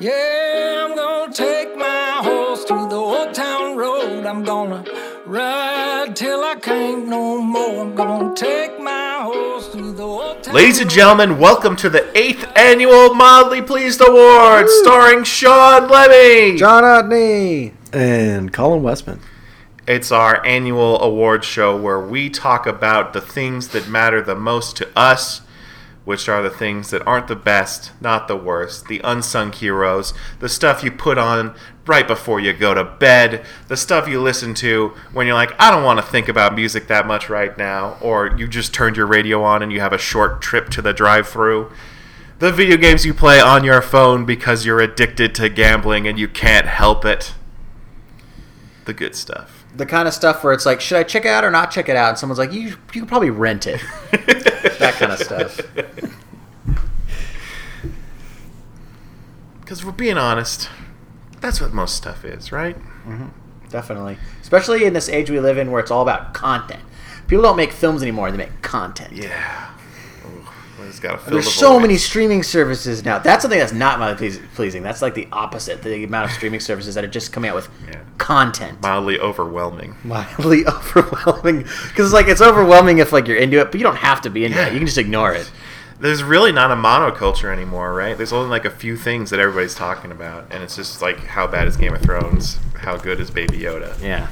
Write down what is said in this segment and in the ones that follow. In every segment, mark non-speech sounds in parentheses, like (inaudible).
Yeah, I'm gonna take my horse to the old town road. I'm gonna ride till I can't no more. I'm gonna take my horse to the old town Ladies and gentlemen, welcome to the eighth annual Mildly Pleased Awards, starring Sean Lemmy. John Otney and Colin Westman. It's our annual award show where we talk about the things that matter the most to us, which are the things that aren't the best, not the worst, the unsung heroes, the stuff you put on right before you go to bed, the stuff you listen to when you're like, I don't want to think about music that much right now, or you just turned your radio on and you have a short trip to the drive through. The video games you play on your phone because you're addicted to gambling and you can't help it. The good stuff. The kind of stuff where it's like, should I check it out or not check it out? And someone's like, you you can probably rent it. (laughs) that kind of stuff. (laughs) Because we're being honest, that's what most stuff is, right? Mm-hmm. Definitely, especially in this age we live in, where it's all about content. People don't make films anymore; they make content. Yeah. We just gotta fill There's the so void. many streaming services now. That's something that's not mildly pleasing. That's like the opposite. The amount of streaming services that are just coming out with Yeah. content. mildly overwhelming. Mildly (laughs) overwhelming. Because it's like it's overwhelming if like you're into it, but you don't have to be into Yeah. it. You can just ignore it. There's really not a monoculture anymore, right? There's only like a few things that everybody's talking about, and it's just like how bad is Game of Thrones? How good is Baby Yoda? Yeah.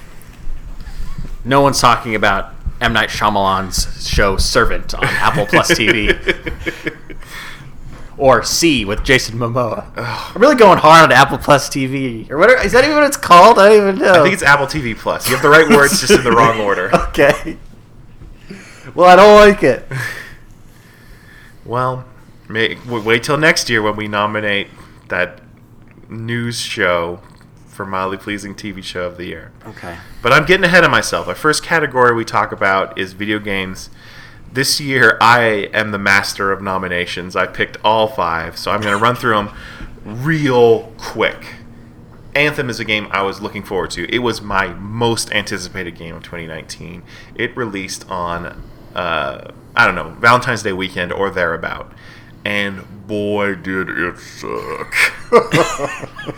No one's talking about M Night Shyamalan's show Servant on Apple Plus TV (laughs) or See with Jason Momoa. I'm really going hard on Apple Plus TV or whatever. Is that even what it's called? I don't even know. I think it's Apple TV Plus. You have the right words, just in the wrong order. (laughs) okay. Well, I don't like it. (laughs) Well, may, wait till next year when we nominate that news show for mildly pleasing TV show of the year. Okay. But I'm getting ahead of myself. Our first category we talk about is video games. This year, I am the master of nominations. I picked all five, so I'm going to run through them real quick. Anthem is a game I was looking forward to. It was my most anticipated game of 2019. It released on, uh, I don't know, Valentine's Day weekend or thereabout. And boy, did it suck. (laughs)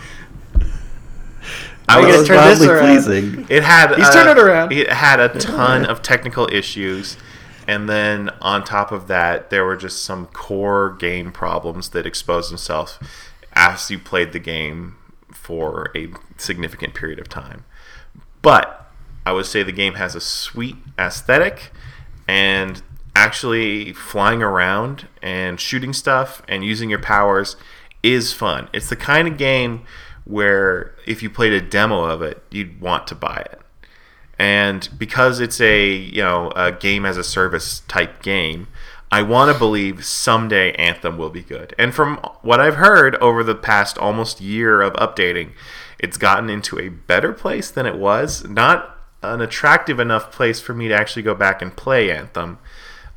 Are you That gonna was turn this around? pleasing. It had He's uh, turned it around. It had a (laughs) ton of technical issues, and then on top of that, there were just some core game problems that exposed themselves as you played the game for a significant period of time. But I would say the game has a sweet aesthetic, and actually flying around and shooting stuff and using your powers is fun. It's the kind of game where if you played a demo of it, you'd want to buy it. And because it's a you know a game as a service type game, I want to believe someday Anthem will be good. And from what I've heard over the past almost year of updating, it's gotten into a better place than it was. Not an attractive enough place for me to actually go back and play Anthem.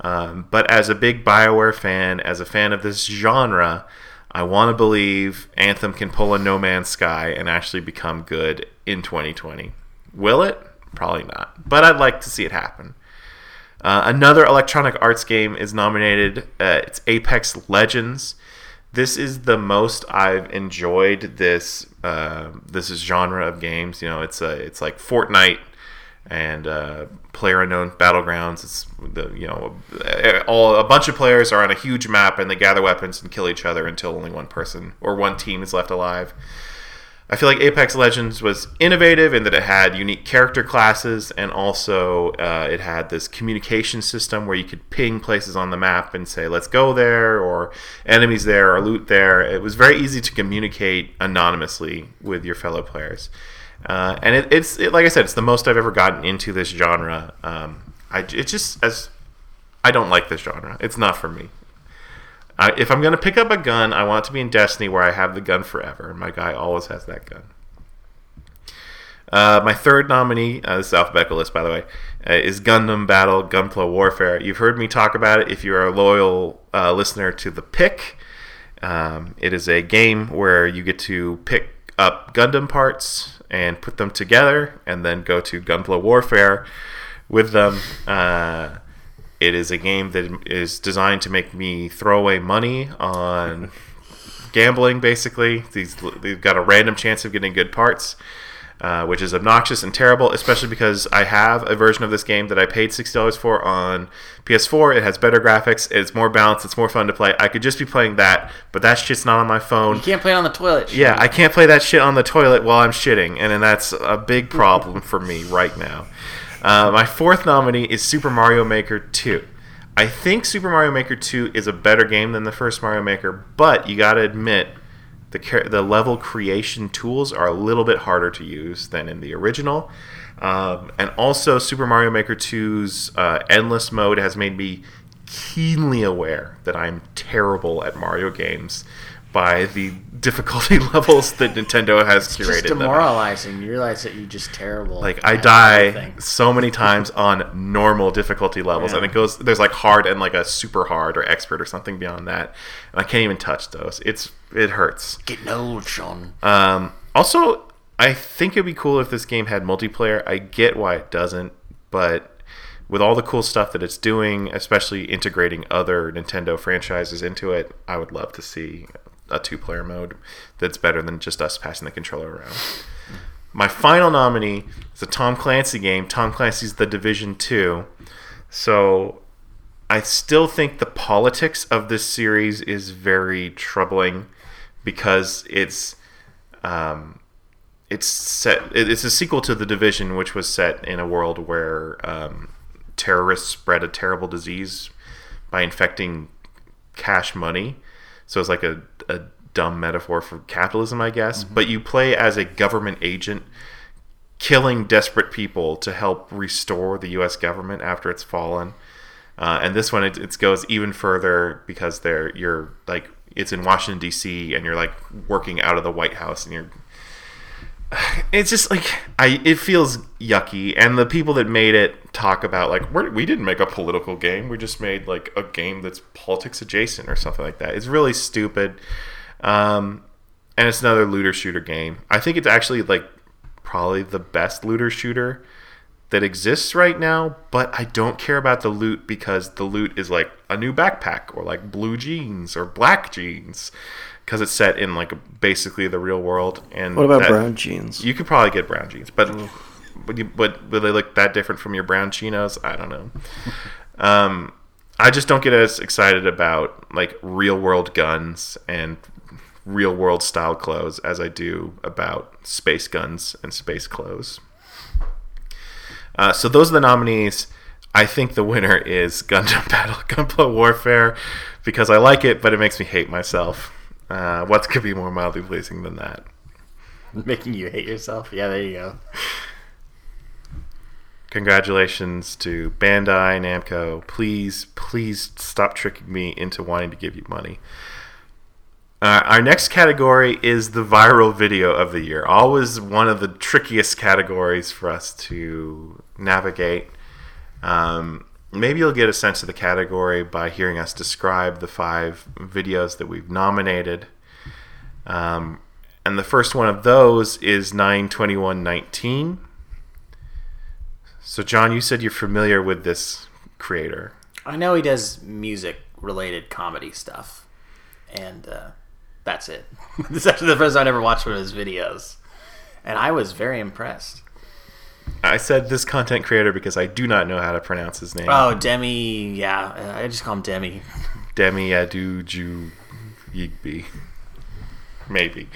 Um, but as a big BioWare fan, as a fan of this genre, I want to believe Anthem can pull a No Man's Sky and actually become good in 2020. Will it? Probably not. But I'd like to see it happen. Uh, another Electronic Arts game is nominated. Uh, it's Apex Legends. This is the most I've enjoyed this uh, this genre of games. You know, it's a it's like Fortnite and uh, player unknown battlegrounds. It's the you know all a bunch of players are on a huge map and they gather weapons and kill each other until only one person or one team is left alive. I feel like Apex Legends was innovative in that it had unique character classes and also uh, it had this communication system where you could ping places on the map and say, let's go there, or enemies there, or loot there. It was very easy to communicate anonymously with your fellow players. Uh, and it, it's, it, like I said, it's the most I've ever gotten into this genre. Um, I, it just, as I don't like this genre, it's not for me. If I'm to pick up a gun, I want it to be in Destiny where I have the gun forever, and my guy always has that gun. Uh, my third nominee, uh, this is alphabetical list by the way, uh, is Gundam Battle Gunpla Warfare. You've heard me talk about it if you're a loyal uh, listener to the pick. Um, it is a game where you get to pick up Gundam parts and put them together, and then go to Gunpla Warfare with them. Uh, it is a game that is designed to make me throw away money on (laughs) gambling basically. These they've got a random chance of getting good parts. Uh, which is obnoxious and terrible, especially because I have a version of this game that I paid sixty dollars for on PS4. It has better graphics, it's more balanced, it's more fun to play. I could just be playing that, but that shit's not on my phone. You can't play it on the toilet. Yeah, I can't play that shit on the toilet while I'm shitting, and then that's a big problem for me right now. Uh, my fourth nominee is Super Mario Maker 2. I think Super Mario Maker 2 is a better game than the first Mario Maker, but you gotta admit, the, the level creation tools are a little bit harder to use than in the original. Um, and also, Super Mario Maker 2's uh, endless mode has made me keenly aware that I'm terrible at Mario games by the difficulty (laughs) levels that Nintendo has It's curated. just them. demoralizing. You realize that you're just terrible. Like I die so many (laughs) times on normal difficulty levels, and it goes there's like hard and like a super hard or expert or something beyond that, and I can't even touch those. It's it hurts. Getting old, Sean. Um, also, I think it'd be cool if this game had multiplayer. I get why it doesn't, but with all the cool stuff that it's doing, especially integrating other Nintendo franchises into it, I would love to see a two-player mode that's better than just us passing the controller around. My final nominee is a Tom Clancy game. Tom Clancy's The Division 2. So I still think the politics of this series is very troubling because it's um, it's set. It's a sequel to The Division, which was set in a world where um, terrorists spread a terrible disease by infecting cash money. So it's like a, a dumb metaphor for capitalism, I guess. But you play as a government agent killing desperate people to help restore the U.S. government after it's fallen. Uh, and this one, it, it goes even further because they're you're like it's in Washington D.C. and you're like working out of the White House and you're. (sighs) It's just like I. It feels yucky, and the people that made it talk about like We're, we didn't make a political game. We just made like a game that's politics adjacent or something like that. It's really stupid. Um, and it's another looter shooter game. I think it's actually like probably the best looter shooter that exists right now, but I don't care about the loot because the loot is like a new backpack or like blue jeans or black jeans because it's set in like basically the real world. And What about that- brown jeans? You could probably get brown jeans, but but, you, but will they look that different from your brown chinos? I don't know. (laughs) Um, I just don't get as excited about like real world guns and real world style clothes as I do about space guns and space clothes. Uh, so those are the nominees. I think the winner is Gundam (laughs) Battle Gunpla Warfare because I like it, but it makes me hate myself. Uh, what could be more mildly pleasing than that? Making you hate yourself. Yeah, there you go. Congratulations to Bandai Namco. Please, please stop tricking me into wanting to give you money. Uh, our next category is the viral video of the year. Always one of the trickiest categories for us to navigate. Um, maybe you'll get a sense of the category by hearing us describe the five videos that we've nominated. Um, and the first one of those is 92119. So, John, you said you're familiar with this creator. I know he does music related comedy stuff, and uh, that's it. (laughs) this is actually the first time I ever watched one of his videos, and I was very impressed. I said this content creator because I do not know how to pronounce his name. Oh, Demi, yeah, I just call him Demi. Demi Adu Ju Yigby. Maybe.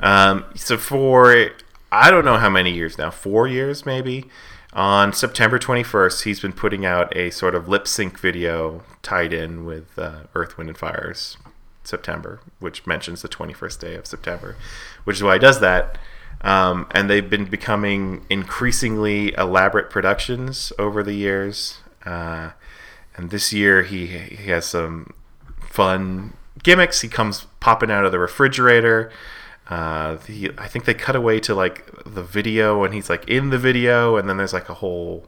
Um, so for I don't know how many years now, four years maybe. On September 21st, he's been putting out a sort of lip sync video tied in with uh, Earth, Wind, and Fire's September, which mentions the 21st day of September, which is why he does that. Um, and they've been becoming increasingly elaborate productions over the years. Uh, and this year he he has some fun gimmicks. He comes popping out of the refrigerator. Uh, the, I think they cut away to like the video, and he's like in the video, and then there's like a whole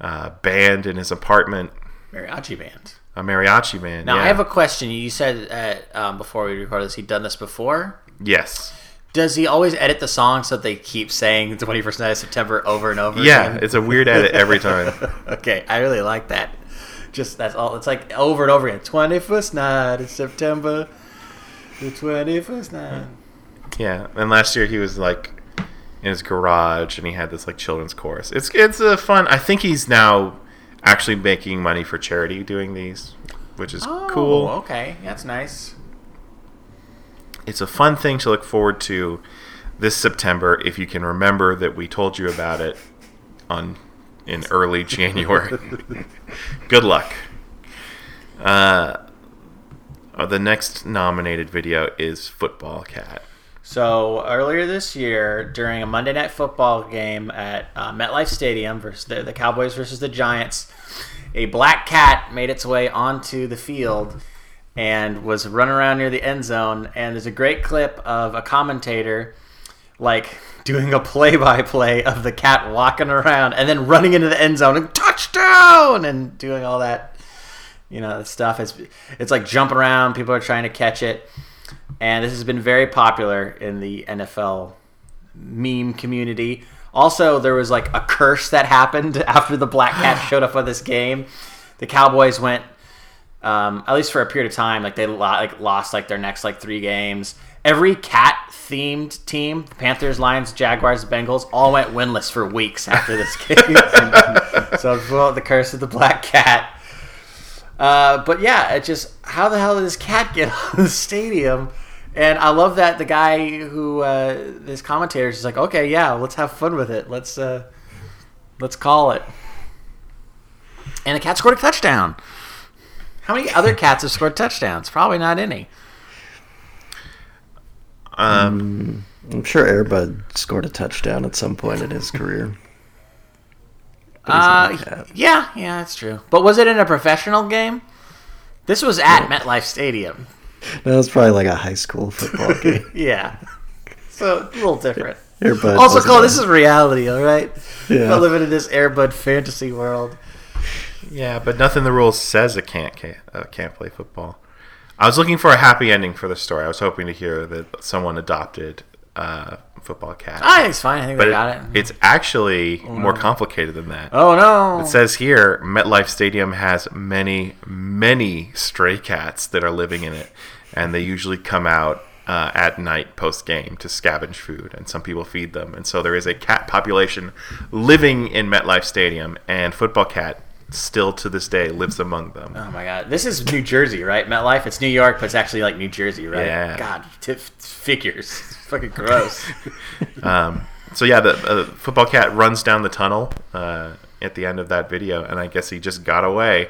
uh, band in his apartment, Mariachi band. a mariachi band. Now yeah. I have a question. You said uh, um, before we recorded this, he'd done this before. yes, Does he always edit the song so they keep saying the 21st night of September over and over yeah, again? it's a weird edit every time. (laughs) okay, I really like that. Just that's all. It's like over and over again. 21st night of September. The twenty first night. Yeah, and last year he was like in his garage and he had this like children's chorus. It's it's a fun. I think he's now actually making money for charity doing these, which is oh, cool. Oh, Okay, that's nice. It's a fun thing to look forward to this September if you can remember that we told you about it on in early (laughs) January. Good luck. Uh, uh, the next nominated video is Football Cat. So earlier this year, during a Monday Night Football game at uh, MetLife Stadium versus the, the Cowboys versus the Giants, a black cat made its way onto the field and was running around near the end zone. And there's a great clip of a commentator like (laughs) doing a play-by-play of the cat walking around and then running into the end zone and touchdown and doing all that you know stuff. It's it's like jumping around. People are trying to catch it and this has been very popular in the NFL meme community. Also, there was like a curse that happened (laughs) after the black cat (sighs) showed up for this game. The Cowboys went, um, at least for a period of time, like they lo- like lost like their next like three games. Every cat themed team, Panthers, Lions, Jaguars, Bengals, all went winless for weeks after this (laughs) game. so well, the curse of the black cat. Uh, but yeah, it just how the hell did this cat get (laughs) on the stadium? And I love that the guy who uh, this commentator is like, okay, yeah, let's have fun with it. Let's uh, let's call it. And the cat scored a touchdown. How many other cats have scored touchdowns? Probably not any. Um, I'm sure Air Bud scored a touchdown at some point in his career. But Uh, not a cat. yeah, yeah, that's true. But was it in a professional game? This was at MetLife Stadium. No, was probably like a high school football (laughs) game. Yeah. So a little different. Air Bud. Also, wasn't Cole, this is reality, all right? Yeah. Not living in this Air Bud fantasy world. Yeah, but nothing in the rules says it can't ca- uh, can't play football. I was looking for a happy ending for the story. I was hoping to hear that someone adopted uh, Football Cat. I think it's fine. I think but they it- got it. it's actually more complicated than that. oh no! It says here MetLife Stadium has many, many stray cats that are living in it, and they usually come out uh, at night post game to scavenge food, and some people feed them. And so there is a cat population living in MetLife Stadium, and Football Cat still to this day lives among them. oh my god, this is New Jersey, right? MetLife. It's New York, but it's actually like New Jersey, right? Yeah. God, t- figures. (laughs) It's fucking gross. (laughs) Um, so yeah, the uh, Football Cat runs down the tunnel uh, at the end of that video, and I guess he just got away.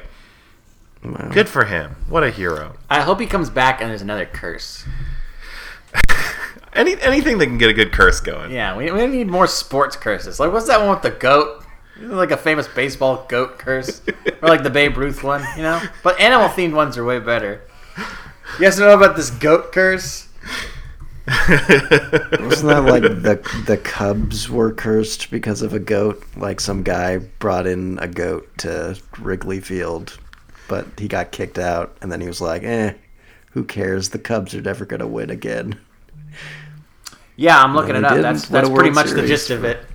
Wow. Good for him. What a hero. I hope he comes back and there's another curse. (laughs) Any anything that can get a good curse going. Yeah, we, we need more sports curses. Like, what's that one with the goat? Like a famous baseball goat curse, or like the Babe Ruth one, you know. But animal themed ones are way better. You guys know about this goat curse? Wasn't that like the the Cubs were cursed because of a goat? Like some guy brought in a goat to Wrigley Field, but he got kicked out, and then he was like, "Eh, who cares? The Cubs are never gonna win again." Yeah, I'm looking it up. didn't That's that's pretty World much the gist of it.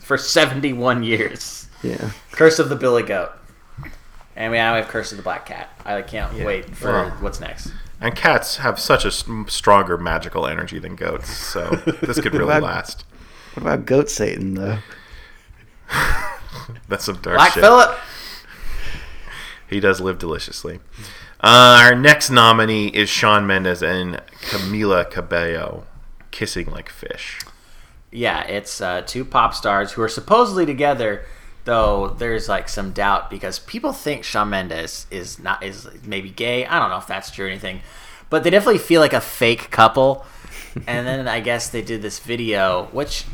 For 71 years, Yeah, Curse of the Billy Goat, and we now have Curse of the Black Cat. I can't Yeah. wait for Well. what's next. And cats have such a stronger magical energy than goats, so (laughs) this could really What about- last. what about Goat Satan though? (laughs) That's some dark shit. Black shit. Phillip. He does live deliciously. Uh, our next nominee is Shawn Mendes and Camila Cabello, "Kissing Like Fish." Yeah, it's uh, two pop stars who are supposedly together, though there's like some doubt because people think Shawn Mendes is not is maybe gay. I don't know if that's true or anything, but they definitely feel like a fake couple. and then I guess they did this video, which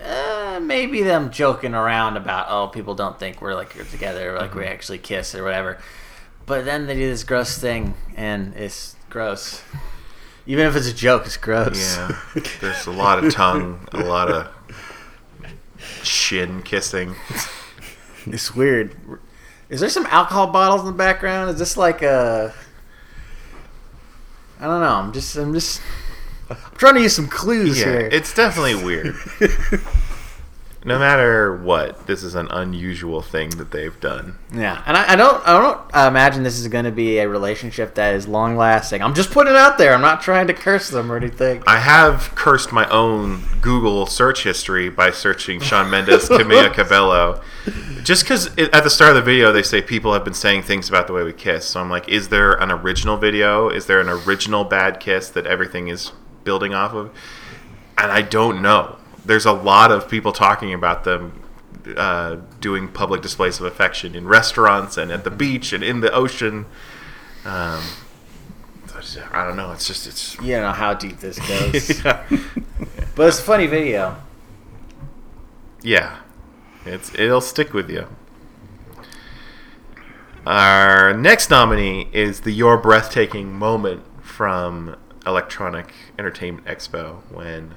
uh, maybe them joking around about oh people don't think we're like you're together, like we actually kiss or whatever. But then they do this gross thing, and it's gross. Even if it's a joke, it's gross. Yeah, (laughs) there's a lot of tongue, a lot of shin kissing. It's weird. Is there some alcohol bottles in the background? Is this like a? I don't know. I'm just. I'm just. I'm trying to use some clues Yeah, here. it's definitely weird. (laughs) no matter what, this is an unusual thing that they've done. Yeah, and I, I don't, I don't imagine this is going to be a relationship that is long lasting. I'm just putting it out there. I'm not trying to curse them or anything. I have cursed my own Google search history by searching Shawn Mendes, Camila (laughs) Cabello, just because at the start of the video they say people have been saying things about the way we kiss. So I'm like, is there an original video? Is there an original bad kiss that everything is building off of? And I don't know. There's a lot of people talking about them uh, doing public displays of affection in restaurants and at the beach and in the ocean. Um, I don't know. It's just it's You don't know how deep this (laughs) goes, yeah. but it's a funny video. Yeah, it's it'll stick with you. Our next nominee is the Your Breathtaking Moment from Electronic Entertainment Expo when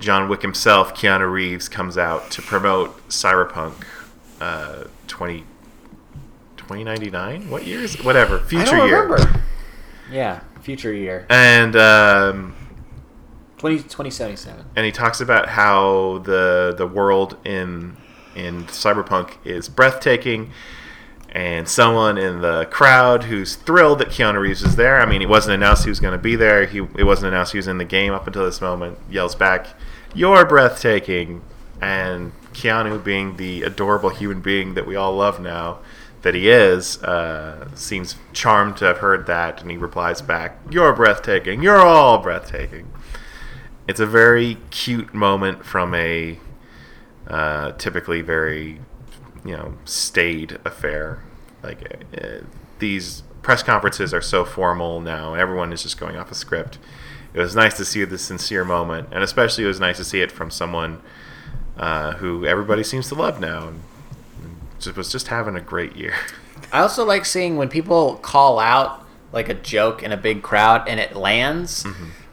John Wick himself, Keanu Reeves, comes out to promote Cyberpunk uh, 20, 2099? What year is it? Whatever. I Future don't year. remember. Yeah, future year, And um, 20, 2077. and he talks about how the the world in in cyberpunk is breathtaking and someone in the crowd who's thrilled that Keanu Reeves is there. I mean, it wasn't announced he was going to be there. He it wasn't announced he was in the game up until this moment. Yells back, "You're breathtaking!" And Keanu, being the adorable human being that we all love now, that he is, uh, seems charmed to have heard that, and he replies back, "You're breathtaking! You're all breathtaking!" It's a very cute moment from a uh, typically very, you know, staid affair. Like uh, these press conferences are so formal now, everyone is just going off a script. It was nice to see the sincere moment, and especially it was nice to see it from someone uh, who everybody seems to love now, and just, was just having a great year. (laughs) I also like seeing when people call out like a joke in a big crowd and it lands.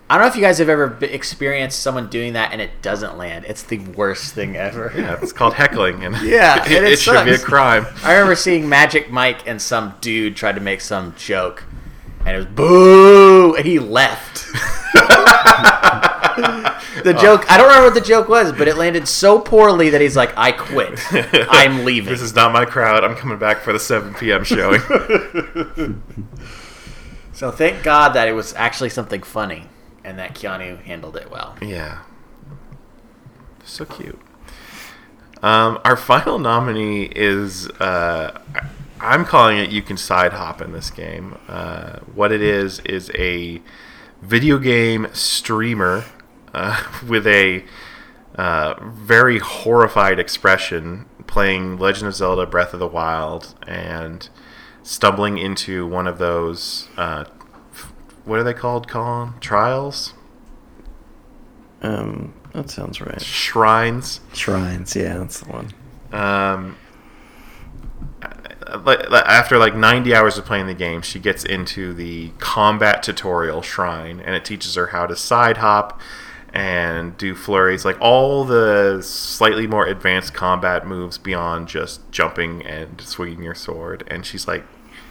I don't know if you guys have ever experienced someone doing that and it doesn't land. It's the worst thing ever. Yeah, it's called heckling, and (laughs) Yeah, it, (laughs) and it it should be a crime. I remember seeing Magic Mike and some dude tried to make some joke, and it was boo, and he left. (laughs) the joke, I don't remember what the joke was, but it landed so poorly that he's like, "I quit. I'm (laughs) leaving." This is not my crowd. I'm coming back for the 7 p.m. showing. (laughs) so thank God that it was actually something funny, and that Keanu handled it well. yeah. So cute. Um, our final nominee is uh, I'm calling it you can side hop in this game. Uh, what it is is a video game streamer uh, (laughs) with a uh, very horrified expression playing Legend of Zelda Breath of the Wild and stumbling into one of those uh, f- what are they called, Colin? Trials? Um, that sounds right. Shrines? Shrines, yeah, that's the one. um, like- after like 90 hours of playing the game, she gets into the combat tutorial shrine, and it teaches her how to side hop and do flurries, like all the slightly more advanced combat moves beyond just jumping and swinging your sword. And she's like,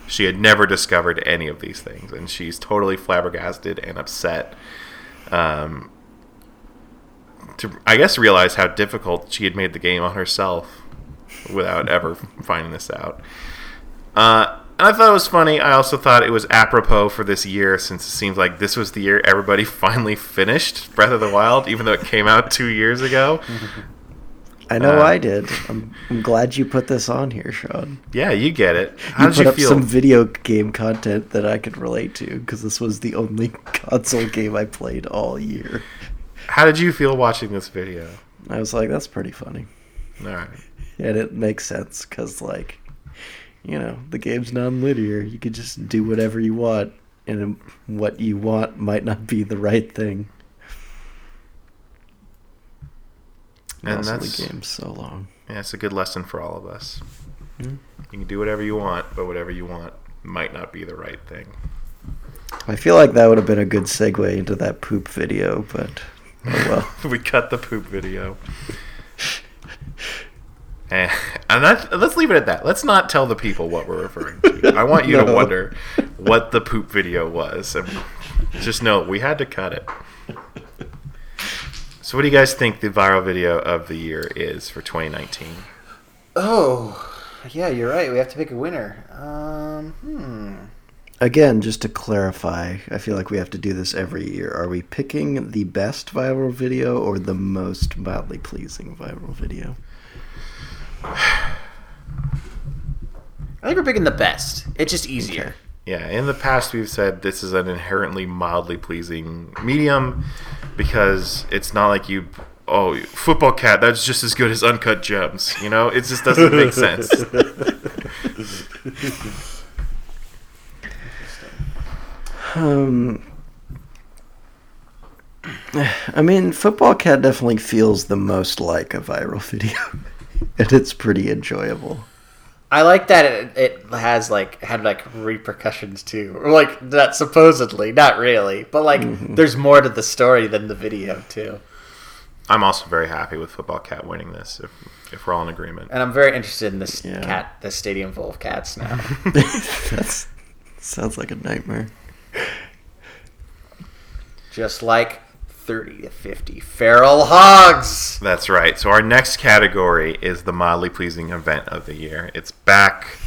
she had never discovered any of these things, and she's totally flabbergasted and upset. Um, to I guess realize how difficult she had made the game on herself without ever finding this out. Uh, and I thought it was funny. I also thought it was apropos for this year since it seems like this was the year everybody (laughs) finally finished Breath of the Wild, even though it came out two years ago. (laughs) I know Uh, I did. I'm, I'm glad you put this on here, Sean. Yeah, you get it. How You did put you up feel? some video game content that I could relate to because this was the only (laughs) console game I played all year. How did you feel watching this video? I was like, that's pretty funny. All right. And it makes sense because, like, you know, the game's non-linear. You could just do whatever you want, and what you want might not be the right thing. And also, that's- the game's so long. Yeah, it's a good lesson for all of us. You can do whatever you want, but whatever you want might not be the right thing. I feel like that would have been a good segue into that poop video, but oh well. (laughs) we cut the poop video. (laughs) and and that, let's leave it at that. Let's not tell the people what we're referring to. I want you to wonder what the poop video was. And just know we had to cut it. So, what do you guys think the viral video of the year is for 2019? Oh, yeah, you're right. We have to pick a winner. Um, hmm. Again, just to clarify, I feel like we have to do this every year. Are we picking the best viral video or the most mildly pleasing viral video? I think we're picking the best. It's just easier. Okay. Yeah, in the past we've said this is an inherently mildly pleasing medium because it's not like you oh football cat that's just as good as uncut gems you know it just doesn't make (laughs) sense Um, I mean, Football Cat definitely feels the most like a viral (laughs) video, (laughs) and it's pretty enjoyable. I like that it, it has like had like repercussions too, or like that supposedly, not really, but like mm-hmm. there's more to the story than the video too. i'm also very happy with football cat winning this if, if we're all in agreement And I'm very interested in this Yeah. cat, this stadium full of cats now. (laughs) (laughs) That's sounds like a nightmare. Just like 30 to 50 feral hogs. that's right so our next category is the mildly pleasing event of the year it's back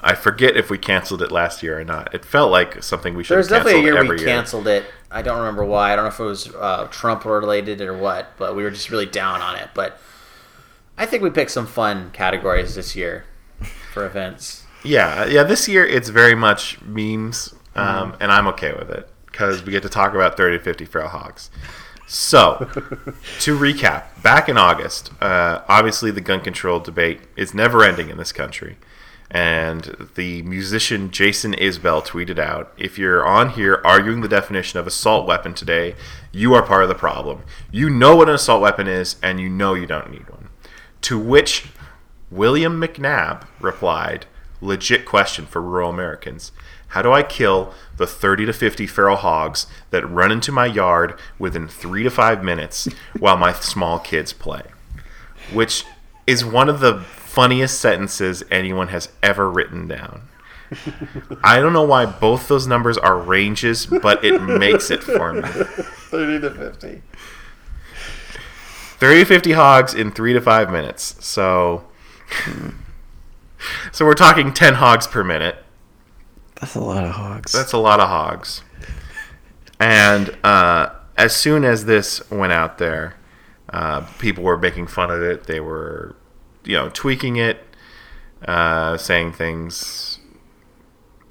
i forget if we canceled it last year or not it felt like something we should There's have definitely a year we canceled it. I don't remember why. I don't know if it was uh, Trump related or what, but we were just really down on it. But I think we picked some fun categories this year for events. Yeah, yeah. This year it's very much memes, um, and I'm okay with it because we get to talk about 30 to 50 feral hogs. So, (laughs) to recap, back in August, uh, obviously the gun control debate is never ending in this country. And the musician Jason Isbell tweeted out If you're on here arguing the definition of assault weapon today, you are part of the problem. You know what an assault weapon is, and you know you don't need one. To which William McNabb replied, legit question for rural Americans. How do I kill the 30 to 50 feral hogs that run into my yard within three to five minutes (laughs) while my small kids play? Which is one of the funniest sentences anyone has ever written down. (laughs) I don't know why both those numbers are ranges, but it makes it for me. (laughs) 30 to 50. 30 to 50 hogs in three to five minutes. So, hmm. so we're talking 10 hogs per minute. That's a lot of hogs. That's a lot of hogs. And uh, as soon as this went out there, uh, people were making fun of it. They were, you know, tweaking it, uh, saying things.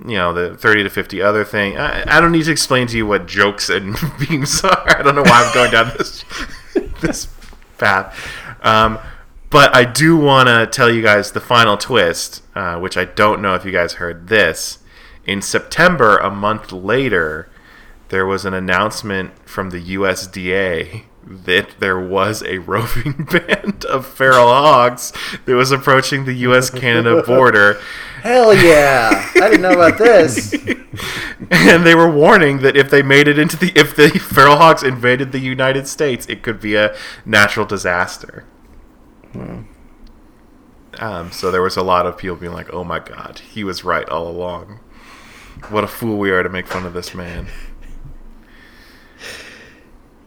You know, the 30 to 50 other thing. I, I don't need to explain to you what jokes and (laughs) memes are. I don't know why I'm going down this (laughs) this path. Um, but I do want to tell you guys the final twist, uh, which I don't know if you guys heard this. In September, a month later, there was an announcement from the USDA that there was a roving (laughs) band of feral hogs that was approaching the US Canada (laughs) border. Hell yeah! I didn't know about this. (laughs) and they were warning that if they made it into the if the feral hogs invaded the United States, it could be a natural disaster. Um, so there was a lot of people being like, "Oh my God, he was right all along. What a fool we are to make fun of this man."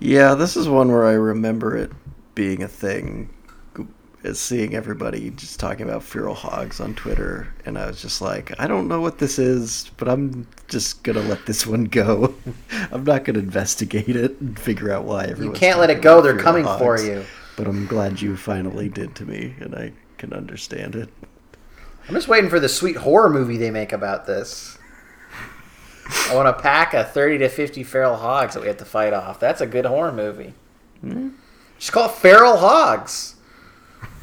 Yeah, this is one where I remember it being a thing. Is seeing everybody just talking about feral hogs on Twitter, and I was just like, I don't know what this is, but I'm just gonna let this one go. (laughs) I'm not gonna investigate it and figure out why You can't let it go. They're feral coming for you. But I'm glad you finally did to me, and I can understand it. I'm just waiting for the sweet horror movie they make about this. I want to pack of 30 to 50 feral hogs that we have to fight off. That's a good horror movie. Just call it Feral Hogs. (laughs)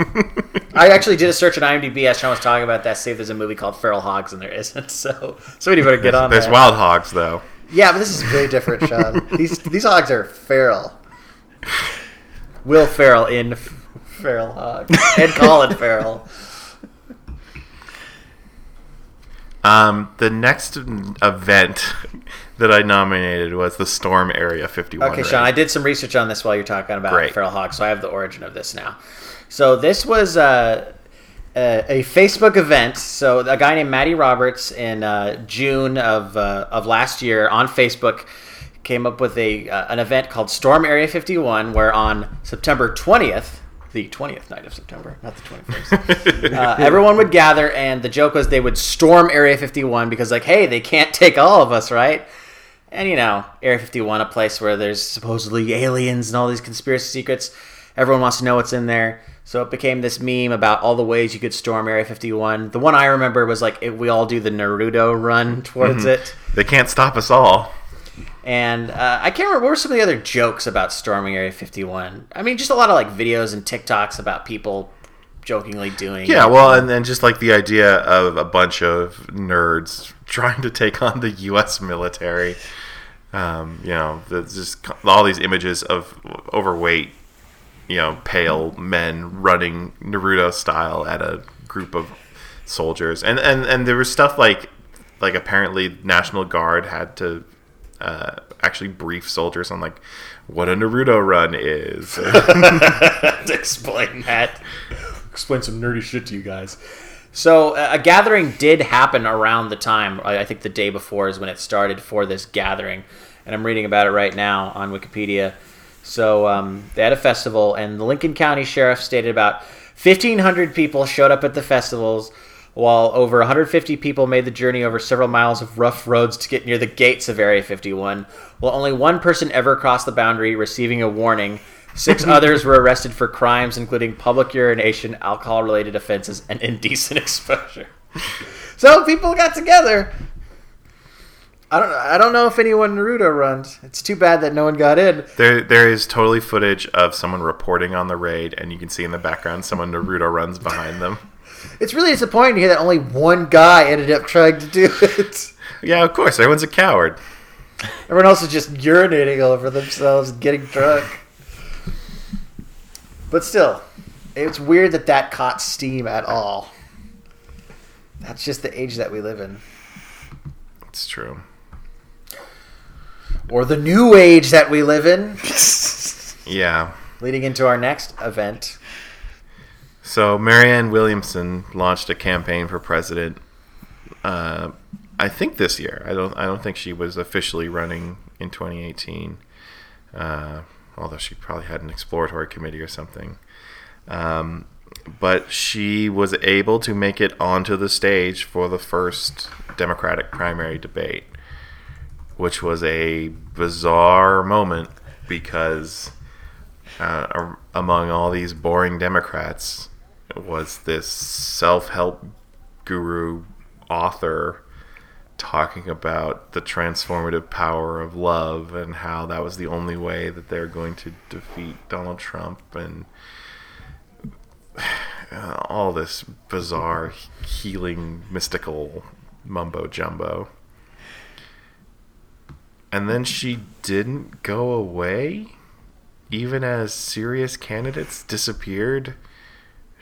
I actually did a search on IMDb as Sean was talking about that. See if there's a movie called Feral Hogs, and there isn't. (laughs) So somebody better get on There's that. wild hogs though. Yeah, but this is very different, Sean. (laughs) these these hogs are feral. Will Ferrell in F- Feral Hogs and Colin Farrell. Um, the next event (laughs) that I nominated was the Storm Area 51. Okay, raid. Sean, I did some research on this while you're talking about Great. feral hogs, so I have the origin of this now. So this was uh, a, a Facebook event. So a guy named Matty Roberts in uh, June of uh, of last year on Facebook came up with a uh, an event called Storm Area 51, where on September 20th, the 20th night of September, not the 21st, (laughs) uh, everyone would gather, and the joke was they would storm Area 51 because, like, hey, they can't take all of us, right? And you know, Area 51, a place where there's supposedly aliens and all these conspiracy secrets. Everyone wants to know what's in there. So it became this meme about all the ways you could storm Area 51. The one I remember was like we all do the Naruto run towards it. They can't stop us all. And uh, I can't remember what were some of the other jokes about storming Area 51. I mean, just a lot of like videos and TikToks about people jokingly doing. Yeah, well, and then just like the idea of a bunch of nerds (laughs) trying to take on the U.S. military. Um, you know, just all these images of overweight, you know, pale men running Naruto style at a group of soldiers, and and and there was stuff like like apparently National Guard had to uh, actually brief soldiers on like what a Naruto run is. (laughs) to explain that. Explain some nerdy shit to you guys. So uh, a gathering did happen around the time. I I think the day before is when it started for this gathering, and I'm reading about it right now on Wikipedia. So um, they had a festival, and the Lincoln County Sheriff stated about 1,500 people showed up at the festivals, while over 150 people made the journey over several miles of rough roads to get near the gates of Area 51. While only one person ever crossed the boundary, receiving a warning. Six (laughs) others were arrested for crimes including public urination, alcohol-related offenses, and indecent (laughs) exposure. So people got together. I don't. I don't know if anyone Naruto runs. It's too bad that no one got in. There, there is totally footage of someone reporting on the raid, and you can see in the background someone Naruto runs behind them. It's really disappointing to hear that only one guy ended up trying to do it. Yeah, of course, everyone's a coward. Everyone else is just urinating all over themselves and getting drunk. But still, it's weird that that caught steam at all. That's just the age that we live in. It's true. Or the new age that we live in. (laughs) Yeah. Leading into our next event. So Marianne Williamson launched a campaign for president. Uh, I think this year. I don't. I don't think she was officially running in 2018. Uh, although she probably had an exploratory committee or something. Um, but she was able to make it onto the stage for the first Democratic primary debate, which was a bizarre moment because uh, among all these boring Democrats was this self help guru author talking about the transformative power of love and how that was the only way that they're going to defeat Donald Trump and (sighs) all this bizarre healing mystical mumbo jumbo. And then she didn't go away even as serious candidates disappeared.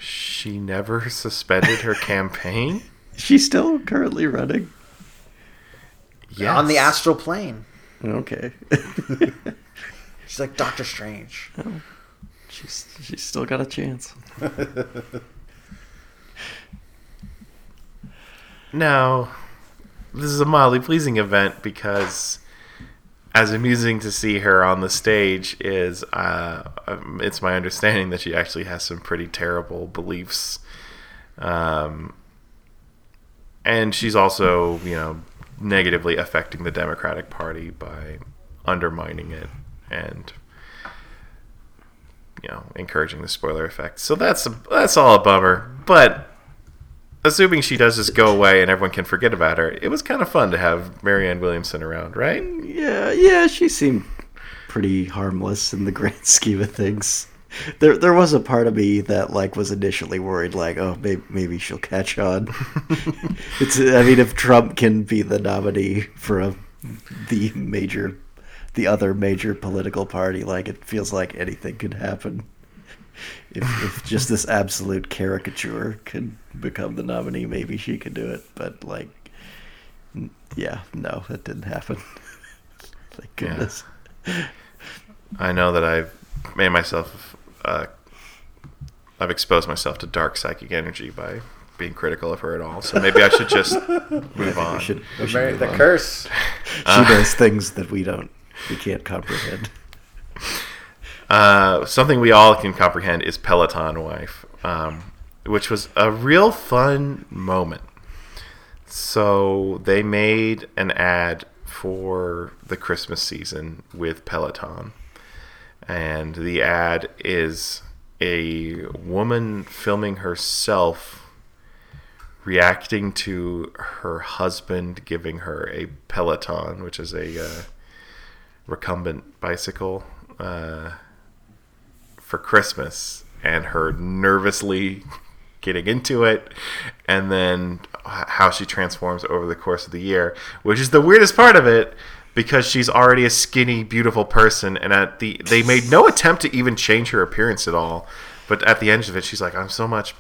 She never suspended her campaign. (laughs) She's still currently running. Yes. On the astral plane. Okay. (laughs) She's like Doctor Strange. Oh. she's she's still got a chance. (laughs) Now, this is a mildly pleasing event because, as amusing to see her on the stage is, uh, um, it's my understanding that she actually has some pretty terrible beliefs, um, and she's also, you know, negatively affecting the Democratic Party by undermining it and you know encouraging the spoiler effect. So that's a, that's all a bummer, but assuming she does just go away and everyone can forget about her, it was kind of fun to have Marianne Williamson around, right? Yeah, yeah, she seemed pretty harmless in the grand (laughs) scheme of things. There, there was a part of me that like was initially worried, like, oh, maybe, maybe she'll catch on. (laughs) it's, I mean, if Trump can be the nominee for a, the major, the other major political party, like it feels like anything could happen. If, if just this absolute caricature could become the nominee, maybe she could do it. But like, yeah, no, that didn't happen. (laughs) Thank Yeah. goodness. I know that I've made myself, uh, I've exposed myself to dark psychic energy by being critical of her at all. So maybe I should just (laughs) move on. We should, we The, should move the on. curse. She does things that we don't. We can't comprehend. (laughs) Uh, something we all can comprehend is Peloton wife, um, which was a real fun moment. So they made an ad for the Christmas season with Peloton, and the ad is a woman filming herself reacting to her husband giving her a Peloton, which is a uh, recumbent bicycle. Uh, for Christmas and her nervously getting into it and then how she transforms over the course of the year, which is the weirdest part of it because she's already a skinny, beautiful person and at the they made no attempt to even change her appearance at all. But at the end of it, she's like, I'm so much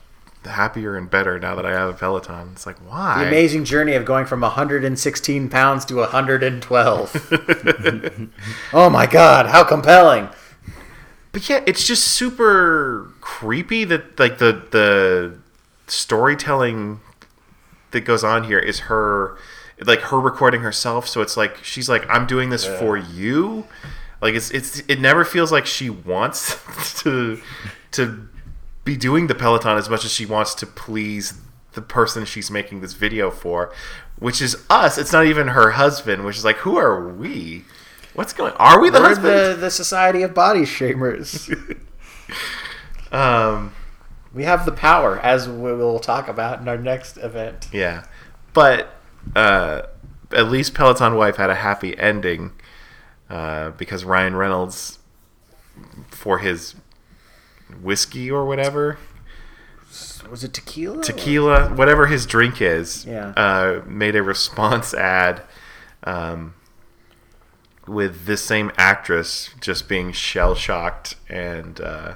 happier and better now that I have a Peloton. It's like, why? The amazing journey of going from 116 pounds to 112. (laughs) (laughs) oh my god, how compelling! But yeah, it's just super creepy that like the the storytelling that goes on here is her like her recording herself. So it's like she's like, I'm doing this for you. Like it's it's it never feels like she wants (laughs) to to be doing the Peloton as much as she wants to please the person she's making this video for, which is us. It's not even her husband, which is like, who are we? What's going? Are we the We're husband? the, the Society of Body Shamers. (laughs) Um, we have the power, as we will talk about in our next event. Yeah, but uh, at least Peloton Wife had a happy ending uh, because Ryan Reynolds, for his whiskey or whatever, Was it tequila? tequila, whatever his drink is, Yeah. uh, made a response ad um, with this same actress just being shell shocked and uh,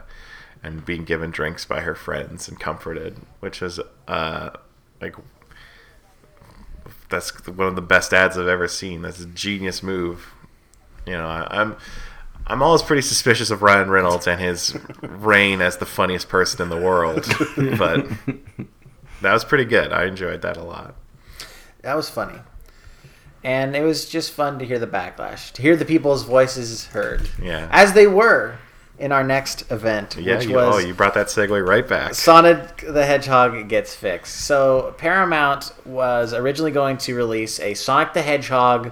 and being given drinks by her friends and comforted, which is uh, like that's one of the best ads I've ever seen. That's a genius move. You know, I, I'm. I'm always pretty suspicious of Ryan Reynolds and his reign as the funniest person in the world, (laughs) but that was pretty good. I enjoyed that a lot. That was funny. And it was just fun to hear the backlash, to hear the people's voices heard. Yeah. As they were in our next event, Yeah, which you, was oh, you brought that segue right back. Sonic the Hedgehog gets fixed. So Paramount was originally going to release a Sonic the Hedgehog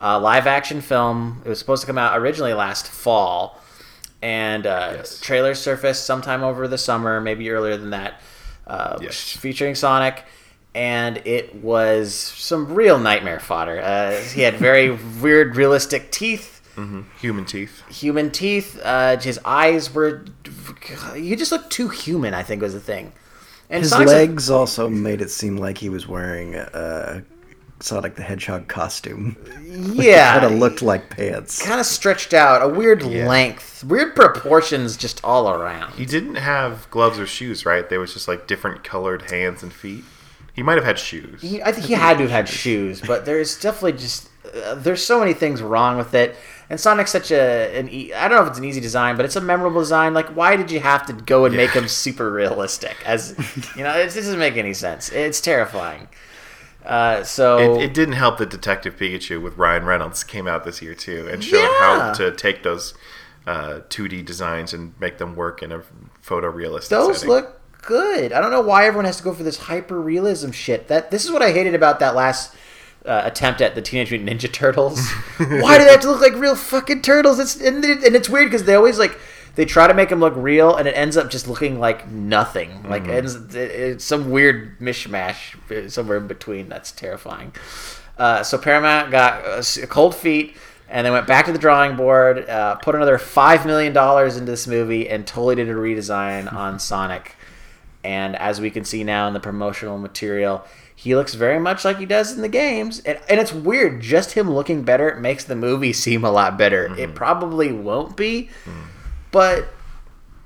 uh, live action film. It was supposed to come out originally last fall, and uh, Yes. trailers surfaced sometime over the summer, maybe earlier than that, uh, Yes. featuring Sonic. And it was some real nightmare fodder. Uh, he had very (laughs) weird, realistic teeth Human teeth. human teeth. Uh, his eyes were. He just looked too human. I think was the thing. And His Sonic's a- legs also made it seem like he was wearing a Sonic the Hedgehog costume. (laughs) yeah, Kind of looked like pants. kind of stretched out, a weird Yeah. length, weird proportions, just all around. He didn't have gloves or shoes, right? They was just like different colored hands and feet. He might have had shoes. He, I think he had to have had shoes, but there's definitely just uh, there's so many things wrong with it. And Sonic's such a an e- I don't know if it's an easy design, but it's a memorable design. Like, why did you have to go and make him super realistic? As you know, it doesn't make any sense. It's terrifying. Uh, so It, it didn't help that Detective Pikachu with Ryan Reynolds came out this year too and showed Yeah. how to take those uh, 2D designs and make them work in a photorealistic those setting. look good. I don't know why everyone has to go for this hyper realism shit. That this is what I hated about that last uh, attempt at the Teenage Mutant Ninja Turtles. (laughs) why do they have to look like real fucking turtles? It's and, it- and it's weird because they always like they try to make them look real, and it ends up just looking like nothing. Like Mm-hmm. it ends, it, it's some weird mishmash uh, somewhere in between. That's terrifying. Uh, so Paramount got uh, cold feet. And they went back to the drawing board, uh, put another five million dollars into this movie, and totally did a redesign on Sonic. And as we can see now in the promotional material, he looks very much like he does in the games. And, and it's weird, just him looking better makes the movie (laughs) seem a lot better. It mm-hmm. probably won't be, mm. but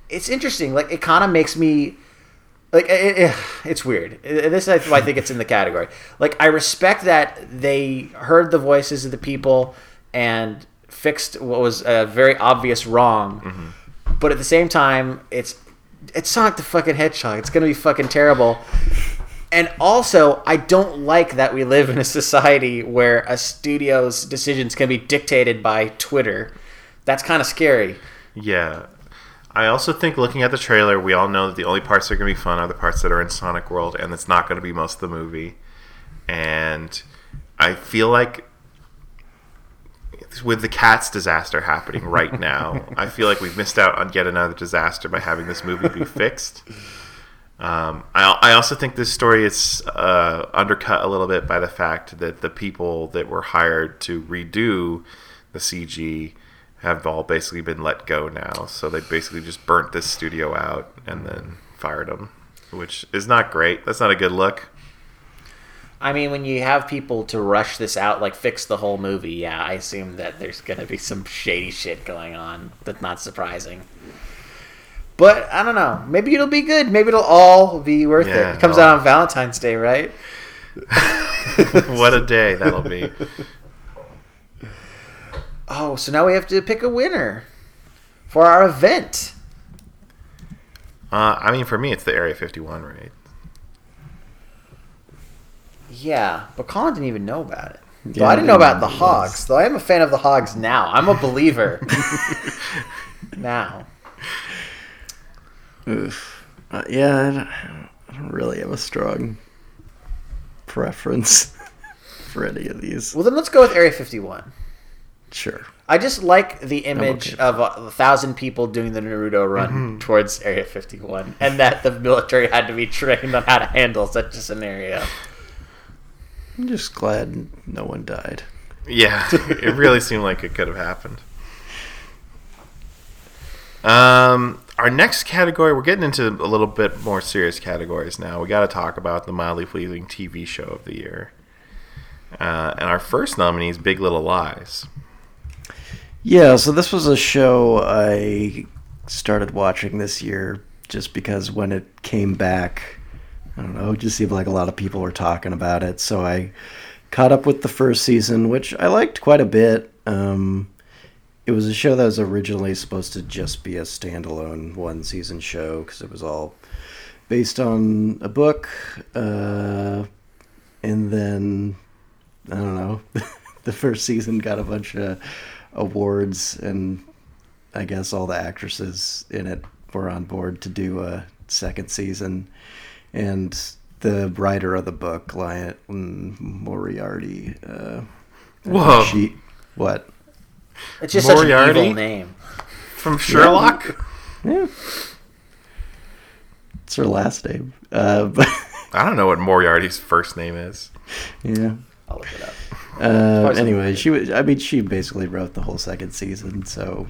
it's interesting. Like, it kind of makes me. Like it, it- it's weird. This is why I think it's in the category. Like I respect that they heard the voices of the people and fixed what was a very obvious wrong. Mm-hmm. But at the same time, it's it's Sonic the fucking Hedgehog. It's gonna be fucking terrible. And also, I don't like that we live in a society where a studio's decisions can be dictated by Twitter. That's kind of scary. Yeah. I also think looking at the trailer, we all know that the only parts that are going to be fun are the parts that are in Sonic World, and it's not going to be most of the movie. And I feel like with the Cats disaster happening right now, (laughs) I feel like we've missed out on yet another disaster by having this movie be fixed. Um, I, I also think this story is uh, undercut a little bit by the fact that the people that were hired to redo the CG have all basically been let go now. So they basically just burnt this studio out and then fired them, which is not great. That's not a good look. I mean, when you have people to rush this out, like fix the whole movie, yeah, I assume that there's going to be some shady shit going on. That's not surprising. But I don't know. Maybe it'll be good. Maybe it'll all be worth Yeah, it. It comes no. out on Valentine's Day, right? (laughs) what a day that'll be. Oh, so now we have to pick a winner for our event. Uh, I mean, for me, it's the Area 51 raid. Yeah, but Colin didn't even know about it. Yeah, I didn't know about the. Hogs, though I am a fan of the Hogs now. I'm a believer (laughs) now. Oof. Uh, yeah, I don't, I don't really have a strong preference (laughs) for any of these. Well, then let's go with Area 51. Sure. I just like the image okay. of a, a thousand people doing the Naruto run towards Area 51, and that the military had to be trained on how to handle such a scenario. I'm just glad no one died. Yeah, (laughs) it really seemed like it could have happened. Um, our next category, we're getting into a little bit more serious categories now. We got to talk about the mildly pleasing TV show of the year. Uh, and our first nominee is Big Little Lies. Yeah, so this was a show I started watching this year just because when it came back, I don't know, it just seemed like a lot of people were talking about it. So I caught up with the first season, which I liked quite a bit. Um, it was a show that was originally supposed to just be a standalone one season show because it was all based on a book. Uh, and then, I don't know, (laughs) the first season got a bunch of awards, and I guess all the actresses in it were on board to do a second season. And the writer of the book, Liane Moriarty, uh, Whoa. she what? It's just such an evil name. From Sherlock? Yeah, it's her last name. Uh, but (laughs) I don't know what Moriarty's first name is. yeah. I'll look it up. Uh, anyway, she was. I mean, she basically wrote the whole second season, so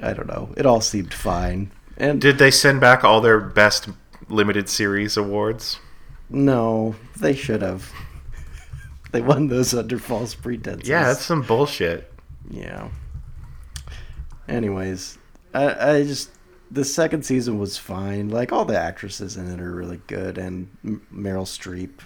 I don't know. It all seemed fine. And Did they send back all their best limited series awards? no, they should have. They won those under false pretenses. Yeah, that's some bullshit. yeah. Anyways, I, I just the second season was fine. Like all the actresses in it are really good, and M- Meryl Streep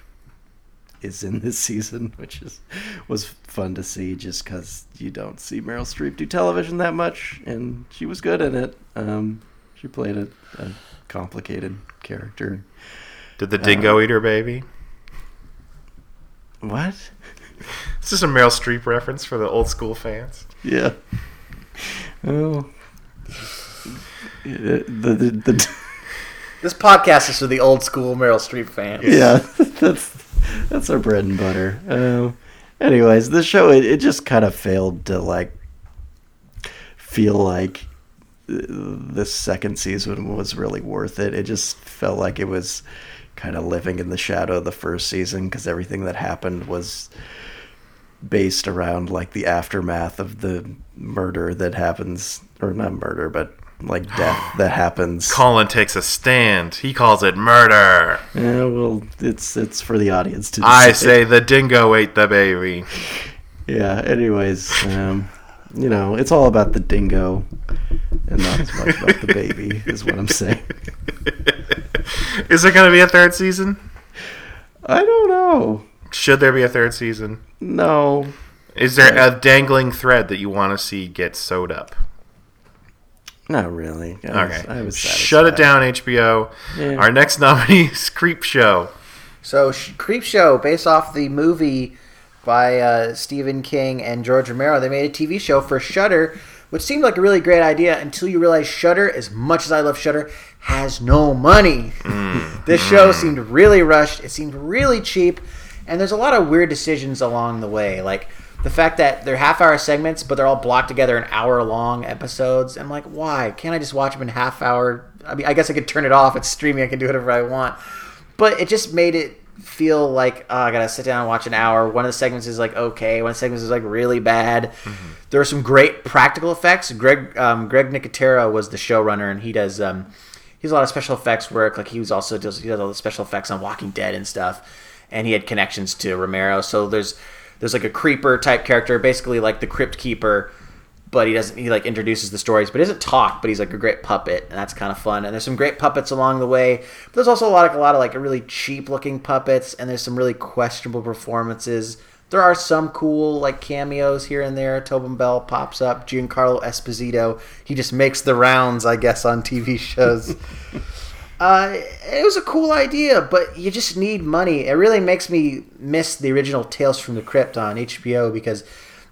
is in this (laughs) season, which is was fun to see. Just because you don't see Meryl Streep do television that much, and she was good in it. Um, she played a, a complicated character. Did the dingo eat her baby? What? This is a Meryl Streep reference for the old school fans. Yeah. Oh. Yeah, The, the, the, (laughs) This podcast is for the old school Meryl Streep fans. yeah, (laughs) that's that's our bread and butter. Um, anyways, the show it, it just kind of failed to like feel like the second season was really worth it. It just felt like it was kind of living in the shadow of the first season because everything that happened was based around like the aftermath of the murder that happens or not murder but like death (sighs) that happens Colin takes a stand. He calls it murder. yeah well it's it's for the audience to I say the dingo ate the baby. (laughs) yeah anyways um you know it's all about the dingo and not as much about the baby is what i'm saying (laughs) Is there going to be a third season? i don't know Should there be a third season? no Is there a dangling thread that you want to see get sewed up? not really I was, Okay. I was Shut it down, HBO. Yeah. Our next (laughs) nominee is Creep Show. So, Creep Show, based off the movie by uh, Stephen King and George Romero, they made a TV show for Shudder, which seemed like a really great idea until you realize Shudder, as much as I love Shudder, has no money. (laughs) this show seemed really rushed. It seemed really cheap, and there's a lot of weird decisions along the way, like the fact that they're half-hour segments, but they're all blocked together in hour-long episodes. I'm like, why can't I just watch them in half-hour? I mean, I guess I could turn it off. It's streaming. I can do whatever I want but it just made it feel like oh, I gotta sit down and watch an hour. One of the segments is like okay, one of the segments is like really bad. There are some great practical effects. Greg um, Greg Nicotero was the showrunner, and he does um, he does a lot of special effects work. Like he was also does he does all the special effects on Walking Dead and stuff, and he had connections to Romero. So there's there's like a creeper type character, basically like the Crypt Keeper but he doesn't he like introduces the stories but he doesn't talk but he's like a great puppet and that's kind of fun. And there's some great puppets along the way but there's also a lot of a lot of like really cheap looking puppets and there's some really questionable performances. There are some cool like cameos here and there. Tobin bell pops up giancarlo esposito. He just makes the rounds i guess on tv shows. (laughs) Uh, it was a cool idea, but you just need money. It really makes me miss the original Tales from the Crypt on HBO because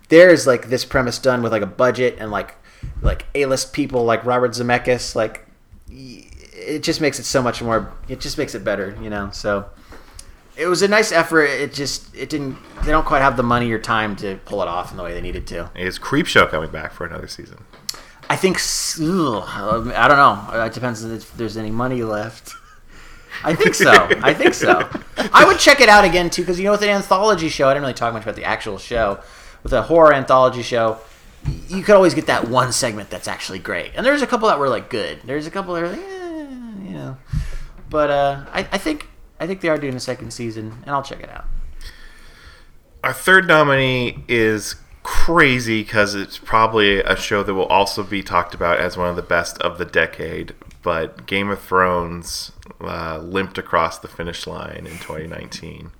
there's like this premise done with like a budget and like like A-list people like Robert Zemeckis. Like it just makes it so much more. It just makes it better, you know. So it was a nice effort. It just it didn't. They don't quite have the money or time to pull it off in the way they needed to. Is Creep Show coming back for another season? I think ugh, I don't know. It depends if there's any money left. I think so. I think so. (laughs) I would check it out again too because you know with an anthology show, I didn't really talk much about the actual show. With a horror anthology show, you could always get that one segment that's actually great. And there's a couple that were like good. There's a couple that are like, eh, you know. But uh, I, I think I think they are doing a second season, and I'll check it out. Our third nominee is crazy because it's probably a show that will also be talked about as one of the best of the decade. But Game of Thrones uh, limped across the finish line in 2019,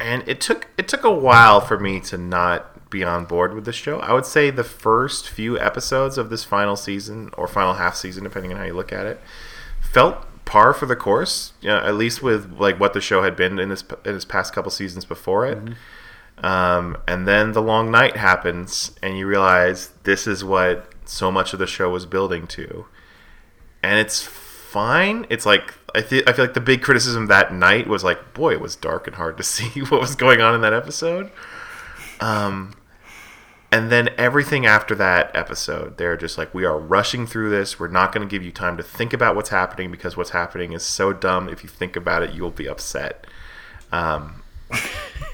and it took it took a while for me to not be on board with the show. I would say the first few episodes of this final season or final half season, depending on how you look at it, felt par for the course. You know, at least with like what the show had been in this in its past couple seasons before it. Um, and then the long night happens, and you realize this is what so much of the show was building to, and it's fine. It's like I th- I feel like the big criticism that night was like, boy, it was dark and hard to (laughs) see what was going on in that episode. Um, and then everything after that episode, they're just like, we are rushing through this. We're not going to give you time to think about what's happening because what's happening is so dumb. If you think about it, you will be upset. Um,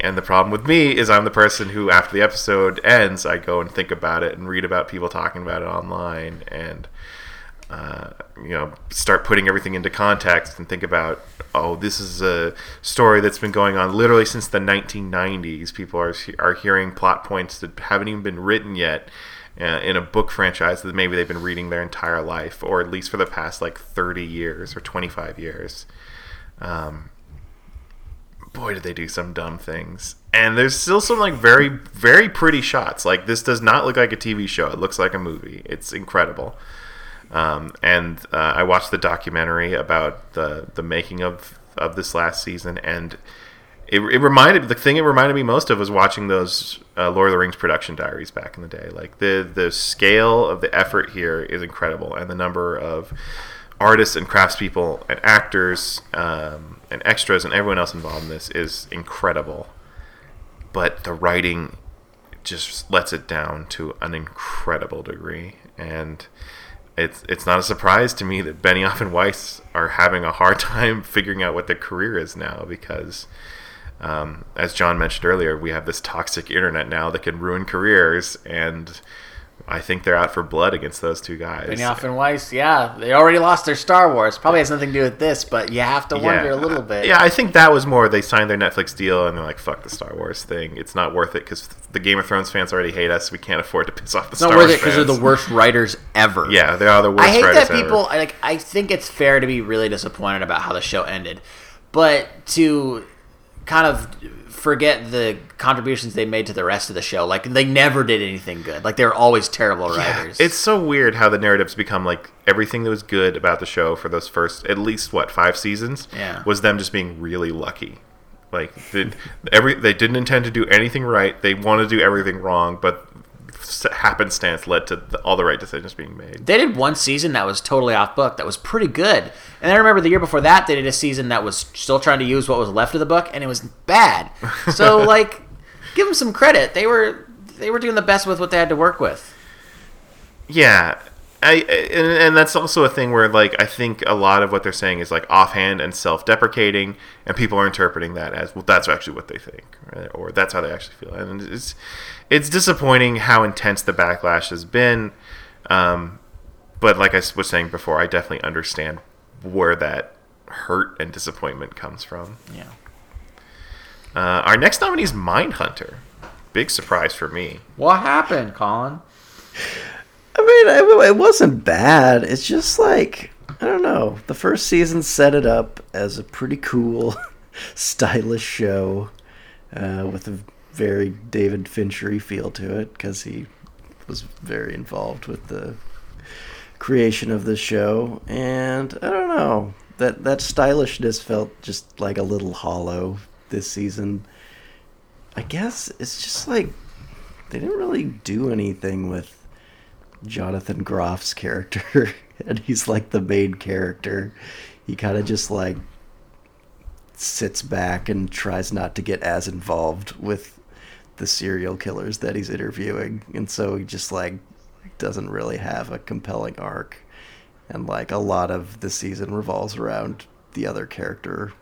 and the problem with me is I'm the person who, after the episode ends, I go and think about it and read about people talking about it online and, uh, you know, start putting everything into context and think about, oh, this is a story that's been going on literally since the 1990s. People are are hearing plot points that haven't even been written yet. Uh, in a book franchise that maybe they've been reading their entire life, or at least for the past like 30 years or 25 years. Um, boy did they do some dumb things and there's still some like very very pretty shots like this does not look like a tv show it looks like a movie it's incredible um, and uh, i watched the documentary about the the making of of this last season and it, it reminded the thing it reminded me most of was watching those uh, Lord of the Rings production diaries back in the day. Like the the scale of the effort here is incredible, and the number of artists and craftspeople and actors um, and extras and everyone else involved in this is incredible. But the writing just lets it down to an incredible degree, and it's it's not a surprise to me that Benioff and Weiss are having a hard (laughs) time figuring out what their career is now because. Um, as John mentioned earlier, we have this toxic internet now that can ruin careers, and I think they're out for blood against those two guys. Benioff and Weiss, yeah, they already lost their Star Wars. Probably has nothing to do with this, but you have to wonder a little bit. Yeah, I think that was more they signed their Netflix deal and they're like, "Fuck the Star Wars thing. It's not worth it because the Game of Thrones fans already hate us. We can't afford to piss off the It's Star not worth Wars it because they're the worst writers ever. Yeah, they are the worst. I hate writers that people ever. Like. I think it's fair to be really disappointed about how the show ended, but to kind of forget the contributions they made to the rest of the show. Like they never did anything good. Like they were always terrible writers. It's so weird how the narratives become like everything that was good about the show for those first at least what five seasons Yeah. was them just being really lucky. Like the, every they didn't intend to do anything right. They wanted to do everything wrong, but happenstance led to the, all the right decisions being made. They did one season that was totally off book. That was pretty good. And I remember the year before that, they did a season that was still trying to use what was left of the book, and it was bad. So (laughs) like, give them some credit. They were they were doing the best with what they had to work with. Yeah. I, and, and that's also a thing where like I think a lot of what they're saying is like offhand and self-deprecating, and people are interpreting that as well. That's actually what they think, right? or that's how they actually feel, and it's it's disappointing how intense the backlash has been. Um, but like I was saying before, I definitely understand where that hurt and disappointment comes from. Yeah. Uh, our next nominee is Mindhunter. Big surprise for me. What happened, Colin? (laughs) I mean, it, wasn't bad. It's just like I don't know. The first season set it up as a pretty cool, (laughs) stylish show uh, with a very David Finchery feel to it because he was very involved with the creation of the show. And I don't know that that stylishness felt just like a little hollow this season. I guess it's just like they didn't really do anything with Jonathan Groff's character, (laughs) and he's like the main character. He kind of just like sits back and tries not to get as involved with the serial killers that he's interviewing, and so he just like doesn't really have a compelling arc. And like a lot of the season revolves around the other character,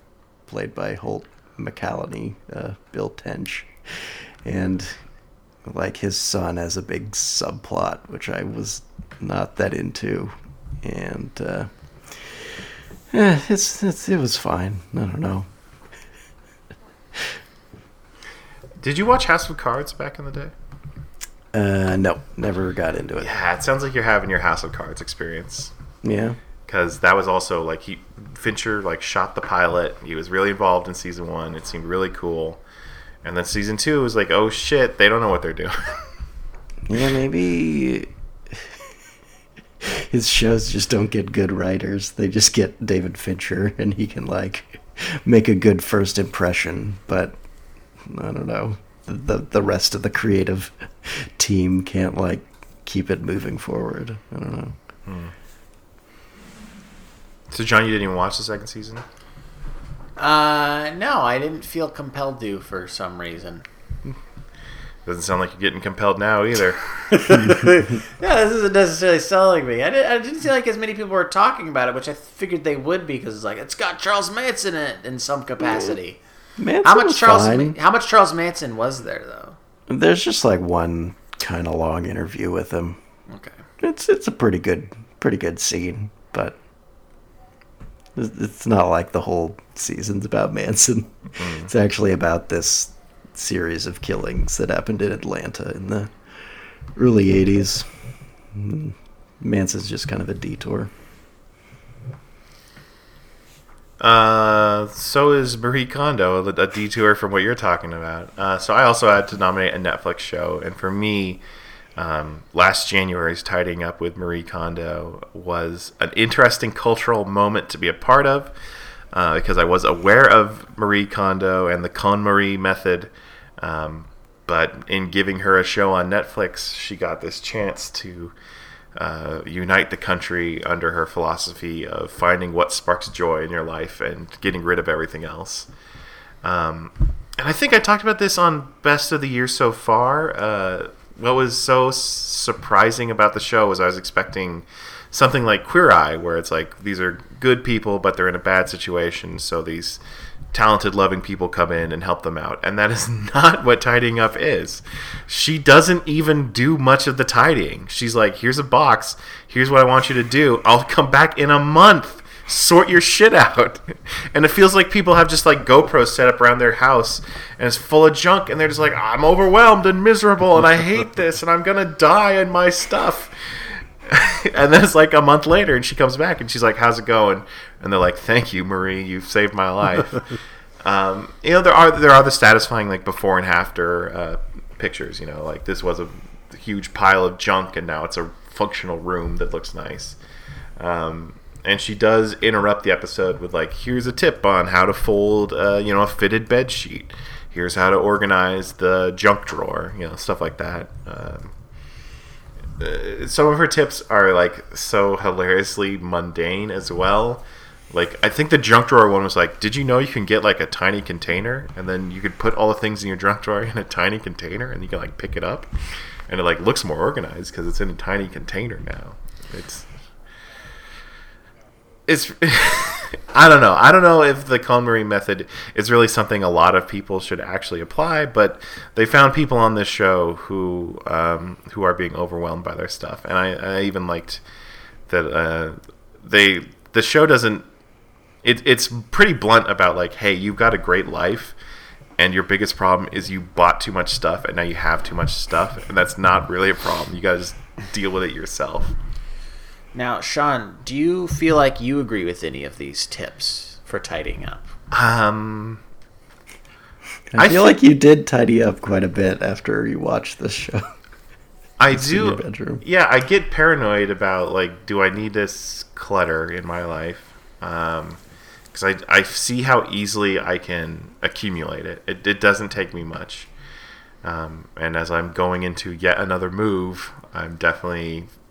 played by Holt McCallany, uh, Bill Tench, and like his son as a big subplot, which I was not that into, and uh, eh, it's, it's it was fine. I don't know. Did you watch House of Cards back in the day? Uh, no, never got into it. Yeah, it sounds like you're having your House of Cards experience. Yeah, because that was also like he Fincher like shot the pilot. He was really involved in season one. It seemed really cool, and then season two was like, oh shit, they don't know what they're doing. yeah, maybe his shows just don't get good writers. They just get David Fincher, and he can like make a good first impression. But I don't know, the the, rest of the creative team can't like keep it moving forward. I don't know. Hmm. so John, you didn't even watch the second season. Uh, no, I didn't feel compelled to for some reason. Doesn't sound like you're getting compelled now either. (laughs) (laughs) Yeah, this isn't necessarily selling me. I, did, I didn't see like as many people were talking about it, which I figured they would be because it's like it's got Charles Manson in it in some capacity. Manson How much was Charles? fine. How much Charles Manson was there though? There's just like one kind of long interview with him. Okay. It's it's a pretty good pretty good scene, but it's not like the whole season's about Manson. It's actually about this series of killings that happened in Atlanta in the early '80s. Mm, Manson's just kind of a detour. Uh, so is Marie Kondo, a, a detour from what you're talking about. Uh, so I also had to nominate a Netflix show, and for me, um, last January's tidying up with Marie Kondo was an interesting cultural moment to be a part of uh, because I was aware of Marie Kondo and the KonMari method. Um, but in giving her a show on Netflix, she got this chance to uh, unite the country under her philosophy of finding what sparks joy in your life and getting rid of everything else. Um, and I think I talked about this on Best of the Year so far. Uh, what was so surprising about the show was I was expecting something like Queer Eye, where it's like these are good people, but they're in a bad situation, so these talented, loving people come in and help them out. And that is (laughs) not what tidying up is. She doesn't even do much of the tidying. She's like, here's a box, here's what I want you to do. I'll come back in a month. Sort your shit out. (laughs) And it feels like people have just like GoPros set up around their house and it's full of junk and they're just like, I'm overwhelmed and miserable and I hate (laughs) this and I'm gonna die in my stuff. (laughs) and then it's like a month later and she comes back and she's like how's it going and they're like thank you marie you've saved my life Um, you know, there are there are the satisfying like before and after uh, pictures. You know, like this was a huge pile of junk, and now it's a functional room that looks nice. Um, and she does interrupt the episode with like, "Here's a tip on how to fold, uh, you know, a fitted bed sheet. Here's how to organize the junk drawer. You know, stuff like that." Um, uh, some of her tips are like so hilariously mundane as well. Like I think the junk drawer one was like, did you know you can get like a tiny container and then you could put all the things in your junk drawer (laughs) in a tiny container and you can like pick it up and it like looks more organized because it's in a tiny container now. It's it's (laughs) I don't know. I don't know if the KonMari method is really something a lot of people should actually apply, but they found people on this show who um, who are being overwhelmed by their stuff, and I, I even liked that uh, they the show doesn't. It, it's pretty blunt about like, hey, you've got a great life, and your biggest problem is you bought too much stuff, and now you have too much stuff, and that's not really a problem. You gotta just deal with it yourself. Now, Sean, do you feel like you agree with any of these tips for tidying up? Um, I, I feel thi- like you did tidy up quite a bit after you watched this show. I do. bedroom. Yeah, I get paranoid about like, do I need this clutter in my life? Because I I see how easily I can accumulate it. It, it doesn't take me much. Um, and as I'm going into yet another move, I'm definitely a- a-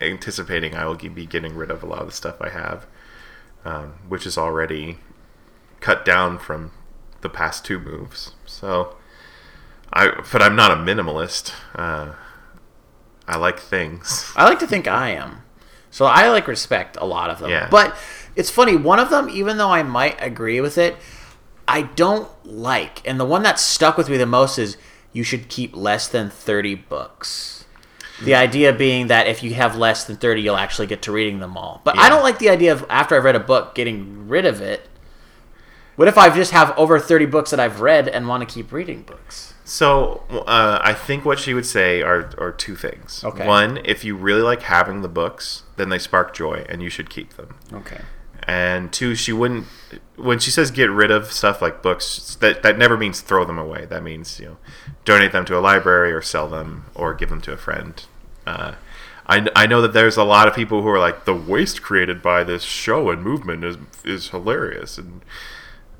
anticipating I will be getting rid of a lot of the stuff I have, um, which is already cut down from the past two moves. So, I but I'm not a minimalist. Uh, I like things. I like to think I am. So I like respect a lot of them. Yeah. But it's funny, one of them, even though I might agree with it, I don't like. And the one that stuck with me the most is you should keep less than 30 books. The idea being that if you have less than 30, you'll actually get to reading them all. But I don't like the idea of after I've read a book getting rid of it. What if I just have over 30 books that I've read and want to keep reading books? So uh, I think what she would say are, are two things. Okay. One, if you really like having the books, then they spark joy, and you should keep them. Okay. And two, she wouldn't. When she says get rid of stuff like books, that that never means throw them away. That means you know, donate them to a library or sell them or give them to a friend. Uh, I, I know that there's a lot of people who are like the waste created by this show and movement is is hilarious, and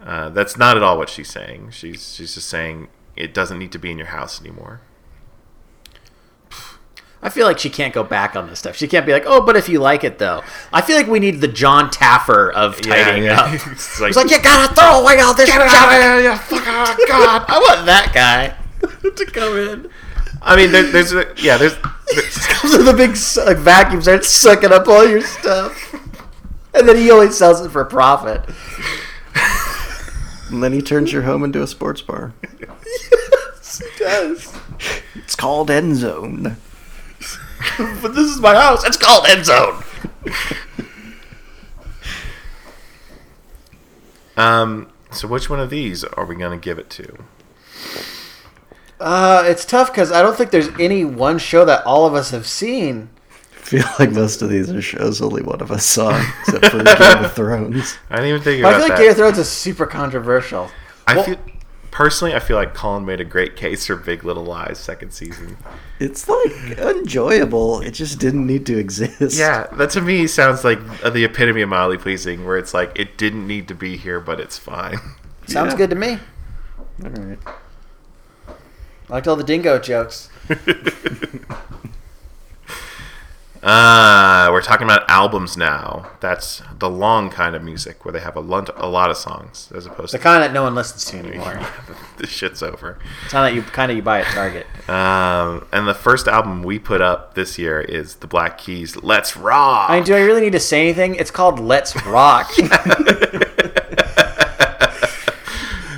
uh, that's not at all what she's saying. She's she's just saying it doesn't need to be in your house anymore. I feel like she can't go back on this stuff. She can't be like, oh, but if you like it though. I feel like we need the John Taffer of tidying up. (laughs) it's like, It's like you gotta throw away all this junk. yeah, fuck, oh, God. (laughs) I want that guy (laughs) to come in. I mean, there, there's a, yeah, there's, there's Comes with a big like, vacuum, starts sucking up all your stuff, and then he always sells it for profit. (laughs) And then he turns your home into a sports bar. Yes, he does. It's called End Zone. (laughs) But this is my house. It's called End Zone. Um, so which one of these are we gonna give it to? Uh, it's tough because I don't think there's any one show that all of us have seen. I feel like most of these are shows only one of us saw, except for Game of (laughs) Thrones. I didn't even think I about feel like that. Game of Thrones is super controversial. I Well- feel personally, I feel like Colin made a great case for Big Little Lies second season. It's like enjoyable. It just didn't need to exist. Yeah, that to me sounds like the epitome of mildly pleasing, where it's like it didn't need to be here, but it's fine. Sounds Yeah. good to me. All right. I liked all the dingo jokes. Uh, (laughs) we're talking about albums now. That's the long kind of music where they have a lot, a lot of songs as opposed to The to kind that no one listens to anymore. (laughs) the shit's over. The kind that you kind of you buy at Target. Um, and the first album we put up this year is the Black Keys' "Let's Rock." I mean, do I really need to say anything? It's called Let's Rock. (laughs)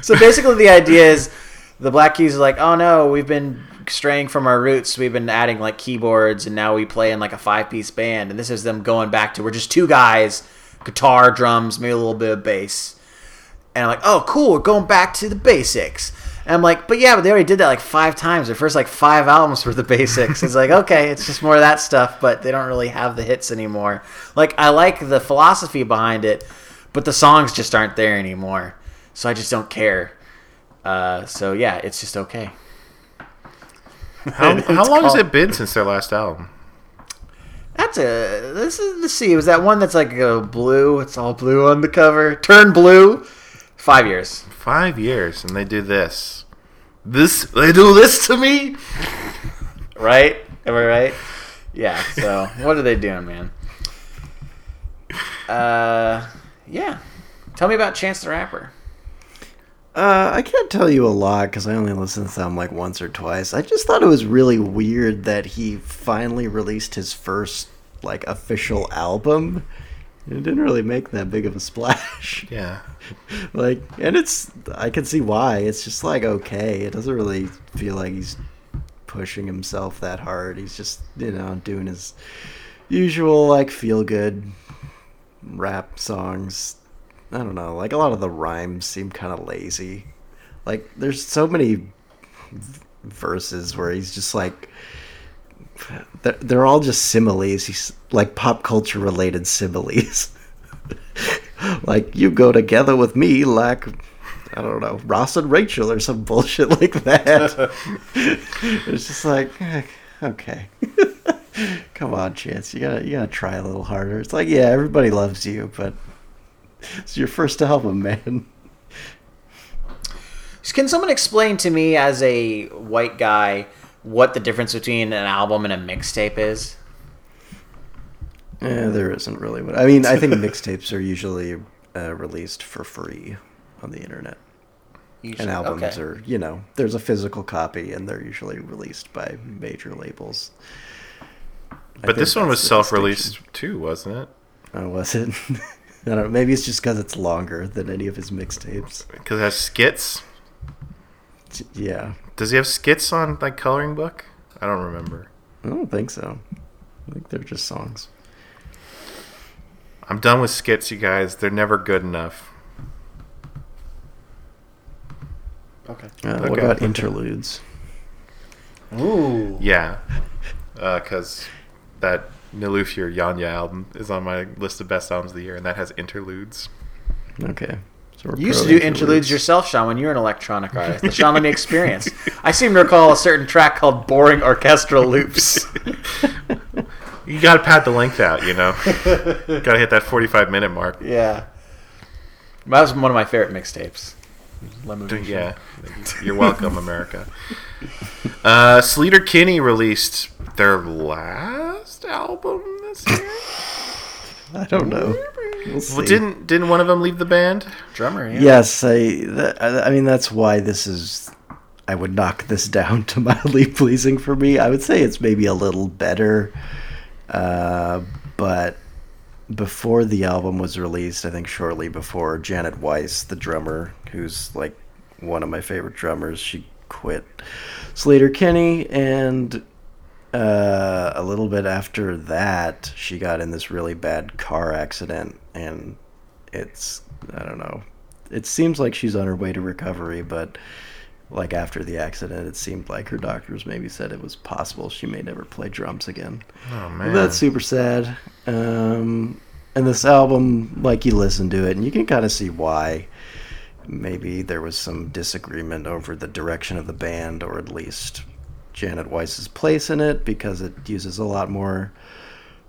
so basically, the idea is the Black Keys are like, oh no, we've been straying from our roots. We've been adding like keyboards, and now we play in like a five piece band. And this is them going back to we're just two guys, guitar, drums, maybe a little bit of bass. And I'm like, oh, cool, we're going back to the basics. And I'm like, but yeah, but they already did that like five times. Their first like five albums were the basics. It's like, okay, it's just more of that stuff, but they don't really have the hits anymore. Like, I like the philosophy behind it, but the songs just aren't there anymore. so I just don't care. Uh, so yeah, it's just okay. How, (laughs) how long has it been since their last album? That's a this is let's see. Was that one that's like a blue? It's all blue on the cover. Turn blue. Five years. Five years, and they do this. This they do this to me. Right? Am I right? Yeah. So what are they doing, man? Uh, yeah. Tell me about Chance the Rapper. Uh, I can't tell you a lot because I only listened to them like once or twice. I just thought it was really weird that he finally released his first like official album. It didn't really make that big of a splash. (laughs) Yeah, like, and it's I can see why. It's just like okay. It doesn't really feel like he's pushing himself that hard. He's just you know doing his usual like feel good rap songs. I don't know. Like a lot of the rhymes seem kind of lazy. Like there's so many v- verses where he's just like they're, they're all just similes. He's like pop culture related similes. (laughs) like you go together with me like I don't know, Ross and Rachel or some bullshit (laughs) like that. (laughs) it's just like eh, okay. Come on, Chance. You gotta you gotta try a little harder. It's like, yeah, everybody loves you, but it's your first album, man. Can someone explain to me, as a white guy, what the difference between an album and a mixtape is? Eh, there isn't really one. I mean, I think (laughs) mixtapes are usually uh, released for free on the internet. Usually- And albums okay. are, you know, there's a physical copy and they're usually released by major labels. I but this one was self-released too, wasn't it? Oh, was it? (laughs) I don't know. Maybe it's just because it's longer than any of his mixtapes. Because it has skits. Yeah. Does he have skits on like coloring book? I don't remember. I don't think so. I think they're just songs. I'm done with skits, you guys. They're never good enough. Okay. Uh, What Okay. about interludes? Ooh. Yeah, because that Nilüfer Yanya album is on my list of best albums of the year, and that has interludes. Okay. So we're You used to do interludes yourself, Sean, when you were an electronic (laughs) artist. The Sean Let Experience. I seem to recall a certain track called Boring Orchestral Loops. (laughs) You got to pad the length out, you know. (laughs) got to hit that 45 minute mark. yeah. That was one of my favorite mixtapes. Lemon (laughs) Yeah, you're welcome, America. Uh, Sleater Kinney released their last album this year. I don't know. We'll. Well, didn't didn't one of them leave the band? Drummer, yeah. Yes, I. That, I I mean, that's why this is. I would knock this (laughs) down to mildly pleasing for me. I would say it's maybe a little better, uh, but before the album was released, I think shortly before, Janet Weiss, the drummer, who's like one of my favorite drummers, she quit Sleater Kinney and uh, a little bit after that, she got in this really bad car accident, and it's I don't know. It seems like she's on her way to recovery, but like after the accident, it seemed like her doctors maybe said it was possible she may never play drums again. Oh man, That's super sad. Um, and this album, like you listen to it, and you can kind of see why. Maybe there was some disagreement over the direction of the band, or at least Janet Weiss's place in it, because it uses a lot more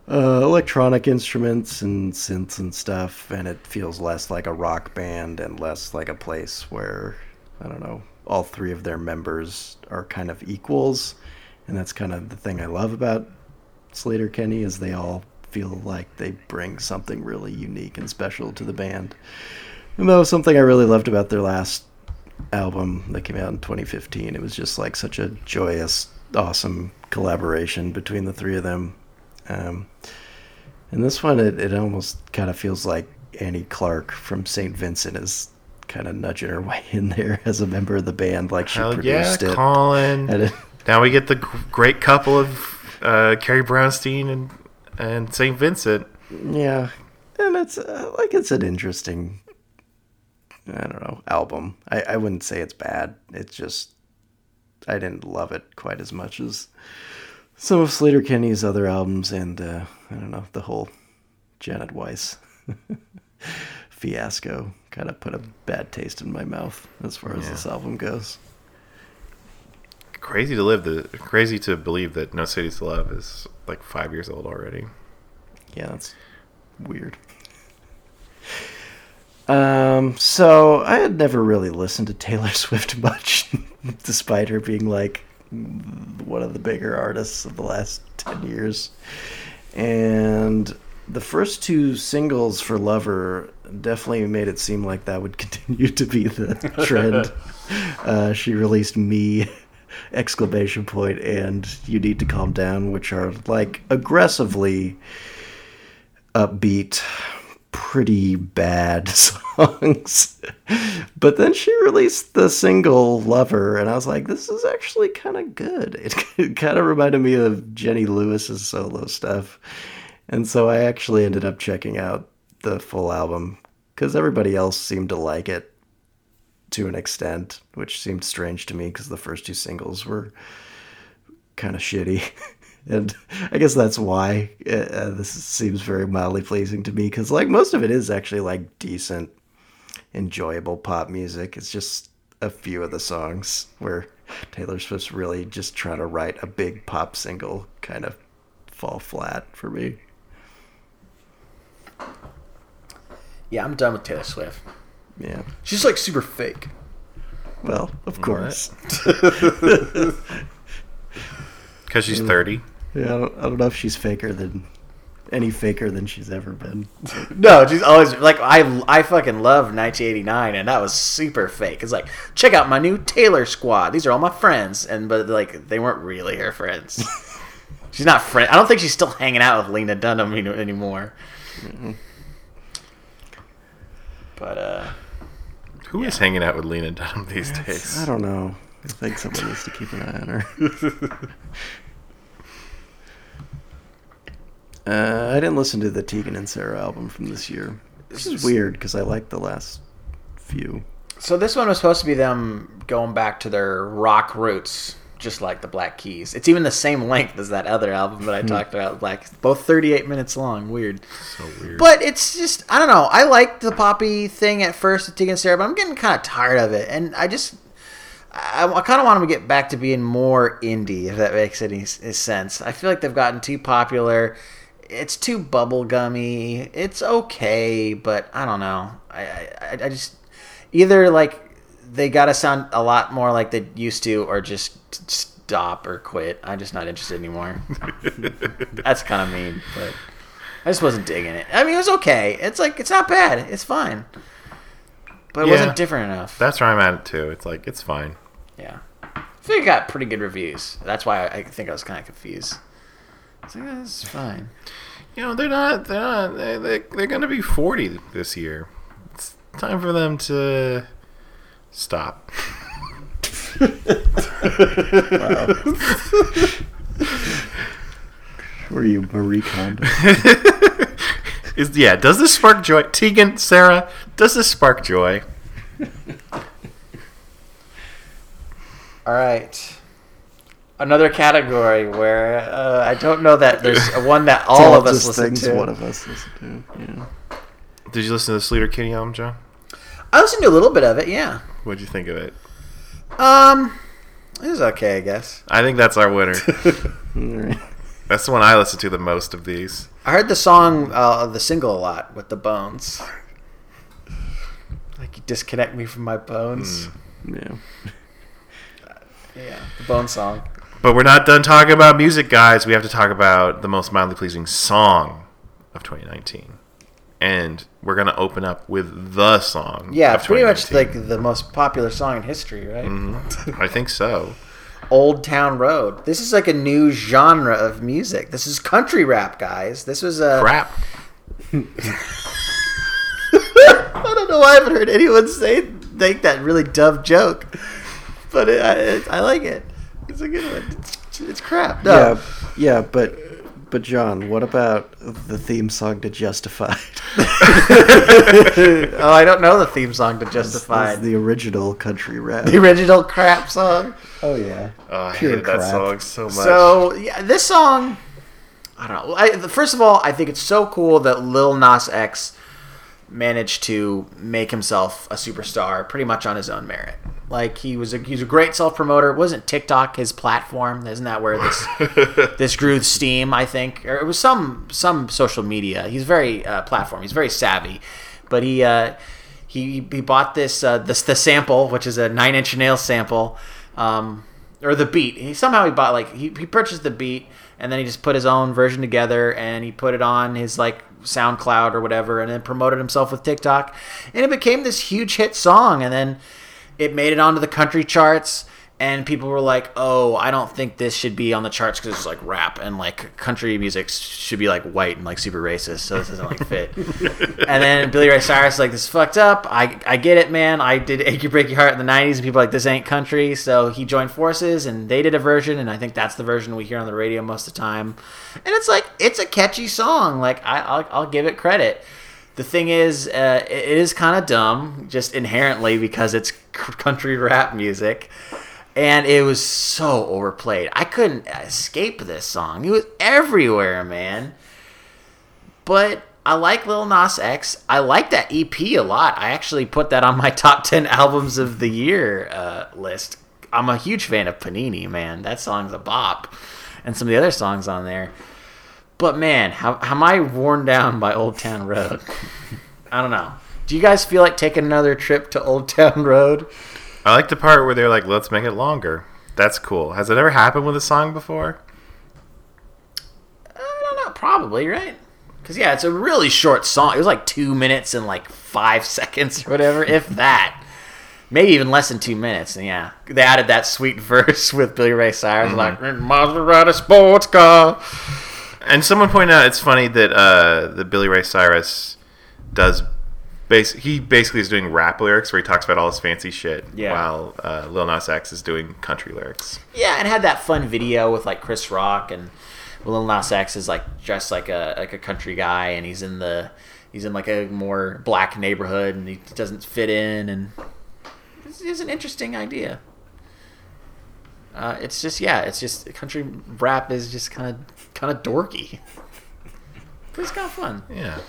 uh, electronic instruments and synths and stuff, and it feels less like a rock band and less like a place where I don't know. All three of their members are kind of equals, and that's kind of the thing I love about Sleater Kinney is they all feel like they bring something really unique and special to the band. And that was something I really loved about their last album that came out in 2015. It was just like such a joyous, awesome collaboration between the three of them. Um, and this one, it, it almost kind of feels like Annie Clark from St. Vincent is kind of nudging her (laughs) way in there as a member of the band, like she hell yeah, produced it. Colin. It- Now we get the great couple of uh, Carrie Brownstein and and St. Vincent. Yeah, and it's uh, like it's an interesting, I don't know, album. I, I wouldn't say it's bad. It's just I didn't love it quite as much as some of Sleater Kinney's other albums, and uh, I don't know the whole Janet Weiss (laughs) fiasco kind of put a bad taste in my mouth as far as Yeah. this album goes. Crazy to live the crazy to believe that No Cities to Love is like five years old already. Yeah, that's weird. Um, so I had never really listened to Taylor (laughs) Swift much, (laughs) despite her being like one of the bigger artists of the last 10 years. And the first two singles for Lover definitely made it seem like that would (laughs) continue to be the trend. (laughs) uh, she released Me (laughs) exclamation point and You Need to Calm Down, which are like aggressively upbeat, pretty bad songs. but then she released the single Lover, and I was like, this is actually kind of good. It, it kind of reminded me of Jenny Lewis's solo stuff. And so I actually ended up checking out the full album because everybody else seemed to like it to an extent, which seemed strange to me because the first two singles were kind of shitty. (laughs) and I guess that's why uh, uh, this seems very mildly pleasing to me because, like, most of it is actually like decent, enjoyable pop music. It's just a few of the songs where Taylor Swift's really just trying to write a big pop single kind of fall flat for me. Yeah, I'm done with Taylor Swift. Yeah. She's like super fake. Well, of course. (laughs) Because she's thirty. Yeah, I don't, I don't know if she's faker than any faker than she's ever been. (laughs) No, she's always like I. I fucking love 1989, and that was super fake. It's like check out my new Taylor Squad. These are all my friends, and but like they weren't really her friends. (laughs) she's not friend. I don't think she's still hanging out with Lena Dunham any- anymore. But uh, Who is hanging out with Lena Dunham these days? I don't know. I think someone needs to keep an eye on her. (laughs) uh, I didn't listen to the Tegan and Sara album from this year. This is weird because I like the last few. so this one was supposed to be them going back to their rock roots, just like the Black Keys. It's even the same length as that other album that I hmm. talked about, Black. Both 38 minutes long. Weird. So weird. But it's just I don't know. I liked the poppy thing at first with Tegan Sara, but I'm getting kind of tired of it, and I just I, I kind of want them to get back to being more indie, if that makes any s- sense. I feel like they've gotten too popular. It's too bubblegummy. It's okay, but I don't know. I I, I just either like they got to sound a lot more like they used to, or just stop or quit. I'm just not interested anymore. (laughs) That's kind of mean, but I just wasn't digging it. I mean, it was okay. It's like it's not bad. It's fine, but it Yeah. wasn't different enough. That's where I'm at too. It's like it's fine. yeah, I think it got pretty good reviews. That's why I, I think I was kind of confused. Like, "Oh, it's fine. You know, they're not. They're not. They, they, they're going to be 40 this year. It's time for them to stop. Were you Marie Kondo? Is yeah? Does this spark joy, Tegan, Sara? Does this spark joy? All right. Another category where uh, I don't know that there's one that all of us just listen things to. one of us listen to. Yeah. Did you listen to the Sleater Kinney album, John? I listened to a little bit of it. Yeah. What'd you think of it? Um, it was okay, I guess. I think that's our winner. (laughs) (laughs) That's the one I listen to the most of these. I heard the song, uh, the single a lot with the bones. Like you disconnect me from my bones. Yeah. (laughs) Yeah, the bone song. But we're not done talking about music, guys. We have to talk about the most mildly pleasing song of 2019. And we're going to open up with the song. Yeah, of pretty much like the most popular song in history, right? Mm-hmm. I think so. Old Town Road. This is like a new genre of music. This is country rap, guys. This was a. Crap. (laughs) I don't know why I haven't heard anyone say make that really dumb joke, but it, I, it, I like it. It's a good one. It's, it's crap. No. Yeah, yeah, but but John, what about the theme song to Justified? (laughs) (laughs) oh, I don't know the theme song to It's Justified. the original country rap. The original crap song. Oh yeah. Oh, I Pure hated that crap. song so much. So yeah, this song. I don't know. I, the- first of all, I think it's so cool that Lil Nas X managed to make himself a superstar pretty much on his own merit. Like he was a he's a great self promoter. Wasn't TikTok his platform? Isn't that where this (laughs) this grew steam? I think, or it was some some social media. He's very uh, platform. He's very savvy, but he uh, he he bought this uh, this the sample, which is a Nine Inch Nails sample, um, or the beat. He somehow he bought like he, he purchased the beat and then he just put his own version together and he put it on his like SoundCloud or whatever, and then promoted himself with TikTok, and it became this huge hit song, and then it made it onto the country charts. And people were like, "Oh, I don't think this should be on the charts because it's like rap and like country music should be like white and like super racist, so this doesn't like fit." (laughs) and then Billy Ray Cyrus like, "This is fucked up. I I get it, man. I did Achy Breaky Heart in the '90s, and people like this ain't country." So he joined forces, and they did a version, and I think that's the version we hear on the radio most of the time. And it's like it's a catchy song. Like I I'll, I'll give it credit. The thing is, uh, it is kind of dumb, just inherently because it's c- country rap music, and it was so overplayed. I couldn't escape this song. It was everywhere, man. But I like Lil Nas X. I like that EP a lot. I actually put that on my (laughs) top ten albums of the year uh, list. I'm a huge fan of Panini, man. That song's a bop, and some of the other songs on there. But man, how, how am I worn down by Old Town Road? (laughs) I don't know. Do you guys feel like taking another trip to Old Town Road? I like the part where they're like, "Let's make it longer." That's cool. Has it ever happened with a song before? I don't know. Probably right. Because yeah, it's a really short song. It was like two minutes and like five (laughs) seconds or whatever, if that. Maybe even less than two minutes. And yeah, they added that sweet (laughs) verse with Billy Ray Cyrus, like Maserati sports car. And someone pointed out it's funny that uh, the Billy Ray Cyrus does. Base, he basically is doing rap lyrics where he talks about all his fancy shit, Yeah. while uh, Lil Nas X is doing country lyrics. Yeah, and had that fun video with like Chris Rock and Lil Nas X is like dressed like a like a country guy, and he's in the he's in like a more black neighborhood, and he doesn't fit in, and it's, it's an interesting idea. Uh, it's just yeah, it's just country rap is just kind of kind of dorky, (laughs) but it's kind of fun. Yeah,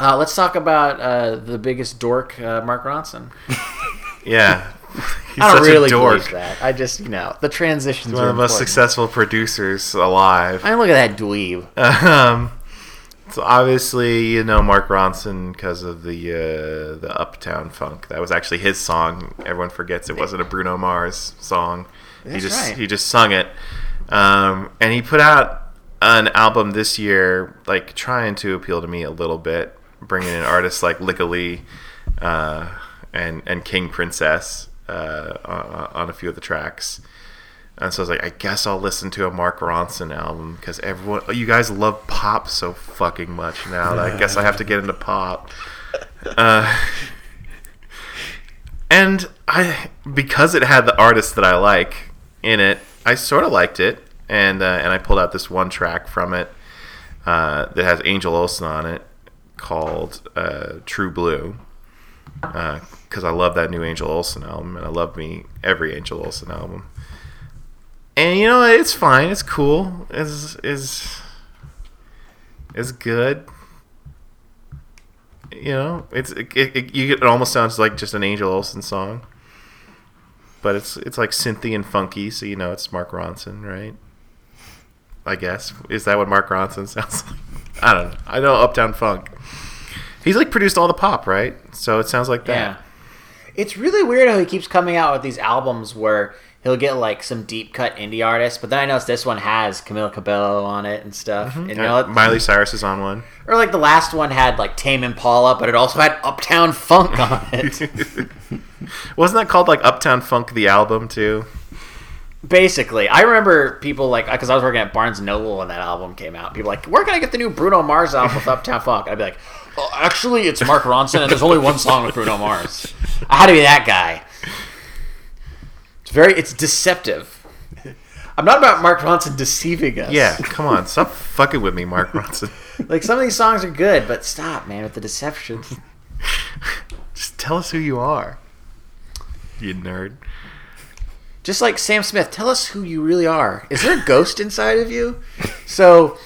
Uh, let's talk about uh, the biggest dork, uh, Mark Ronson. (laughs) yeah. (laughs) He's I don't really believe that. I just you know the transitions. He's one of the most important. successful producers alive. I mean, look at that dweeb. (laughs) Um, so obviously, you know Mark Ronson because of the uh, the Uptown Funk. That was actually his song. Everyone forgets it wasn't a Bruno Mars song. he just right. he just sung it, um, and he put out an album this year, like trying to appeal to me a little bit, bringing in artists like Lykke Li, uh, and and King Princess uh, on, on a few of the tracks. And so I was like, I guess I'll listen to a Mark Ronson album because everyone, you guys love pop so fucking much now. that I guess I have to get into pop. Uh, and I, because it had the artists that I like in it, I sort of liked it, and uh, and I pulled out this one track from it uh, that has Angel Olsen on it called uh, True Blue because I love that new Angel Olsen album, and I love me every Angel Olsen album. And you know, it's fine. It's cool. Is is is good. You know, it's it, it, it, you, it almost sounds like just an Angel Olsen song, but it's it's like synthy and funky, so you know it's Mark Ronson, right? I guess is that what Mark Ronson (laughs) sounds like? I don't know. I know Uptown Funk. He's like produced all the pop, right? So it sounds like that. Yeah. It's really weird how he keeps coming out with these albums where he'll get like some deep cut indie artists, but then I noticed this one has Camila Cabello on it and stuff. Mm-hmm. And, you know, Miley Cyrus is on one. or like the last one had like Tame Impala, but it also had Uptown Funk on it. (laughs) Wasn't that called like Uptown Funk the album too? Basically, I remember people like because I was working at Barnes and Noble when that album came out. People like, where can I get the new Bruno Mars album with Uptown Funk? I'd be like, oh, actually, it's Mark Ronson, and there's only one song with Bruno Mars. I had to be that guy. It's very, it's deceptive. I'm not about Mark Ronson deceiving us. Yeah, come on, stop fucking with me, Mark Ronson. like some of these songs are good, but stop, man, with the deception. (laughs) Just tell us who you are, you nerd. Just like Sam Smith, tell us who you really are. Is there a ghost inside of you? (laughs) So,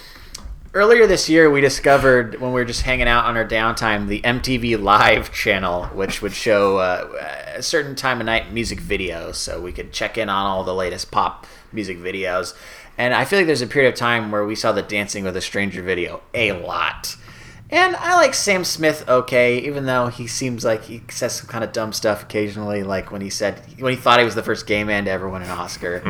earlier this year, we discovered when we were just hanging out on our downtime the MTV Live channel, which would show uh, a certain time of night music videos, so we could check in on all the latest pop music videos. And I feel like there's a period of time where we saw the Dancing with a Stranger video a lot. And I like Sam Smith okay, even though he seems like he says some kind of dumb stuff occasionally, like when he said when he thought he was the first gay man to ever win an Oscar.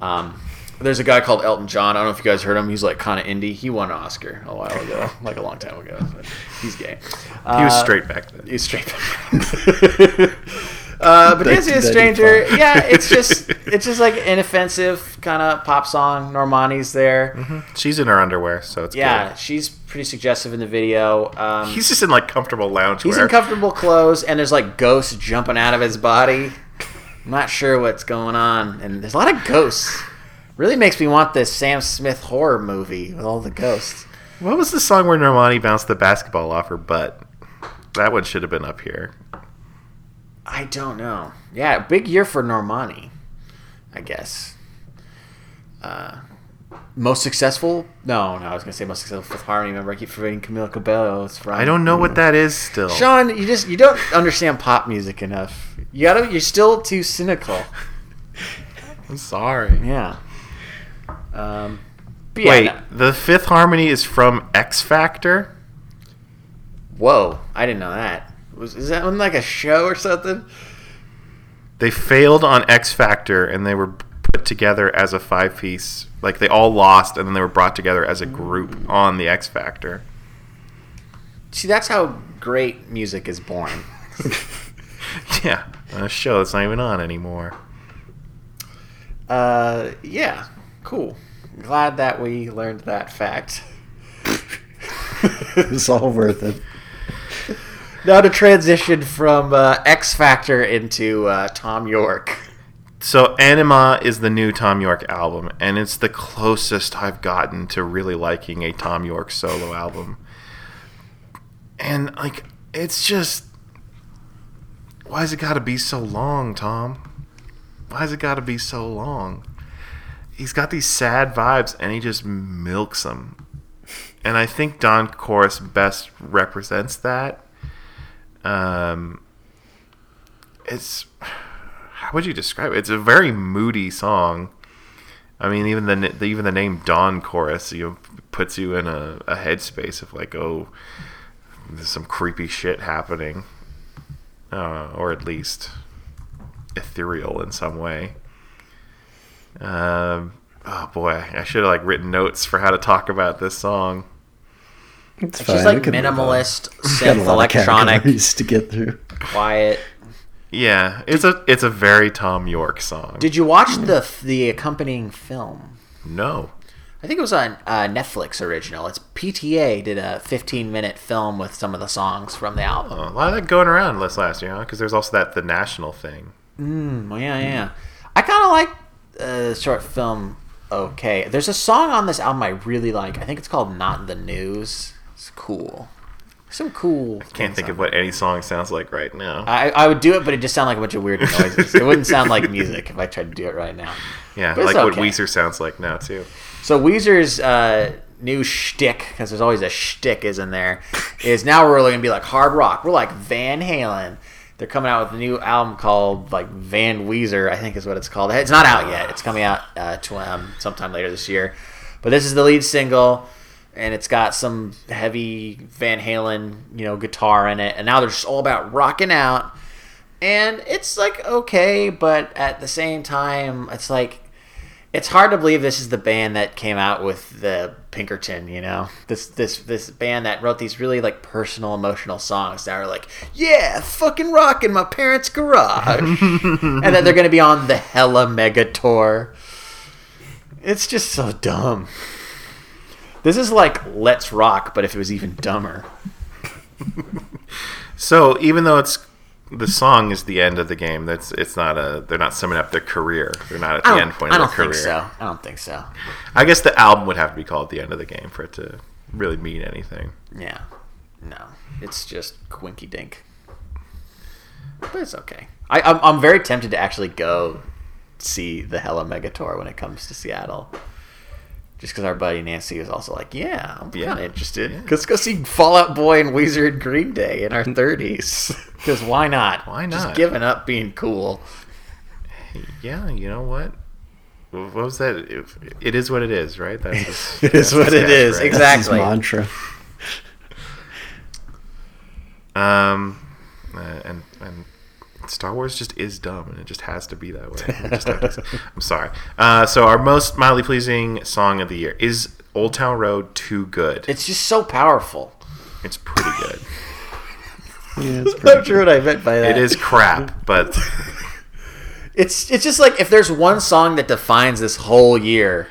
Um, there's a guy called Elton John. I don't know if you guys heard him. He's like kind of indie. He won an Oscar a while ago, (laughs) like a long time ago. He's gay. He was Uh, straight back then. He's straight. (laughs) uh, but Dancing a Stranger, 1995. yeah, it's (laughs) just it's just like an inoffensive kind of pop song. Normani's there. She's in her underwear, so it's Yeah, good. she's pretty suggestive in the video. Um, He's just in like comfortable loungewear. He's in comfortable clothes, and there's like ghosts jumping out of his body. I'm (laughs) not sure what's going on, and there's a lot of ghosts. Really makes me want this Sam Smith horror movie with all the ghosts. What was the song where Normani bounced the basketball off her butt? That one should have been up here. I don't know. Yeah, big year for Normani, I guess. Uh, most successful? No, no, I was gonna say most successful Fifth Harmony. Remember, I keep forgetting Camila Cabello. is from. I don't know what that is still. Sean, you just you don't understand pop music enough. You gotta. You're still too cynical. (laughs) I'm sorry. Yeah. Um, yeah, Wait, no- the fifth harmony is from X Factor? whoa! I didn't know that. Was is that on like a show or something? They failed on X Factor and they were put together as a five piece. Like they all lost and then they were brought together as a group on the X Factor. See, that's how great music is born. (laughs) Yeah, on a show that's not even on anymore. Uh, yeah, cool. Glad that we learned that fact. (laughs) It's all worth it. Now to transition from uh, X Factor into uh, Thom Yorke. So Anima is the new Thom Yorke album, and it's the closest I've gotten to really liking a Thom Yorke solo album. And like, it's just, why's it got to be so long, Tom? Why's it got to be so long? He's got these sad vibes, and he just milks them. And I think Dawn Chorus best represents that. Um, it's how would you describe it? It's a very moody song. I mean, even the, even the name Dawn Chorus, you know, puts you in a, a headspace of like, oh, there's some creepy shit happening, uh, or at least ethereal in some way. Um, oh boy, I should have like written notes for how to talk about this song. It's It's fine. just like can move minimalist, (laughs) Got a synth, lot electronic, categories to get through. quiet. Yeah, it's a it's a very Thom Yorke song. Did you watch the the accompanying film? no, I think it was on uh, Netflix original. It's PTA did a 15 minute film with some of the songs from the album. a lot of that going around this last year, because there's also that the national thing. Mm, well, yeah, yeah. I kind of like uh, the short film. Okay, there's a song on this album I really like. I think it's called "Not the News." It's cool. So cool. I can't think of what any song sounds like right now. I, I would do it, but it just sound like a bunch of weird noises. it wouldn't sound like music if I tried to do it right now. yeah, like what. Weezer sounds like now too. So Weezer's uh, new shtick, because there's always a shtick, is in there, is now we're really gonna be like hard rock. We're like Van Halen. They're coming out with a new album called like Van Weezer, I think is what it's called. It's not out yet. It's coming out uh, to, um, sometime later this year. But this is the lead single, and it's got some heavy Van Halen, you know, guitar in it. And now they're just all about rocking out. And it's like okay, but at the same time, it's like it's hard to believe this is the band that came out with the Pinkerton, you know, this this this band that wrote these really like personal, emotional songs that are like, yeah, fucking rock in my parents' garage, (laughs) and then they're gonna be on the Hella Mega tour. It's just so dumb. This is like Let's Rock, but if it was even dumber. (laughs) So even though it's the song is the end of the game, that's it's not a they're not summing up their career. They're not at the end don't, point I of don't their career. think so. I don't think so. I guess the album would have to be called the end of the game for it to really mean anything. Yeah, no, it's just quinky dink. But it's okay. I, I'm, I'm very tempted to actually go see the Hella Mega tour when it comes to Seattle. Just because our buddy Nancy was also like, yeah, I'm Yeah. kind of interested. Let's go see Fall Out Boy and Weezer and Green Day in our 30s. Because (laughs) why not? Why Just not? giving up being cool. Yeah, you know what? What was that? It, it is what it is, right? That's (laughs) his, It is that's what it is, catchphrase. exactly. That's his mantra. Um, uh, and and Star Wars just is dumb, and it just has to be that way. We just have to- (laughs) I'm sorry. Uh, so our most mildly pleasing song of the year is "Old Town Road." Too good. It's just so powerful. It's pretty good. Yeah, it's (laughs) pretty not sure what I meant by that. It is crap, (laughs) but It's it's just like if there's one song that defines this whole year,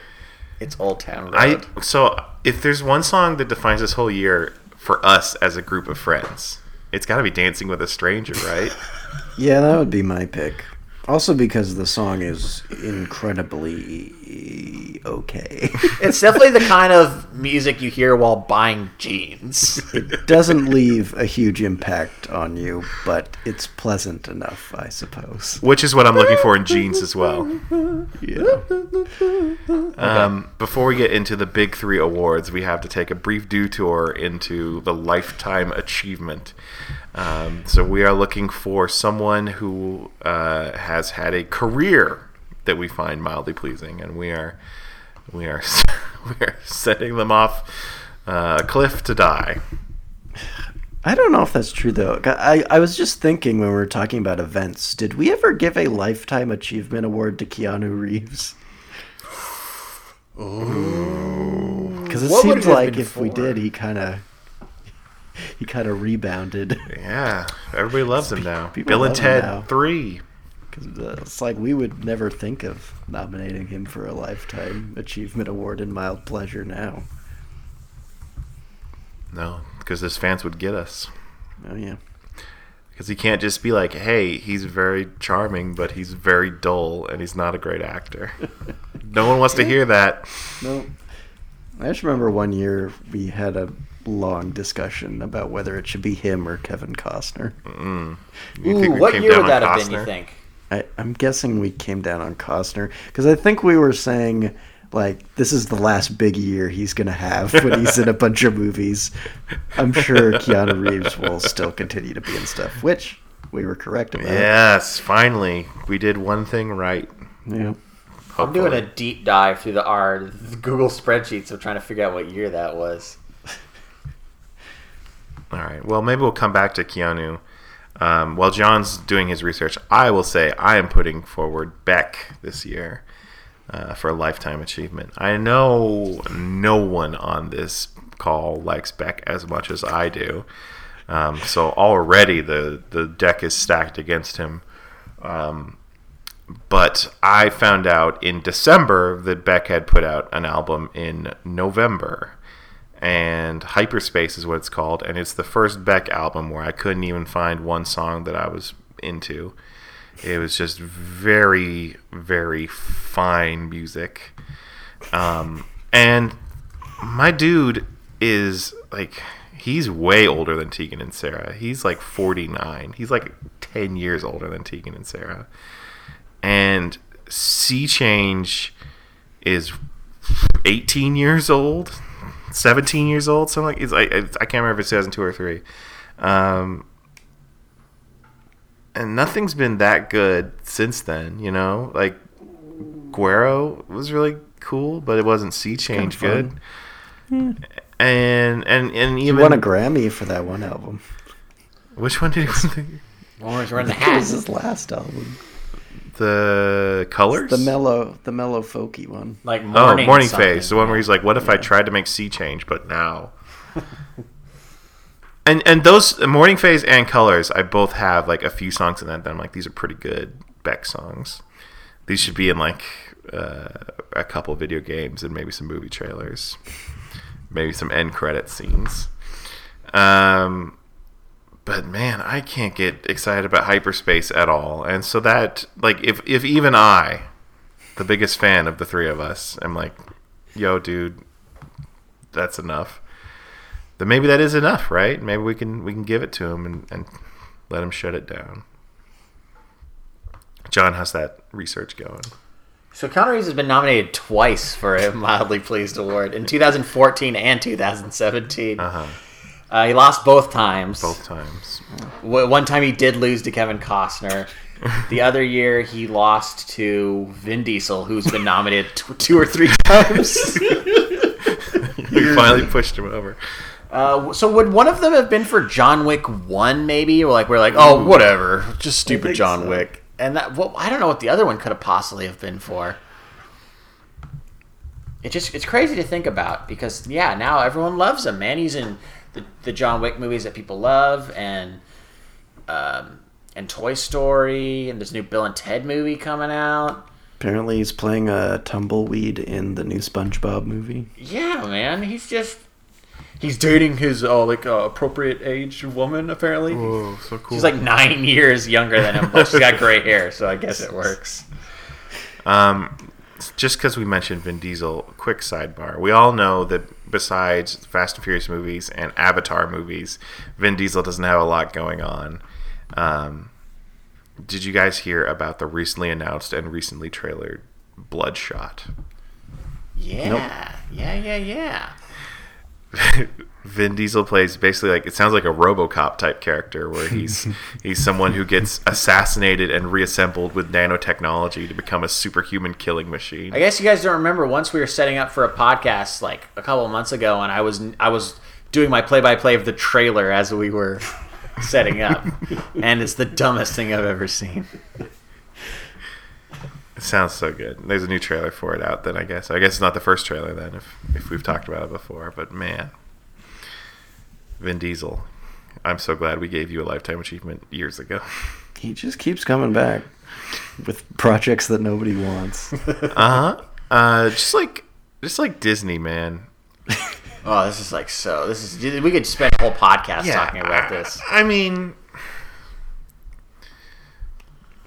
it's Old Town Road. I so if there's one song that defines this whole year for us as a group of friends, it's got to be "Dancing with a Stranger," right? Yeah, that would be my pick. Also because the song is incredibly okay. (laughs) it's definitely the kind of music you hear while buying jeans. it doesn't leave a huge impact on you, but it's pleasant enough, I suppose. Which is what I'm looking for in jeans as well. Yeah. Um, before we get into the big three awards, we have to take a brief detour into the lifetime achievement. Um, so we are looking for someone who uh, has had a career that we find mildly pleasing, and we are we are (laughs) we are setting them off uh, a cliff to die. I don't know if that's true though. I, I was just thinking when we were talking about events, did we ever give a lifetime achievement award to Keanu Reeves? Because it What seems like been if we did, he kind of he kind of rebounded. Yeah, everybody loves him now. People Bill and Ted now. Three. Because uh, it's like we would never think of nominating him for a lifetime achievement award in mild pleasure now. No, because his fans would get us. Oh yeah. Because he can't just be like, hey, he's very charming, but he's very dull and he's not a great actor. (laughs) no one wants to hear that. No. I just remember one year we had a long discussion about whether it should be him or Kevin Costner. Mm. You Ooh, what year down would on that have been? You think? I, I'm guessing we came down on Costner because I think we were saying like this is the last big year he's gonna have when he's in a bunch of movies. I'm sure Keanu Reeves will still continue to be in stuff, which we were correct about. Yes, finally. We did one thing right. Yeah. I'm doing a deep dive through the our Google spreadsheets of trying to figure out what year that was. All right. Well, maybe we'll come back to Keanu. Um, while John's doing his research, I will say I am putting forward Beck this year uh, for a lifetime achievement. I know no one on this call likes Beck as much as I do. Um, so already the, the deck is stacked against him. Um, but I found out in December that Beck had put out an album in November. And Hyperspace is what it's called. And it's the first Beck album where I couldn't even find one song that I was into. It was just very, very fine music. Um, and my dude is like, he's way older than Tegan and Sara. He's like 49. He's like 10 years older than Tegan and Sara and Sea Change is 18 years old, 17 years old, something like. It's, I, I I can't remember if it's 2002 or three. Um, and nothing's been that good since then. You know, like Guero was really cool, but it wasn't Sea Change fun. good. And and and He won a Grammy for that one album. which one did he win? Orange Run the It was his last album. The colors. The mellow, the mellow folky one. Like Oh, morning. morning something. phase, the one where he's like, "What if I tried to make sea change, but now?" (laughs) and and those morning phase and colors, I both have like a few songs in that that I'm like, these are pretty good Beck songs. These should be in like uh, a couple video games and maybe some movie trailers, maybe some end credit scenes. Um, but man, I can't get excited about hyperspace at all. And so that like if if even I, the biggest fan of the three of us, am like, yo, dude, that's enough. Then maybe that is enough, right? Maybe we can we can give it to him and, and let him shut it down. John, how's that research going? So Keanu Reeves has been nominated twice for a (laughs) Mildly Pleased award in 2014 and 2017. Uh-huh. Uh, he lost both times. Both times. W- One time he did lose to Kevin Costner. The (laughs) other year he lost to Vin Diesel, who's been nominated t- two or three times. (laughs) We finally pushed him over. Uh, so would one of them have been for John Wick one? Maybe or like we're like, oh, whatever, just stupid John so. Wick. And that, well, I don't know what the other one could have possibly have been for. It just it's crazy to think about because yeah, now everyone loves him. Man, he's in the, the John Wick movies that people love, and um, and Toy Story, and this new Bill and Ted movie coming out. Apparently, he's playing a tumbleweed in the new SpongeBob movie. Yeah, man, he's just he's dating his uh, like uh, appropriate age woman apparently. Whoa, so cool. She's like nine years younger than him, but she's got gray hair, so I guess it works. Um, just because we mentioned Vin Diesel, quick sidebar. We all know that besides Fast and Furious movies and Avatar movies, Vin Diesel doesn't have a lot going on. Um, did you guys hear about the recently announced and recently trailered Bloodshot? Yeah, yeah, yeah, yeah. (laughs) Vin Diesel plays basically like it sounds like a RoboCop type character where he's (laughs) he's someone who gets assassinated and reassembled with nanotechnology to become a superhuman killing machine. I guess you guys don't remember once we were setting up for a podcast like a couple of months ago, and I was I was doing my play by play of the trailer as we were setting up, (laughs) and it's the dumbest thing I've ever seen. It sounds so good. There's a new trailer for it out. Then I guess I guess it's not the first trailer then if if we've talked about it before. But man, Vin Diesel, I'm so glad we gave you a lifetime achievement years ago. (laughs) He just keeps coming back with projects that nobody wants. (laughs) Uh-huh. Uh Just like just like Disney, man. (laughs) Oh, this is like so. This is we could spend a whole podcast talking about this. I, I mean,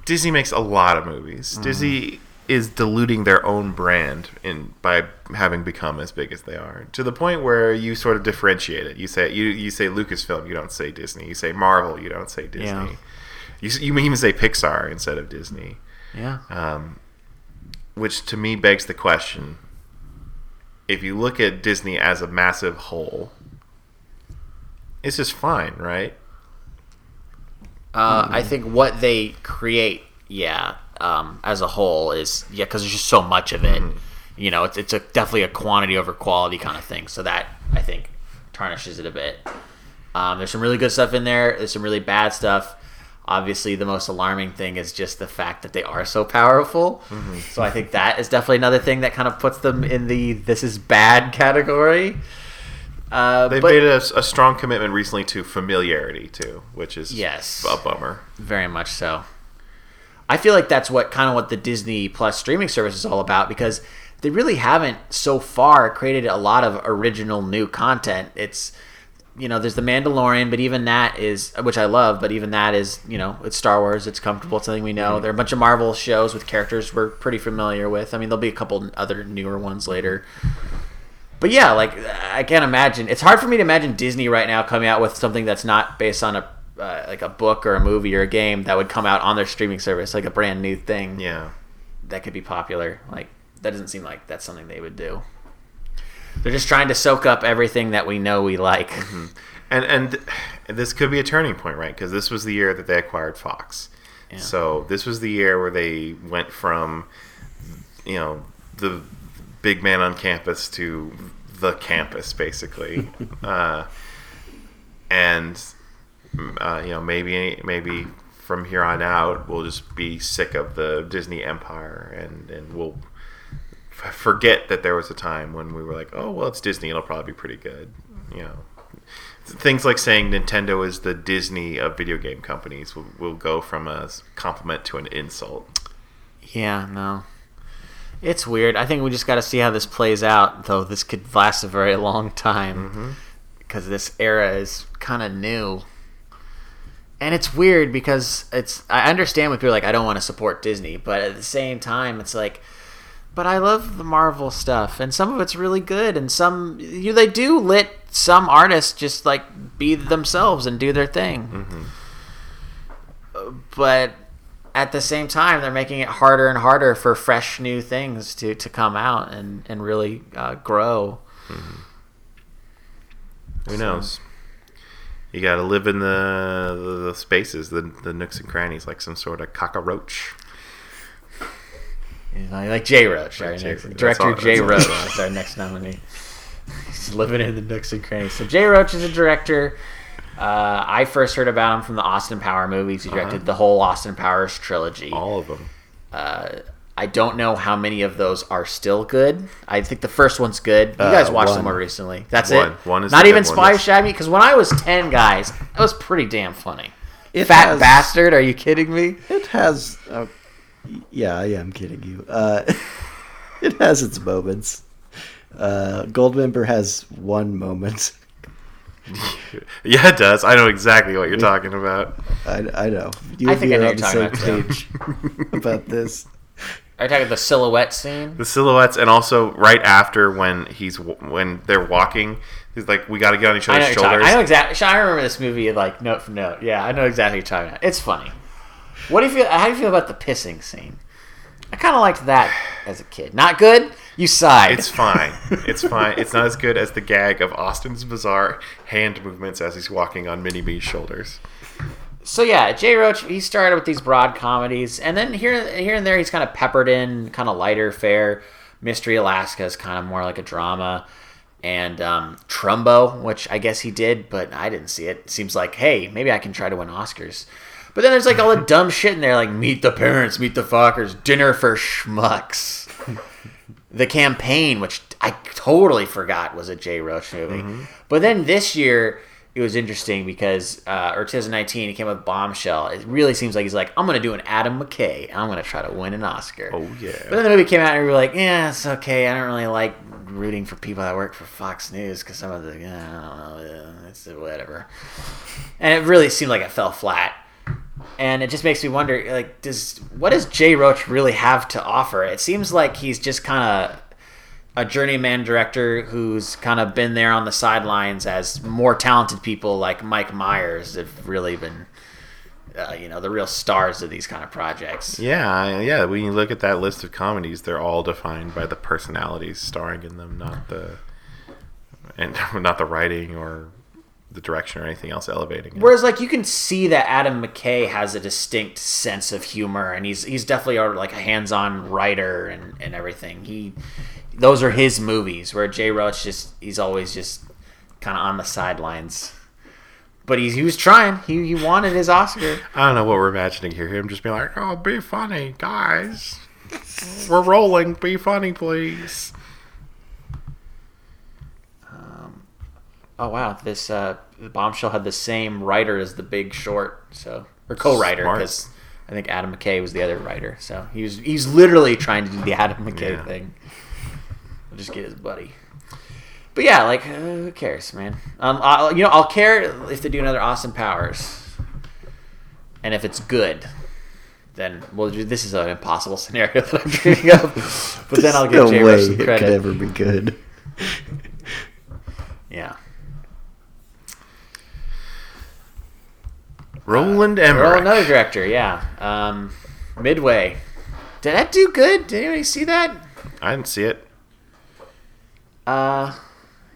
Disney makes a lot of movies. Mm-hmm. Disney is diluting their own brand in by having become as big as they are to the point where you sort of differentiate it. You say you you say Lucasfilm, you don't say Disney. You say Marvel, you don't say Disney. Yeah. You you may even say Pixar instead of Disney, Yeah. um, which to me begs the question: If you look at Disney as a massive whole, it's just fine, right? Uh, I think what they create, yeah, um, as a whole is yeah, because there's just so much of it. You know, it's it's a definitely a quantity over quality kind of thing. So that I think tarnishes it a bit. Um, there's some really good stuff in there. There's some really bad stuff. Obviously, the most alarming thing is just the fact that they are so powerful. So I think that is definitely another thing that kind of puts them in the "this is bad" category. Uh, They've but- made a, a strong commitment recently to familiarity too, which is Yes. a bummer. Very much so. I feel like that's what kind of what the Disney Plus streaming service is all about because they really haven't so far created a lot of original new content. It's you know, there's the Mandalorian, but even that is which I love, but even that is, you know, it's Star Wars, it's comfortable, it's something we know. There are a bunch of Marvel shows with characters we're pretty familiar with. I mean, there'll be a couple other newer ones later. But yeah, like I can't imagine. It's hard for me to imagine Disney right now coming out with something that's not based on a uh, like a book or a movie or a game that would come out on their streaming service, like a brand new thing Yeah. that could be popular. Like that doesn't seem like that's something they would do. They're just trying to soak up everything that we know we like. And and this could be a turning point, right? Because this was the year that they acquired Fox. So this was the year where they went from, you know, the big man on campus to the campus, basically. (laughs) uh, and uh, you know, maybe maybe from here on out, we'll just be sick of the Disney empire, and and we'll f- forget that there was a time when we were like, oh well, it's Disney, it'll probably be pretty good, you know. Things like saying Nintendo is the Disney of video game companies will, will go from a compliment to an insult. Yeah, no. It's weird. I think we just got to see how this plays out, though this could last a very long time because this era is kind of new. And it's weird because it's I understand when people are like I don't want to support Disney, but at the same time it's like but I love the Marvel stuff and some of it's really good and some you they do let some artists just like be themselves and do their thing. Uh, But at the same time, they're making it harder and harder for fresh new things to, to come out and, and really uh, grow. Who knows? You got to live in the, the the spaces, the the nooks and crannies, like some sort of cockroach. You know, Like Jay Roach, Jay next, director all- Jay Roach is our next nominee. (laughs) He's living in the nooks and crannies. So Jay Roach is a director. Uh, I first heard about him from the Austin Power movies. He directed the whole Austin Powers trilogy. Uh-huh. All of them. Uh, I don't know how many of those are still good. I think the first one's good. You Uh, guys watched one. them more recently. That's One. it. One is not even good one, Spy yes. Shabby. Because when I was ten, guys, that was pretty damn funny. It Fat has- bastard. Are you kidding me? It has. Uh, yeah, I am kidding you. Uh, (laughs) it has its moments. Uh, Goldmember has one moment. (laughs) (laughs) Yeah, it does. I know exactly what you're talking about. I, I know. You I and think me I know the you're same talking page (laughs) about this. Are you talking about the silhouette scene? The silhouettes, and also right after when he's when they're walking, he's like, "We got to get on each other's what you're talking. shoulders." I know exactly. I remember this movie like note for note. Yeah, I know exactly what you're talking about. It's funny. What do you feel? How do you feel about the pissing scene? I kind of liked that as a kid. Not good. You sighed. It's fine. It's fine. It's not as good as the gag of Austin's bizarre hand movements as he's walking on Mini Me's shoulders. So yeah, Jay Roach. He started with these broad comedies, and then here, here and there, he's kind of peppered in kind of lighter fare. Mystery Alaska is kind of more like a drama, and um, Trumbo, which I guess he did, but I didn't see it. Seems like, hey, maybe I can try to win Oscars. But then there's like all the dumb shit in there, like Meet the Parents, Meet the Fuckers, Dinner for Schmucks, The Campaign, which I totally forgot was a Jay Roach movie. But then this year, it was interesting because, uh, or 2019, he came with Bombshell. It really seems like he's like, I'm going to do an Adam McKay, I'm going to try to win an Oscar. Oh yeah. But then the movie came out, and we were like, yeah, it's okay. I don't really like rooting for people that work for Fox News because some of the, yeah, I don't know, it's whatever. And it really seemed like it fell flat. And it just makes me wonder, like, does what does Jay Roach really have to offer? It seems like he's just kind of a journeyman director who's kind of been there on the sidelines as more talented people like Mike Myers have really been, uh, you know, the real stars of these kind of projects. Yeah, yeah. When you look at that list of comedies, they're all defined by the personalities starring in them, not the and (laughs) not the writing or the direction or anything else elevating it. Whereas, like, you can see that Adam McKay has a distinct sense of humor, and he's he's definitely a, like a hands-on writer and, and everything. He those are his movies. Where Jay Roach just he's always just kind of on the sidelines. But he's, he was trying. He, he wanted his Oscar. (laughs) I don't know what we're imagining here. Him just being like, "Oh, be funny, guys. We're rolling. Be funny, please." Oh wow, this uh, bombshell had the same writer as The Big Short, so or co-writer because I think Adam McKay was the other writer. So he was he's literally trying to do the (laughs) Adam McKay Yeah. thing. I'll just get his buddy. But yeah, like uh, who cares, man? Um, I'll, you know, I'll care if they do another Austin Powers, and if it's good. Then well, this is an impossible (laughs) scenario that I'm dreaming of. But then I'll give no Jay way Roach some it could credit. ever be good. Yeah. Roland Emmerich. another director, yeah. Um, Midway. Did that do good? Did anybody see that? I didn't see it, Uh,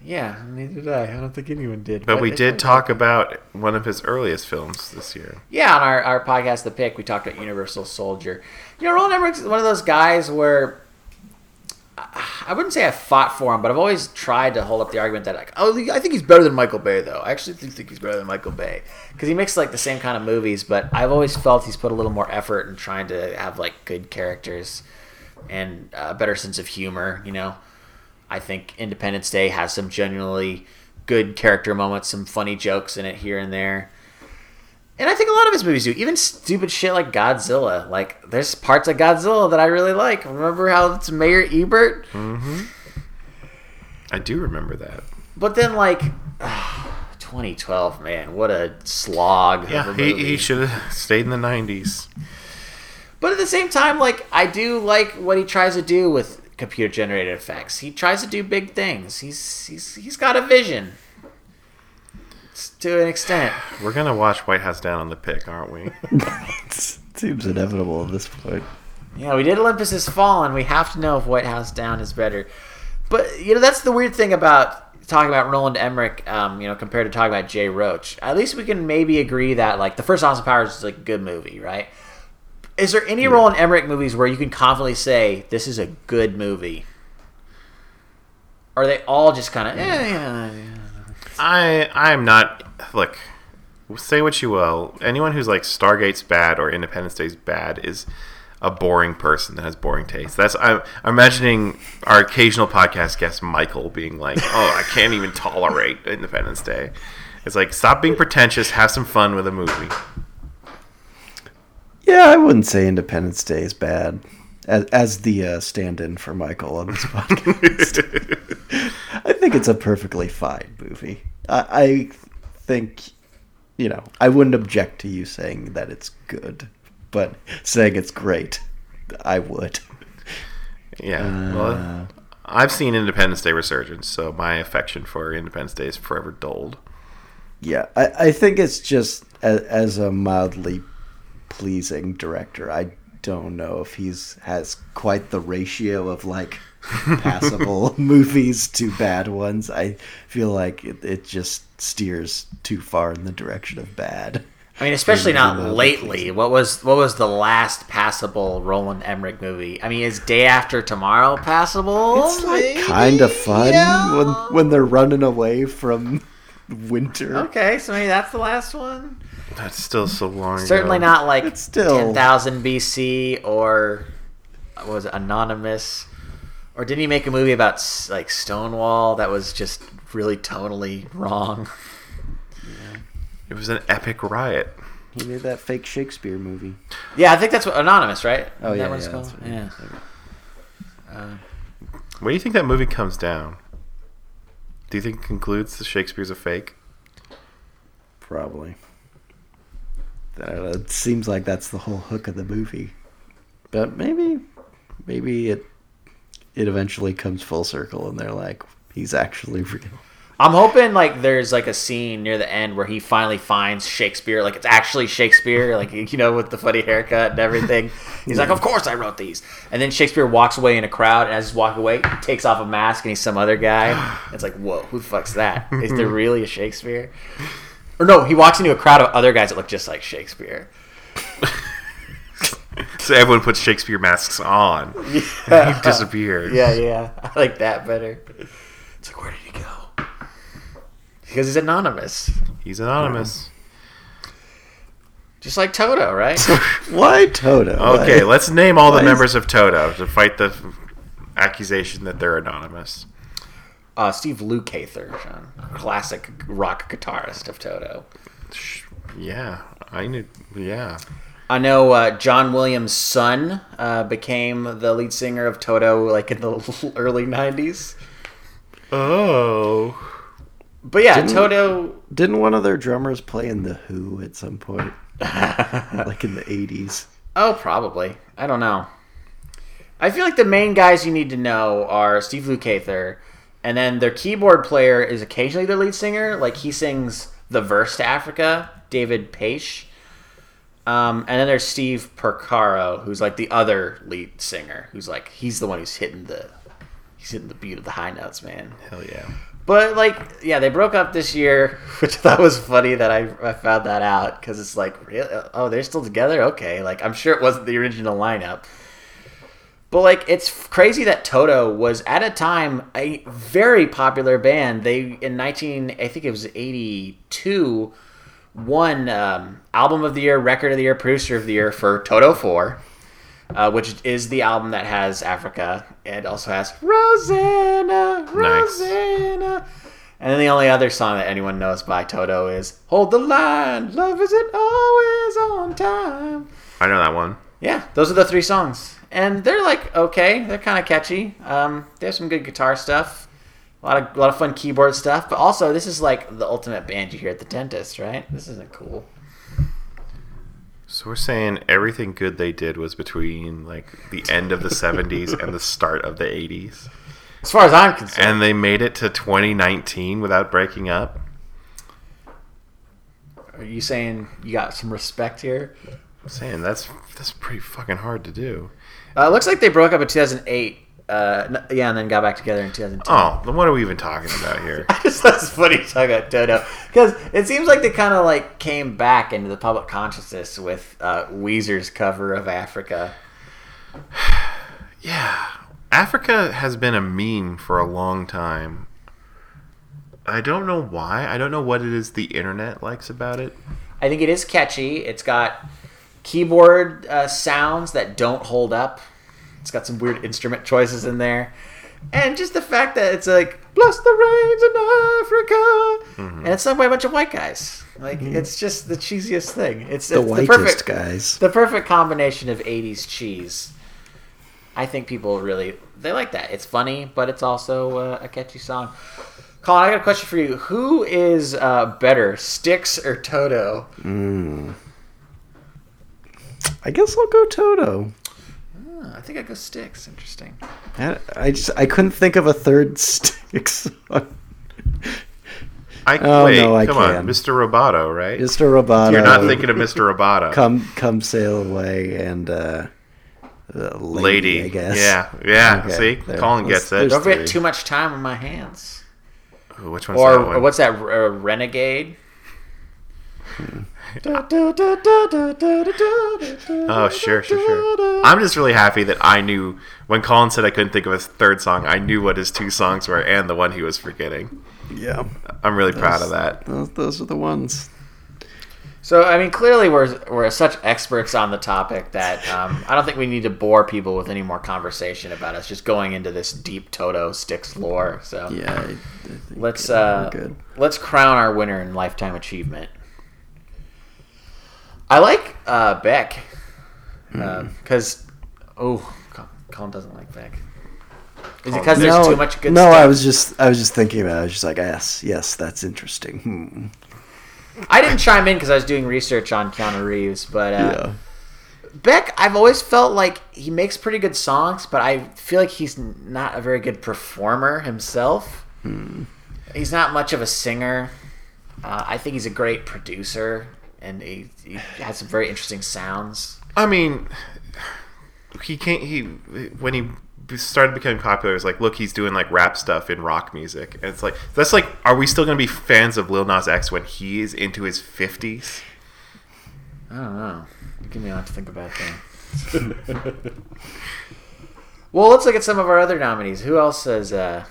yeah, neither did I. I don't think anyone did. but we did talk about one of his earliest films this year. Yeah, on our, our podcast, The Pick, we talked about Universal Soldier. You know, Roland Emmerich's one of those guys where I wouldn't say I fought for him, but I've always tried to hold up the argument that like, oh, I think he's better than Michael Bay, though. I actually think, think he's better than Michael Bay because he makes like the same kind of movies, but I've always felt he's put a little more effort in trying to have like good characters and a better sense of humor. You know, I think Independence Day has some genuinely good character moments, some funny jokes in it here and there. And I think a lot of his movies do. Even stupid shit like Godzilla. Like, there's parts of Godzilla that I really like. Remember how it's Mayor Ebert? Mm-hmm. I do remember that. But then, like, (sighs) 2012, man, what a slog. Yeah, of a he, he should have stayed in the '90s. But at the same time, like, I do like what he tries to do with computer generated effects. He tries to do big things. He's he's he's got a vision. S- To an extent. We're gonna watch White House Down on the pick, aren't we? it (laughs) Seems inevitable at this point. Yeah, we did Olympus Has Fallen. We have to know if White House Down is better. But you know, that's the weird thing about talking about Roland Emmerich. Um, you know, compared to talking about Jay Roach. At least we can maybe agree that like the first Austin Powers is like a good movie, right? Is there any Roland Emmerich movies where you can confidently say this is a good movie? Are they all just kind of? Eh, yeah, yeah. I I'm not look. Say what you will. Anyone who's like Stargate's bad or Independence Day's bad is a boring person that has boring taste. That's I'm, I'm imagining our occasional podcast guest Michael being like, "Oh, I can't even tolerate Independence Day." It's like stop being pretentious, have some fun with a movie. Yeah, I wouldn't say Independence Day is bad. As, as the uh, stand-in for Michael on this podcast, (laughs) I think it's a perfectly fine movie. I, I think, you know, I wouldn't object to you saying that it's good, but saying it's great, I would. Yeah. Uh, well, I've seen Independence Day Resurgence, so my affection for Independence Day is forever dulled. Yeah, I, I think it's just as, as a mildly pleasing director. I don't know if he's has quite the ratio of like passable (laughs) movies to bad ones. I feel like it, it just steers too far in the direction of bad. I mean, especially not lately. What was what was the last passable Roland Emmerich movie? I mean, is Day After Tomorrow passable? It's like kind of fun Yeah. when when they're running away from winter. Okay, so maybe that's the last one. That's still so long. Certainly ago. not like It's still- ten thousand BC or was it, Anonymous? Or didn't he make a movie about like Stonewall that was just really tonally wrong? It was an epic riot. He made that fake Shakespeare movie. Yeah, I think that's what Anonymous, right? Oh, yeah, that what it's yeah, called? that's what yeah. is. Where do you think that movie comes down? Do you think it concludes that Shakespeare's a fake? Probably. I don't know, it seems like that's the whole hook of the movie. But maybe maybe it it eventually comes full circle and they're like, he's actually real. I'm hoping like there's like a scene near the end where he finally finds Shakespeare, like it's actually Shakespeare, like you know with the funny haircut and everything. He's like, "Of course I wrote these." And then Shakespeare walks away in a crowd, and as he's walking away, he takes off a mask and he's some other guy. It's like, whoa, who the fuck's that? Is there (laughs) really a Shakespeare? Or no, he walks into a crowd of other guys that look just like Shakespeare. (laughs) So everyone puts Shakespeare masks on. (laughs) Yeah, He disappeared. yeah, yeah. I like that better. It's like, where did he go? Because he's anonymous, He's anonymous. just like Toto, right? (laughs) Why Toto? Okay, Why- let's name all the why is- members of Toto to fight the accusation that they're anonymous. Uh, Steve Lukather, Sean, classic rock guitarist of Toto. Yeah, I knew. Yeah. I know uh, John Williams' son uh, became the lead singer of Toto, like in the (laughs) early '90s. Oh. But yeah, Didn't- Toto. Didn't one of their drummers play in the Who at some point? (laughs) like in the eighties. Oh, probably. I don't know. I feel like the main guys you need to know are Steve Lukather, and then their keyboard player is occasionally their lead singer. Like he sings the verse to Africa, David Paich. Um, and then there's Steve Porcaro, who's like the other lead singer, who's like he's the one who's hitting the he's hitting the beat of the high notes, man. Hell yeah. But like, yeah, they broke up this year, (laughs) which I thought was funny that I, I found that out because it's like, really? oh, they're still together. Okay, like I'm sure it wasn't the original lineup, but like it's crazy that Toto was at a time a very popular band. They in 19, I think it was 82, won um, album of the year, record of the year, producer of the year for Toto Four. Uh, which is the album that has Africa and also has Rosanna, Nice. Rosanna. And then the only other song that anyone knows by Toto is Hold the Line, Love Isn't Always on Time. I know that one. Yeah, those are the three songs. And they're like okay, they're kind of catchy. Um, they have some good guitar stuff, a lot of a lot of fun keyboard stuff. But also, this is like the ultimate band you hear at the dentist, right? This isn't cool. So we're saying everything good they did was between like the end of the 70s and the start of the 80s. As far as I'm concerned, And they made it to 2019 without breaking up. are you saying you got some respect here? I'm saying that's that's pretty fucking hard to do. Uh, it looks like they broke up in 2008. Uh, yeah, and then got back together in 2010. Oh, then what are we even talking about here? (laughs) I just thought that's funny talking about Toto because it seems like they kind of like came back into the public consciousness with uh, Weezer's cover of Africa. (sighs) Yeah, Africa has been a meme for a long time. I don't know why. I don't know what it is the internet likes about it. I think it is catchy. It's got keyboard uh, sounds that don't hold up. It's got some weird instrument choices in there. And just the fact that it's like, bless the rains in Africa. And it's sung by a bunch of white guys. Like, it's just the cheesiest thing. It's, The it's whitest perfect, guys. The perfect combination of 80s cheese. I think people really, they like that. It's funny, but it's also uh, a catchy song. Colin, I got a question for you. Who is uh, better, Styx or Toto? I guess I'll go Toto. Oh, I think I go Styx. Interesting. I, I just I couldn't think of a third (laughs) stick song. I Oh, wait, no, I come on. Mr. Roboto, right? Mr. Roboto. You're not thinking of Mr. Roboto. come come sail away and uh, uh, lady, Lady. I guess. Yeah, yeah. Okay, See, there. Colin There's- gets it. there's Don't forget three. too much time on my hands. Ooh, which one's Or, that or one? what's that? Uh, Renegade. Oh, sure, sure, sure. I'm just really happy that I knew when Colin said I couldn't think of his third song. I knew what his two songs were and the one he was forgetting. Yeah, I'm really proud of that. those, those are the ones. So I mean, clearly we're we're such experts on the topic that um, I don't think we need to bore people with any more conversation about us just going into this deep Toto Styx lore. So Yeah, I, I think let's uh, good. let's crown our winner in lifetime achievement. I like uh, Beck because oh, Col- Colin doesn't like Beck. Is it because there's no, too much good no, stuff? I was just I was just thinking about. it. I was just like, yes, yes, that's interesting. Hmm. I didn't chime in because I was doing research on Keanu Reeves, but uh, yeah, Beck, I've always felt like he makes pretty good songs, but I feel like he's not a very good performer himself. He's not much of a singer. Uh, I think he's a great producer, and he, he has some very interesting sounds. I mean, he can't. He when he started becoming popular, it was like, look, he's doing like rap stuff in rock music, and it's like that's like, are we still gonna be fans of Lil Nas X when he is into his fifties? I don't know. You give me a lot to think about there. (laughs) well, let's look at some of our other nominees. Who else is uh,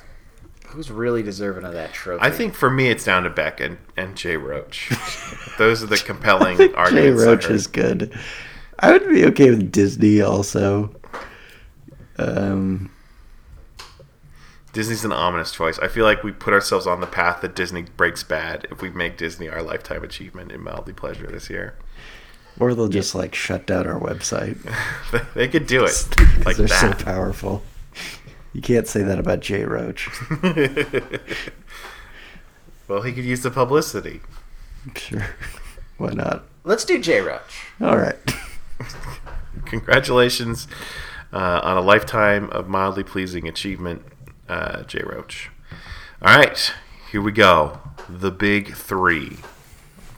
who's really deserving of that trophy? I think for me, it's down to Beck and, and Jay Roach. (laughs) Those are the compelling Jay arguments. I Roach is good. I would be okay with Disney also. Um, Disney's an ominous choice. I feel like we put ourselves on the path that Disney breaks bad if we make Disney our lifetime achievement in mildly pleasure this year. or they'll just like shut down our website. (laughs) they could do it (laughs) like they're so powerful. You can't say that about Jay Roach. (laughs) well, he could use the publicity. Sure. (laughs) Why not? Let's do Jay Roach. All right. (laughs) Congratulations uh, on a lifetime of mildly pleasing achievement, uh, Jay Roach. All right, here we go. The big three.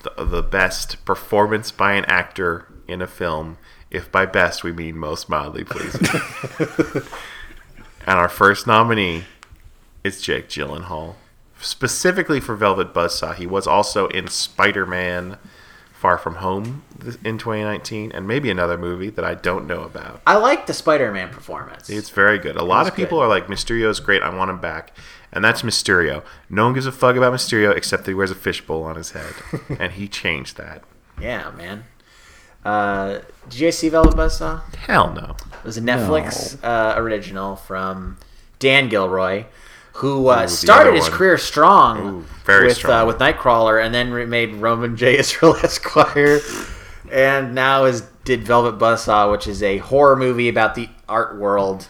The, the best performance by an actor in a film, if by best we mean most mildly pleasing. And our first nominee is Jake Gyllenhaal. Specifically for Velvet Buzzsaw, he was also in Spider Man Far From Home in 2019, and maybe another movie that I don't know about. I like the Spider-Man performance. It's very good. A lot of people good. are like, Mysterio's great, I want him back. And that's Mysterio. No one gives a fuck about Mysterio except that he wears a fishbowl on his head. (laughs) and he changed that. yeah, man. Uh, did you guys see Velvet Buzzsaw? Hell no. It was a Netflix uh, original from Dan Gilroy, who uh, the started his one. career strong Ooh, very with strong. Uh, with Nightcrawler, and then made Roman (laughs) J. Israel Esquire, and now is did Velvet Buzzsaw, which is a horror movie about the art world.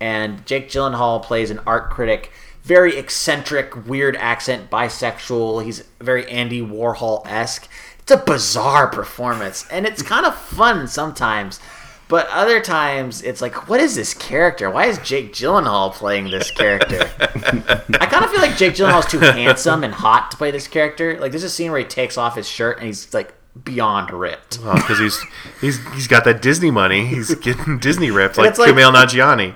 And Jake Gyllenhaal plays an art critic, very eccentric, weird accent, bisexual. He's very Andy Warhol esque. It's a bizarre performance, and it's kind of fun sometimes. But other times, it's like, what is this character? Why is Jake Gyllenhaal playing this character? (laughs) I kind of feel like Jake Gyllenhaal's too handsome and hot to play this character. Like, there's a scene where he takes off his shirt and he's like beyond ripped. Oh, well, because he's he's he's got that Disney money. He's getting Disney ripped like like- Kumail Nanjiani.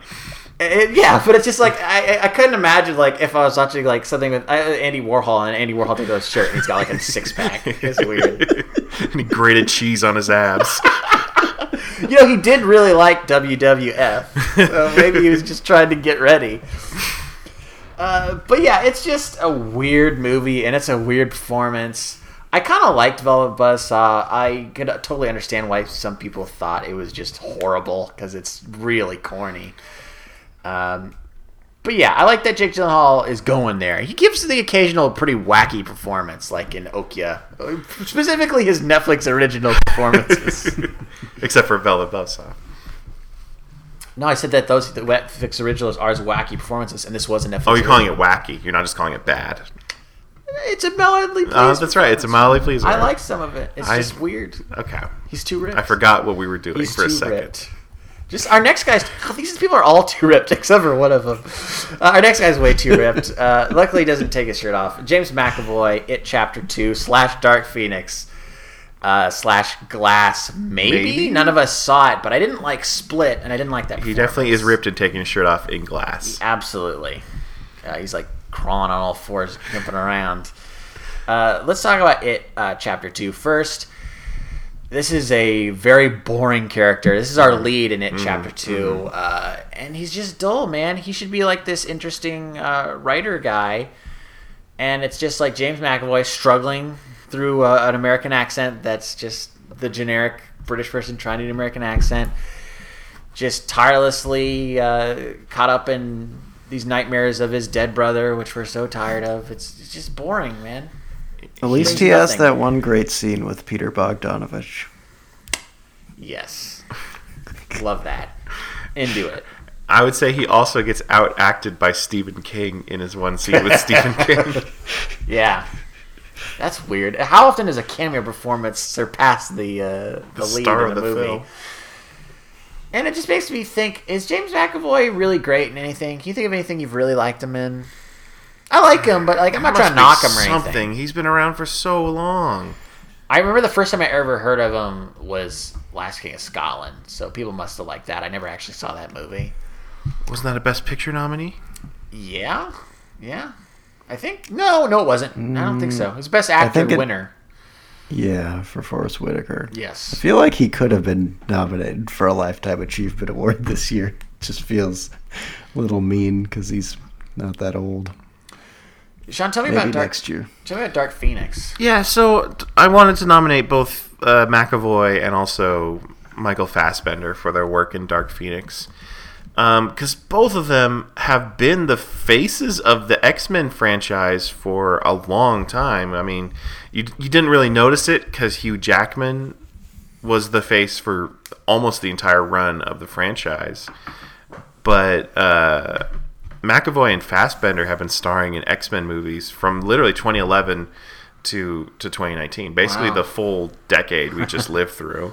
It- yeah, but it's just like I, I- couldn't imagine like if I was watching like something with uh, Andy Warhol and Andy Warhol took off his shirt and he's got like a six pack. It's weird. (laughs) and he grated cheese on his abs. (laughs) You know, he did really like WWF. So maybe he was just trying to get ready. Uh, but yeah, it's just a weird movie and it's a weird performance. I kind of liked Velvet Buzzsaw. I could totally understand why some people thought it was just horrible because it's really corny. Um, but yeah, I like that Jake Gyllenhaal is going there. He gives the occasional pretty wacky performance, like in Okja, specifically his Netflix original performances. (laughs) Except for Velvet Buzzsaw. No, I said that those the Netflix originals are as wacky performances, and this was a Netflix. Oh, you're calling it wacky. You're not just calling it bad. It's a mildly. Uh, pleased that's right. It's a performance. mildly pleasing. I like some of it. It's I- just weird. Okay. He's too rich. I forgot what we were doing He's for a second. ripped. Just our next guy's. oh, these people are all too ripped (laughs) except for one of them. Uh, our next guy's way too ripped. Uh, luckily, he doesn't take his shirt off. James McAvoy, It Chapter Two slash Dark Phoenix uh, slash Glass. Maybe? Maybe? none of us saw it, but I didn't like Split, and I didn't like that. He definitely is ripped and taking his shirt off in glass. Absolutely. Uh, he's like crawling on all fours, jumping around. Uh, let's talk about it, uh, chapter two first. This is a very boring character. This is our lead in it, chapter 2 uh, and he's just dull, man. He should be like this interesting uh, writer guy, and it's just like James McAvoy struggling through uh, an American accent that's just the generic British person trying to do an American accent just tirelessly uh, caught up in these nightmares of his dead brother, which we're so tired of. It's, it's just boring, man. At least brings he has nothing. that one great scene with Peter Bogdanovich. Yes, love that. Into it. I would say he also gets out acted by Stephen King in his one scene with Stephen (laughs) King. Yeah, that's weird. How often does a cameo performance surpass the uh, the, The lead star in of a the movie? film. And it just makes me think: Is James McAvoy really great in anything? Can you think of anything you've really liked him in? I like him, but like I'm not trying to knock him be or anything. Something. He's been around for so long. I remember the first time I ever heard of him was Last King of Scotland, so people must have liked that. I never actually saw that movie. Wasn't that a Best Picture nominee? Yeah, yeah. I think no, no, it wasn't. I don't think so. Mm. It was best actor think it- winner. Yeah, for Forest Whitaker. Yes. I feel like he could have been nominated for a Lifetime Achievement Award (laughs) this year. It Just feels a little mean because he's not that old. Sean, tell me Maybe about Dark. next year. Tell me about Dark Phoenix. Yeah, so I wanted to nominate both uh, McAvoy and also Michael Fassbender for their work in Dark Phoenix. Because both of them have been the faces of the X Men franchise for a long time. I mean, you, you didn't really notice it because Hugh Jackman was the face for almost the entire run of the franchise. But uh, McAvoy and Fassbender have been starring in X Men movies from literally 2011 to to 2019, basically Wow. the full decade we just (laughs) lived through.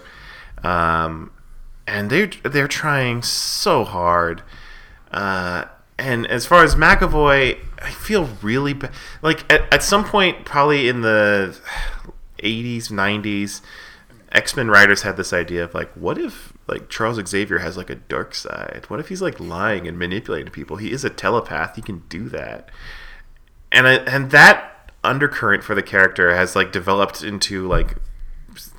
Um, and they're they're trying so hard. Uh, and as far as McAvoy, I feel really ba- like at, at some point, probably in the 80s, 90s, X Men writers had this idea of like, what if like Charles Xavier has like a dark side? What if he's like lying and manipulating people? He is a telepath. He can do that. And I, and that undercurrent for the character has like developed into like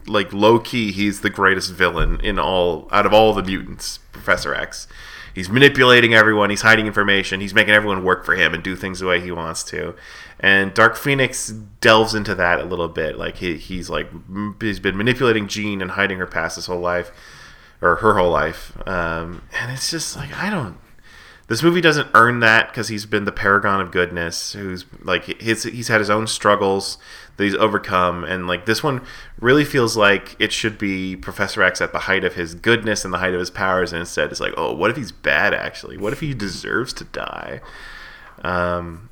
like low key he's the greatest villain in all out of all the mutants professor x he's manipulating everyone he's hiding information he's making everyone work for him and do things the way he wants to and dark phoenix delves into that a little bit like he, he's like he's been manipulating jean and hiding her past his whole life or her whole life. Um, and it's just like i don't this movie doesn't earn that because he's been the paragon of goodness who's like his he's had his own struggles that he's overcome. And like this one really feels like it should be professor x at the height of his goodness and the height of his powers. And instead it's like oh what if he's bad actually? What if he deserves to die? Um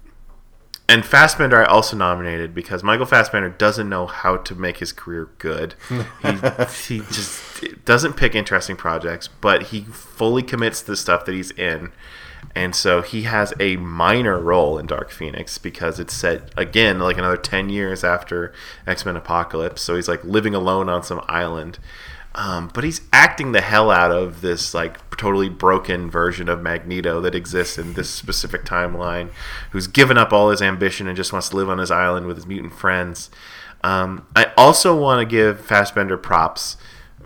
and Fassbender I also nominated because Michael Fassbender doesn't know how to make his career good. He, (laughs) he just doesn't pick interesting projects, but he fully commits to the stuff that he's in. And so he has a minor role in Dark Phoenix because it's set again like another 10 years after X Men Apocalypse. So he's like living alone on some island. Um, but he's acting the hell out of this like totally broken version of Magneto that exists in this specific timeline, who's given up all his ambition and just wants to live on his island with his mutant friends. Um, I also want to give Fassbender props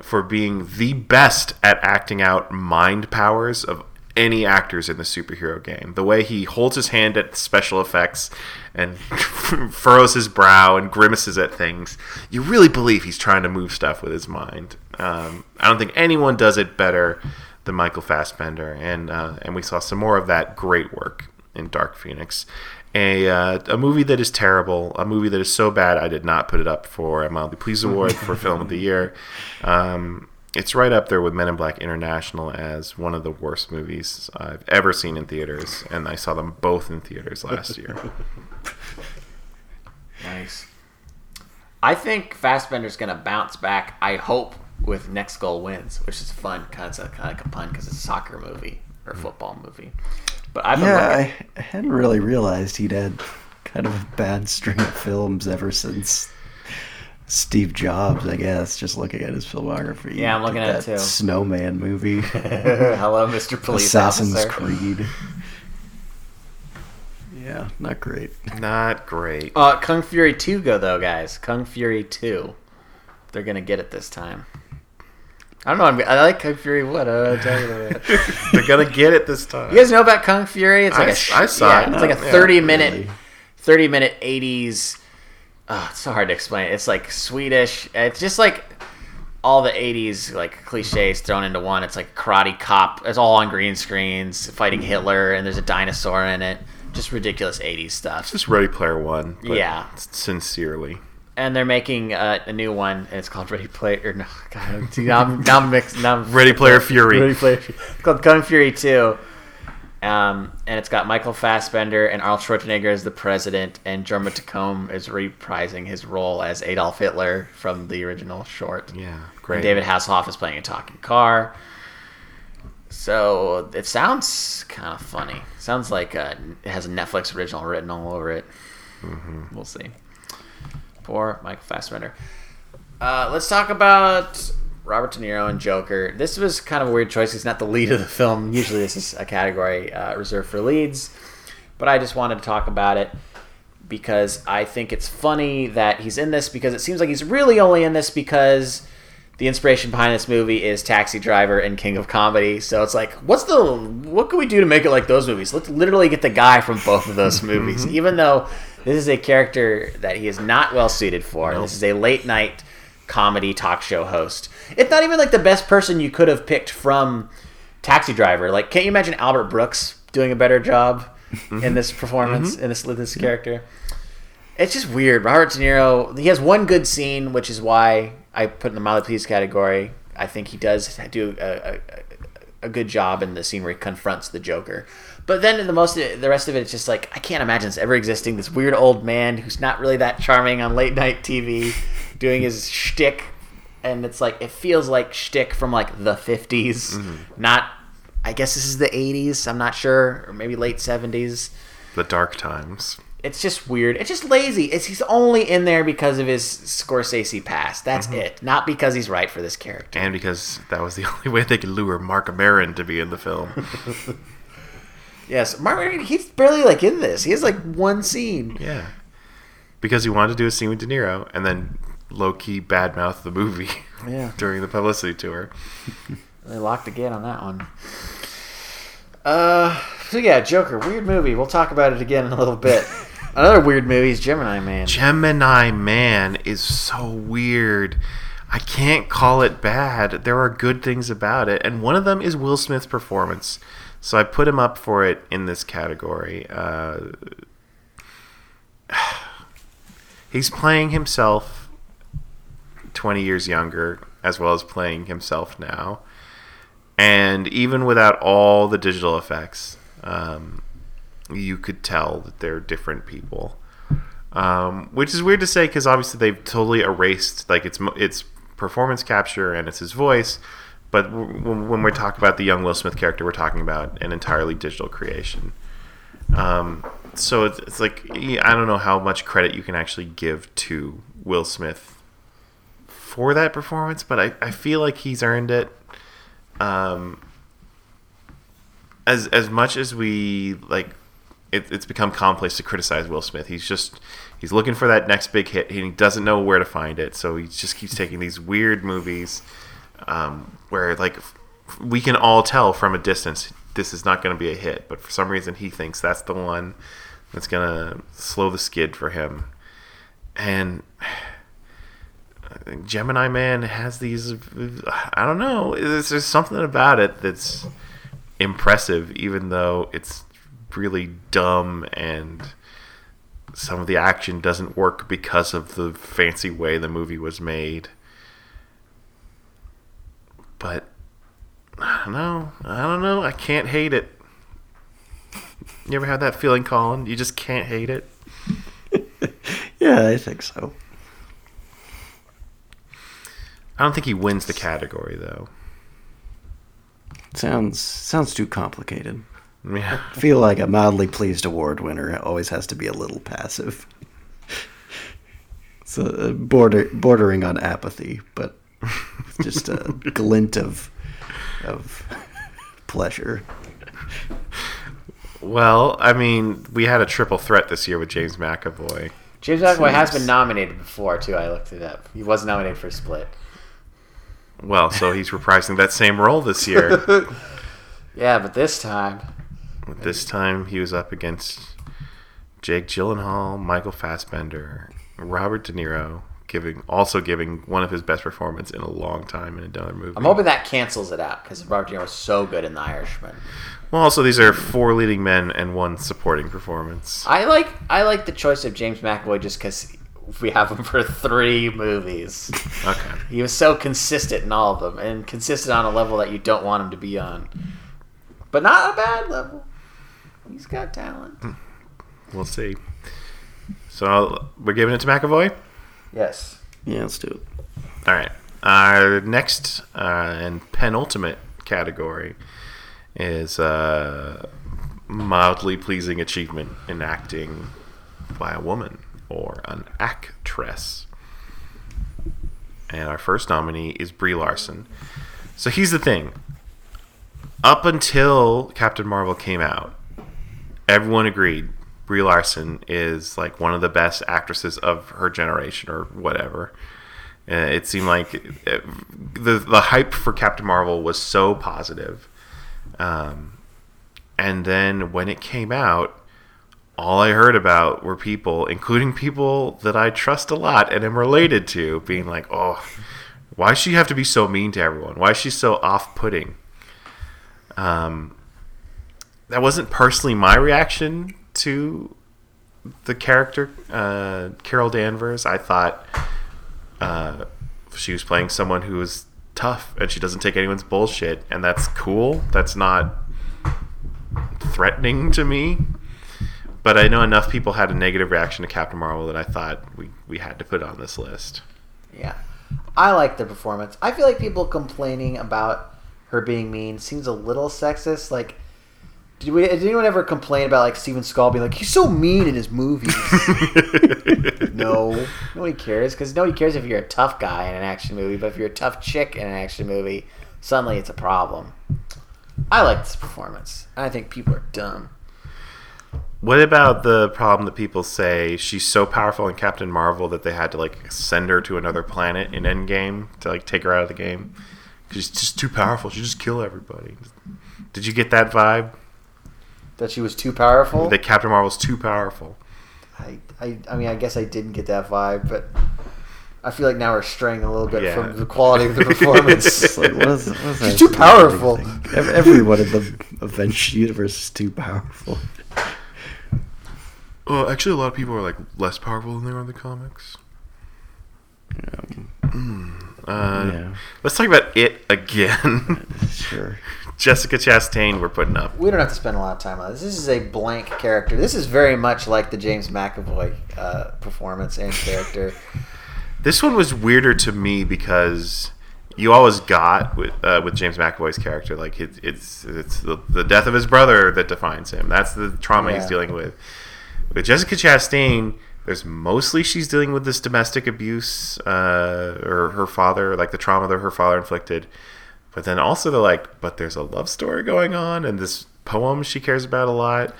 for being the best at acting out mind powers of any actors in the superhero game. The way he holds his hand at special effects and (laughs) furrows his brow and grimaces at things, you really believe he's trying to move stuff with his mind. Um, I don't think anyone does it better than Michael Fassbender, and uh, and we saw some more of that great work in Dark Phoenix. A, uh, a movie that is terrible, a movie that is so bad I did not put it up for a Mildly Pleased Award for (laughs) Film of the Year. Um, it's right up there with Men in Black International as one of the worst movies I've ever seen in theaters, and I saw them both in theaters last year. (laughs) Nice. I think Fassbender's gonna bounce back. I hope with Next Goal Wins, which is fun. Kind of kind of like a pun because it's a soccer movie or football movie. But I've Yeah, looking- I, I hadn't really realized he'd had kind of a bad string of films ever since Steve Jobs, I guess, just looking at his filmography. Yeah, I'm looking Did at it that too. Snowman movie, (laughs) Hello, Mr. Police Assassin's Officer. Creed. Yeah, not great. Not great. Uh, Kung Fury 2 go though, guys. Kung Fury 2. They're gonna get it this time. I don't know. I'm, I like Kung Fury. What? You about. They're gonna get it this time. You guys know about Kung Fury? It's like I a s- I saw yeah, it. It's like a Yeah, thirty minute, really. thirty minute eighties. Oh, it's so hard to explain. It's like Swedish. It's just like all the eighties like cliches thrown into one. It's like karate cop. It's all on green screens fighting Hitler, and there's a dinosaur in it. Just ridiculous eighties stuff. It's just Ready Player One. But Yeah. Sincerely. And they're making uh, a new one, and it's called Ready Player. No, (laughs) God, see, now I'm, now I'm mixed. Now I'm (laughs) Ready Player Fury. Ready Player Fury. It's called Kung Fury 2. Um, and it's got Michael Fassbender and Arnold Schwarzenegger as the president, and Jorma Taccone is reprising his role as Adolf Hitler from the original short. Yeah, And great. David Hasselhoff is playing a talking car. So it sounds kind of funny. Sounds like uh, it has a Netflix original written all over it. Mm-hmm. We'll see. Poor Michael Fassbender. Uh, let's talk about Robert De Niro and Joker. This was kind of a weird choice. He's not the lead of the film. Usually, this is a category uh, reserved for leads. But I just wanted to talk about it because I think it's funny that he's in this because it seems like he's really only in this because the inspiration behind this movie is Taxi Driver and King of Comedy. So it's like, what's the what can we do to make it like those movies? Let's literally get the guy from both of those (laughs) movies, even though this is a character that he is not well suited for. This is a late night comedy talk show host. It's not even like the best person you could have picked from Taxi Driver. Like, can't you imagine Albert Brooks doing a better job mm-hmm. in this mm-hmm. performance in this this character? It's just weird. Robert De Niro, he has one good scene, which is why I put in the mildly pleased category. I think he does do a, a, a good job in the scene where he confronts the Joker. But then in the most, the rest of it, it's just like I can't imagine this ever existing. This weird old man who's not really that charming on late night TV, doing his shtick, and it's like it feels like shtick from like the 50s mm-hmm. not. I guess this is the '80s. I'm not sure, or maybe late '70s The dark times. it's just weird. It's just lazy. It's he's only in there because of his Scorsese past. That's mm-hmm. it. Not because he's right for this character. And because that was the (laughs) only way they could lure Marc Maron to be in the film. (laughs) Yes, Martin. He's barely like in this. He has like one scene. yeah. Because he wanted to do a scene with De Niro and then low key badmouth the movie (laughs) Yeah, (laughs) during the publicity tour. (laughs) they locked the gate on that one. Uh, so yeah, Joker, weird movie. We'll talk about it again in a little bit. Another weird movie is Gemini Man. Gemini Man is so weird. I can't call it bad. There are good things about it, and one of them is Will Smith's performance. So I put him up for it in this category. Uh, (sighs) he's playing himself 20 years younger, as well as playing himself now. And even without all the digital effects, um, you could tell that they're different people um, which is weird to say because obviously they've totally erased like it's it's performance capture and it's his voice, but when when we're about the young Will Smith character, we're talking about an entirely digital creation. Um, so it's, it's like I don't know how much credit you can actually give to Will Smith for that performance, but I, I feel like he's earned it. Um, as as much as we like, it, it's become commonplace to criticize Will Smith. He's just he's looking for that next big hit, and he doesn't know where to find it. So he just keeps taking these weird movies um, where like we can all tell from a distance this is not going to be a hit, but for some reason he thinks that's the one that's going to slow the skid for him. And (sighs) Gemini Man has these. I don't know. There's, there's something about it that's impressive, even though it's really dumb and some of the action doesn't work because of the fancy way the movie was made. But I don't know. I don't know. I can't hate it. You ever had that feeling, Colin? You just can't hate it. (laughs) Yeah, I think so. I don't think he wins the category though. Sounds sounds too complicated. Yeah. I feel like a mildly pleased award winner always has to be a little passive. (laughs) So uh, border bordering on apathy, but (laughs) just a glint of of pleasure. Well, I mean, we had a triple threat this year with James McAvoy. James McAvoy has been nominated before too. I looked it up. He was nominated for Split. Well, so he's reprising that same role this year. (laughs) Yeah, but this time, this time he was up against Jake Gyllenhaal, Michael Fassbender, Robert De Niro, giving also giving one of his best performance in a long time in another movie. I'm hoping that cancels it out because Robert De Niro was so good in The Irishman. Well, also these are four leading men and one supporting performance. I like I like the choice of James McAvoy just because we have him for three movies. Okay. He was so consistent in all of them, and consistent on a level that you don't want him to be on, but not a bad level. He's got talent. Hmm. We'll see. So we're giving it to McAvoy. Yes. Yeah, let's do it. All right. Our next uh, and penultimate category is uh, mildly pleasing achievement in acting by a woman or an actress. And our first nominee is Brie Larson. So here's the thing. Up until Captain Marvel came out, everyone agreed Brie Larson is like one of the best actresses of her generation or whatever. Uh, it seemed like it, the the hype for Captain Marvel was so positive. Um, and then when it came out, all I heard about were people, including people that I trust a lot and am related to, being like, "Oh, why she have to be so mean to everyone? Why is she so off-putting?" Um, that wasn't personally my reaction to the character uh, Carol Danvers. I thought uh, she was playing someone who is tough and she doesn't take anyone's bullshit, and that's cool. That's not threatening to me. But I know enough people had a negative reaction to Captain Marvel that I thought we, we had to put on this list. Yeah. I like the performance. I feel like people complaining about her being mean seems a little sexist. Like, did, we, did anyone ever complain about like Steven Skull being like he's so mean in his movies? (laughs) no, nobody cares because nobody cares if you're a tough guy in an action movie, but if you're a tough chick in an action movie, suddenly it's a problem. I like this performance. I think people are dumb. What about the problem that people say she's so powerful in Captain Marvel that they had to like send her to another planet in Endgame to like take her out of the game? Because she's just too powerful. She just kill everybody. Did you get that vibe? That she was too powerful. That Captain Marvel's too powerful. I, I, I mean, I guess I didn't get that vibe, but I feel like now we're straying a little bit Yeah. from the quality of the (laughs) performance. It's like, what is, what is She's too powerful. thing? Ev- Everyone in the Avengers universe is too powerful. Well, actually, a lot of people are like less powerful than they are in the comics. Uh, yeah, Let's talk about it again. (laughs) sure. Jessica Chastain, we're putting up. we don't have to spend a lot of time on this. This is a blank character. This is very much like the James McAvoy uh, performance and character. (laughs) This one was weirder to me because you always got with uh, with James McAvoy's character. Like it, it's it's the, the death of his brother that defines him. That's the trauma he's dealing with. With Jessica Chastain, there's mostly she's dealing with this domestic abuse uh, or her father, like the trauma that her father inflicted. But then also they're like, but there's a love story going on and this poem she cares about a lot.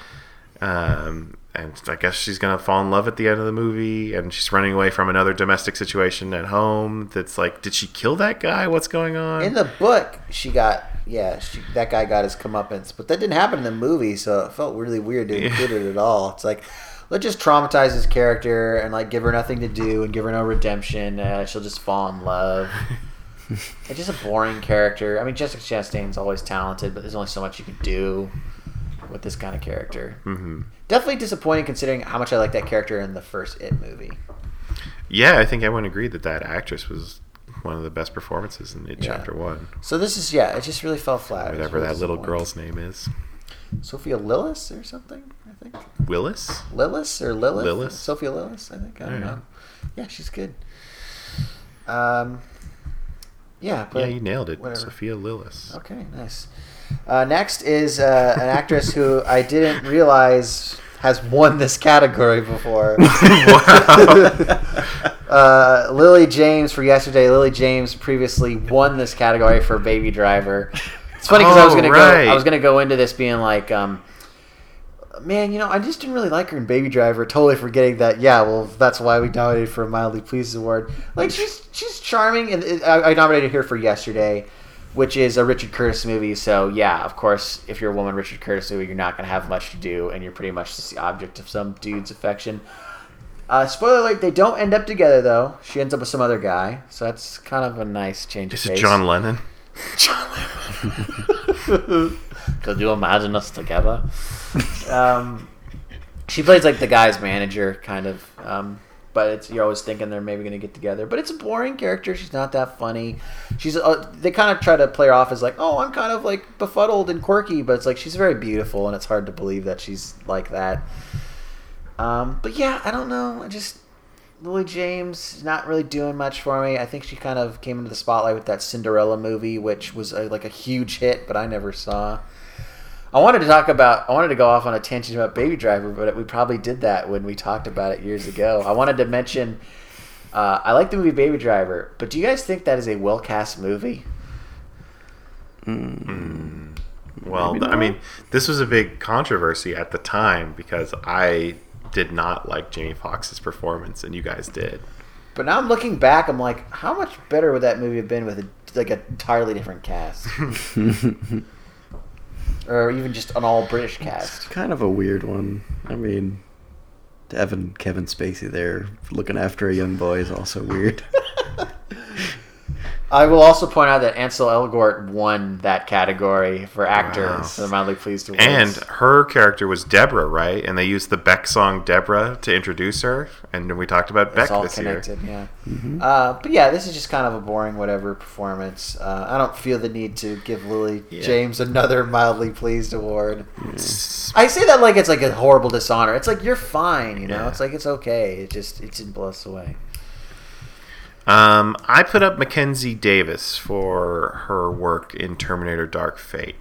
Um, and I guess she's gonna fall in love at the end of the movie, and she's running away from another domestic situation at home. That's like, did she kill that guy? What's going on? In the book, she got yeah, she, that guy got his comeuppance, but that didn't happen in the movie, so it felt really weird to include it at all. It's like let's just traumatize his character and like give her nothing to do and give her no redemption. Uh, she'll just fall in love. (laughs) it's just a boring character. I mean, Jessica Chastain's always talented, but there's only so much you can do with this kind of character. hmm Definitely disappointing considering how much I like that character in the first It movie. Yeah, I think everyone agreed that that actress was one of the best performances in it, Yeah. Chapter One. So this is yeah, it just really fell flat. Whatever really that little girl's name is, Sophia Lillis or something, I think. Willis. Lillis or Lilith? Lillis? Sophia Lillis, I think. I don't know. know. Yeah, she's good. Um, yeah, but yeah, you nailed it, whatever. Sophia Lillis. okay, nice. Uh, next is uh, an actress who I didn't realize has won this category before. (laughs) (laughs) uh, Lily James for yesterday. Lily James previously won this category for Baby Driver. It's funny because I was Oh, gonna right. go. I was gonna go into this being like, um, man, you know, I just didn't really like her in Baby Driver. Totally forgetting that. Yeah, well, that's why we nominated for a mildly pleased award. Like she's she's charming, and it, I, I nominated her for yesterday, which is a Richard Curtis movie. So yeah, of course, if you're a woman, Richard Curtis movie, you're not gonna have much to do, and you're pretty much just the object of some dude's affection. Uh, spoiler alert: they don't end up together though. She ends up with some other guy, so that's kind of a nice change This Is of it pace. John Lennon? (laughs) (laughs) (laughs) Could you imagine us together? Um, she plays like the guy's manager, kind of. Um, but it's you're always thinking they're maybe going to get together. But it's a boring character. She's not that funny. She's uh, they kind of try to play her off as like, oh, I'm kind of like befuddled and quirky, but it's like she's very beautiful, and it's hard to believe that she's like that. Um, but yeah, I don't know. I just Lily James is not really doing much for me. I think she kind of came into the spotlight with that Cinderella movie, which was a, like a huge hit, but I never saw. I wanted to talk about. I wanted to go off on a tangent about Baby Driver, but we probably did that when we talked about it years ago. I wanted to mention. Uh, I like the movie Baby Driver, but do you guys think that is a well cast movie? Well, I mean, this was a big controversy at the time because I did not like Jamie Foxx's performance, and you guys did. But now I'm looking back, I'm like, how much better would that movie have been with a, like an entirely different cast, (laughs) (laughs) or even just an all British cast? kind of a weird one. I mean, having Kevin Spacey there looking after a young boy is also weird. (laughs) I will also point out that Ansel Elgort won that category for actor Wow. for the Mildly Pleased Awards. And her character was Deborah, right? And they used the Beck song "Deborah" to introduce her, and then we talked about Beck all this connected, year. yeah. Uh, but yeah, this is just kind of a boring whatever performance. Uh, I don't feel the need to give Lily Yeah. James another Mildly Pleased award. I say that like it's like a horrible dishonor. It's like you're fine, you know. Yeah. It's like it's okay. It just it didn't blow us away. Um, I put up Mackenzie Davis for her work in Terminator Dark Fate.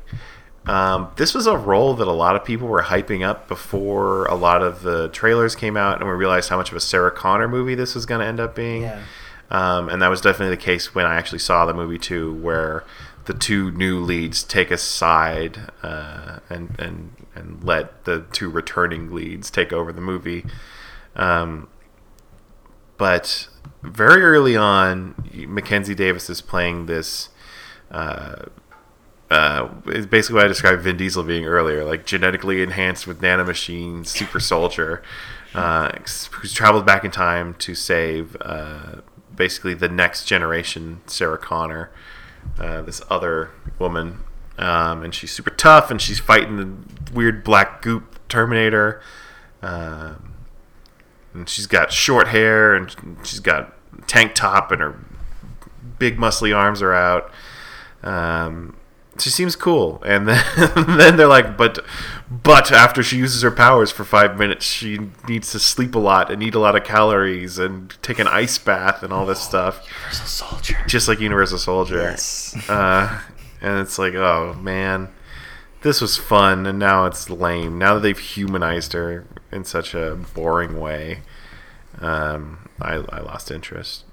Um, this was a role that a lot of people were hyping up before a lot of the trailers came out, and we realized how much of a Sarah Connor movie this was going to end up being. Yeah. Um, and that was definitely the case when I actually saw the movie too, where the two new leads take a side uh, and and and let the two returning leads take over the movie. Um, but very early on, Mackenzie Davis is playing this. Uh, uh, it's basically what I described Vin Diesel being earlier, like genetically enhanced with nanomachines, super soldier, uh, who's traveled back in time to save uh, basically the next generation Sarah Connor, uh, this other woman, um, and she's super tough, and she's fighting the weird black goop Terminator. Um, and she's got short hair and she's got tank top and her big muscly arms are out. Um, she seems cool, and then (laughs) then they're like, but But after she uses her powers for five minutes, she needs to sleep a lot and eat a lot of calories and take an ice bath and all this stuff, Universal Soldier. just like Universal Soldier. Yes. Uh, and it's like, oh man, this was fun, and now it's lame. Now that they've humanized her in such a boring way, um, I, I lost interest.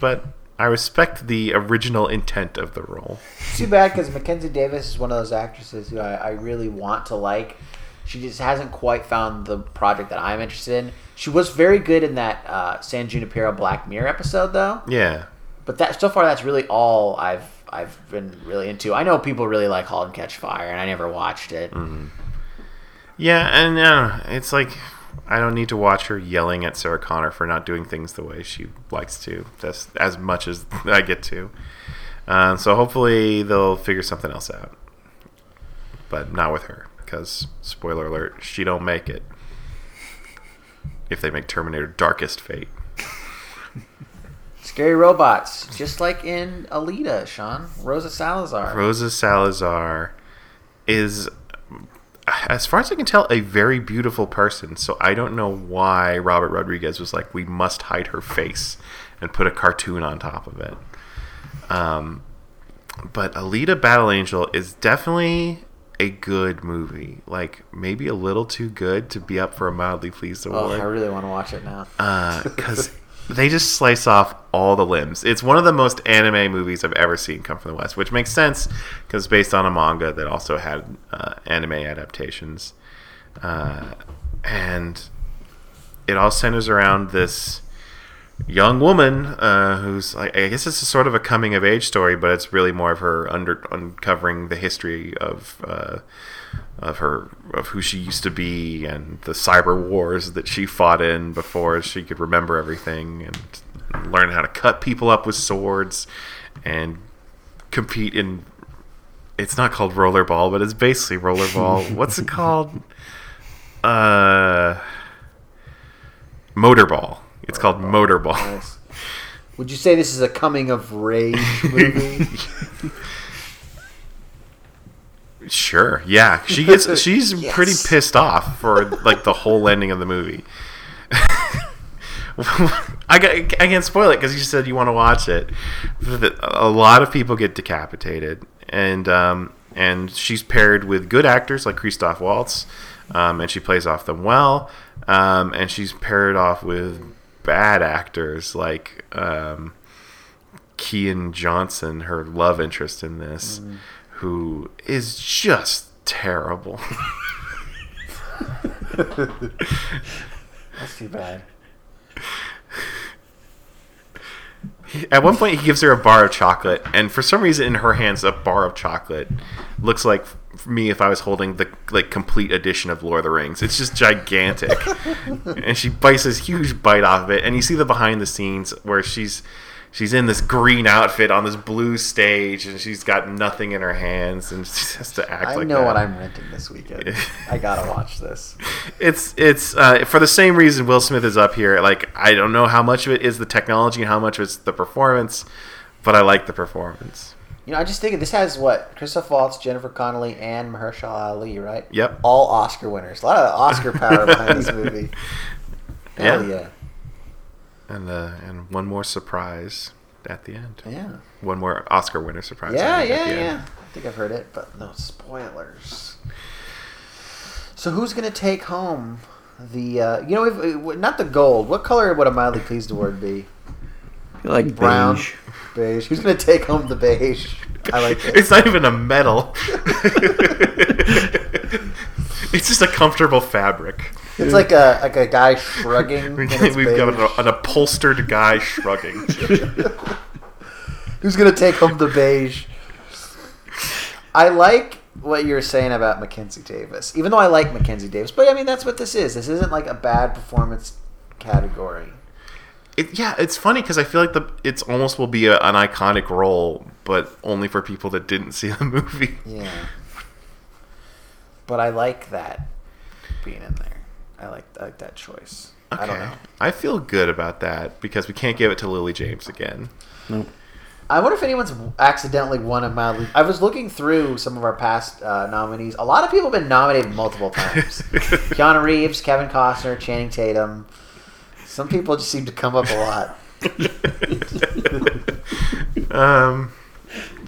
But I respect the original intent of the role. Too bad because Mackenzie Davis is one of those actresses who I, I really want to like. She just hasn't quite found the project that I'm interested in. She was very good in that uh, San Junipero Black Mirror episode, though. Yeah, But that so far, that's really all I've I've been really into. I know people really like *Halt and Catch Fire*, and I never watched it. Yeah, and uh, it's like I don't need to watch her yelling at Sarah Connor for not doing things the way she likes to, just as much as I get to. Uh, so hopefully they'll figure something else out, but not with her because spoiler alert, she don't make it. If they make Terminator Darkest Fate, Scary robots, just like in Alita, Sean Rosa Salazar. Rosa Salazar is, as far as I can tell, a very beautiful person. So I don't know why Robert Rodriguez was like, we must hide her face and put a cartoon on top of it. Um, but Alita Battle Angel is definitely a good movie. Like maybe a little too good to be up for a mildly pleased award. oh, I really want to watch it now. Uh, because (laughs) they just slice off all the limbs. It's one of the most anime movies I've ever seen come from the West, which makes sense because it's based on a manga that also had uh, anime adaptations, uh, and it all centers around this young woman uh, who's like I guess it's a sort of a coming of age story, but it's really more of her under uncovering the history of uh, of her of who she used to be and the cyber wars that she fought in before she could remember everything and learn how to cut people up with swords and compete in it's not called rollerball but it's basically rollerball (laughs) what's it called uh motorball it's called motorball Nice. Would you say this is a coming of rage (laughs) movie? (laughs) Sure. Yeah, she gets. (laughs) She's Yes. pretty pissed off for like the whole ending of the movie. (laughs) I got, I can't spoil it because you said you want to watch it. A lot of people get decapitated, and um, and she's paired with good actors like Christoph Waltz, um, and she plays off them well. Um, and she's paired off with bad actors like um, Keean Johnson, her love interest in this, who is just terrible. That's too bad. At one point, he gives her a bar of chocolate, and for some reason, in her hands, a bar of chocolate looks like me if I was holding the like complete edition of Lord of the Rings. It's just gigantic, (laughs) and she bites this huge bite off of it, and you see the behind the scenes where she's she's in this green outfit on this blue stage, and she's got nothing in her hands, and (laughs) she has to act like I like know that. what I'm renting this weekend. I gotta watch this. (laughs) it's it's uh, for the same reason Will Smith is up here. Like I don't know how much of it is the technology and how much of it's the performance, but I like the performance. You know, I just think this has what Christoph Waltz, Jennifer Connelly, and Mahershala Ali, right? Yep. All Oscar winners. A lot of Oscar power behind this (laughs) movie. Hell Yeah. yeah. And uh, and one more surprise at the end. Yeah. One more Oscar winner surprise. Yeah, I think, at yeah, the end. yeah. I think I've heard it, but no spoilers. So who's gonna take home the? Uh, you know, if, not the gold. What color would a mildly pleased award be? Like Brown, beige. beige. Who's gonna take home the beige? I like it. It's not even a medal. (laughs) it's just a comfortable fabric. It's like a like a guy shrugging. (laughs) We've and got an, an upholstered guy shrugging. (laughs) Who's gonna take home the beige? I like what you're saying about Mackenzie Davis, even though I like Mackenzie Davis. But I mean, that's what this is. This isn't like a bad performance category. It, yeah, it's funny because I feel like the it's almost will be a, an iconic role, but only for people that didn't (laughs) see the movie. Yeah. But I like that being in there. I like I like that choice. I don't know. I feel good about that because we can't give it to Lily James again. Nope. I wonder if anyone's accidentally won a mildly. I was looking through some of our past uh, nominees. A lot of people have been nominated multiple (laughs) times. Keanu Reeves, Kevin Costner, Channing Tatum. Some people just seem to come up a lot. (laughs) Um,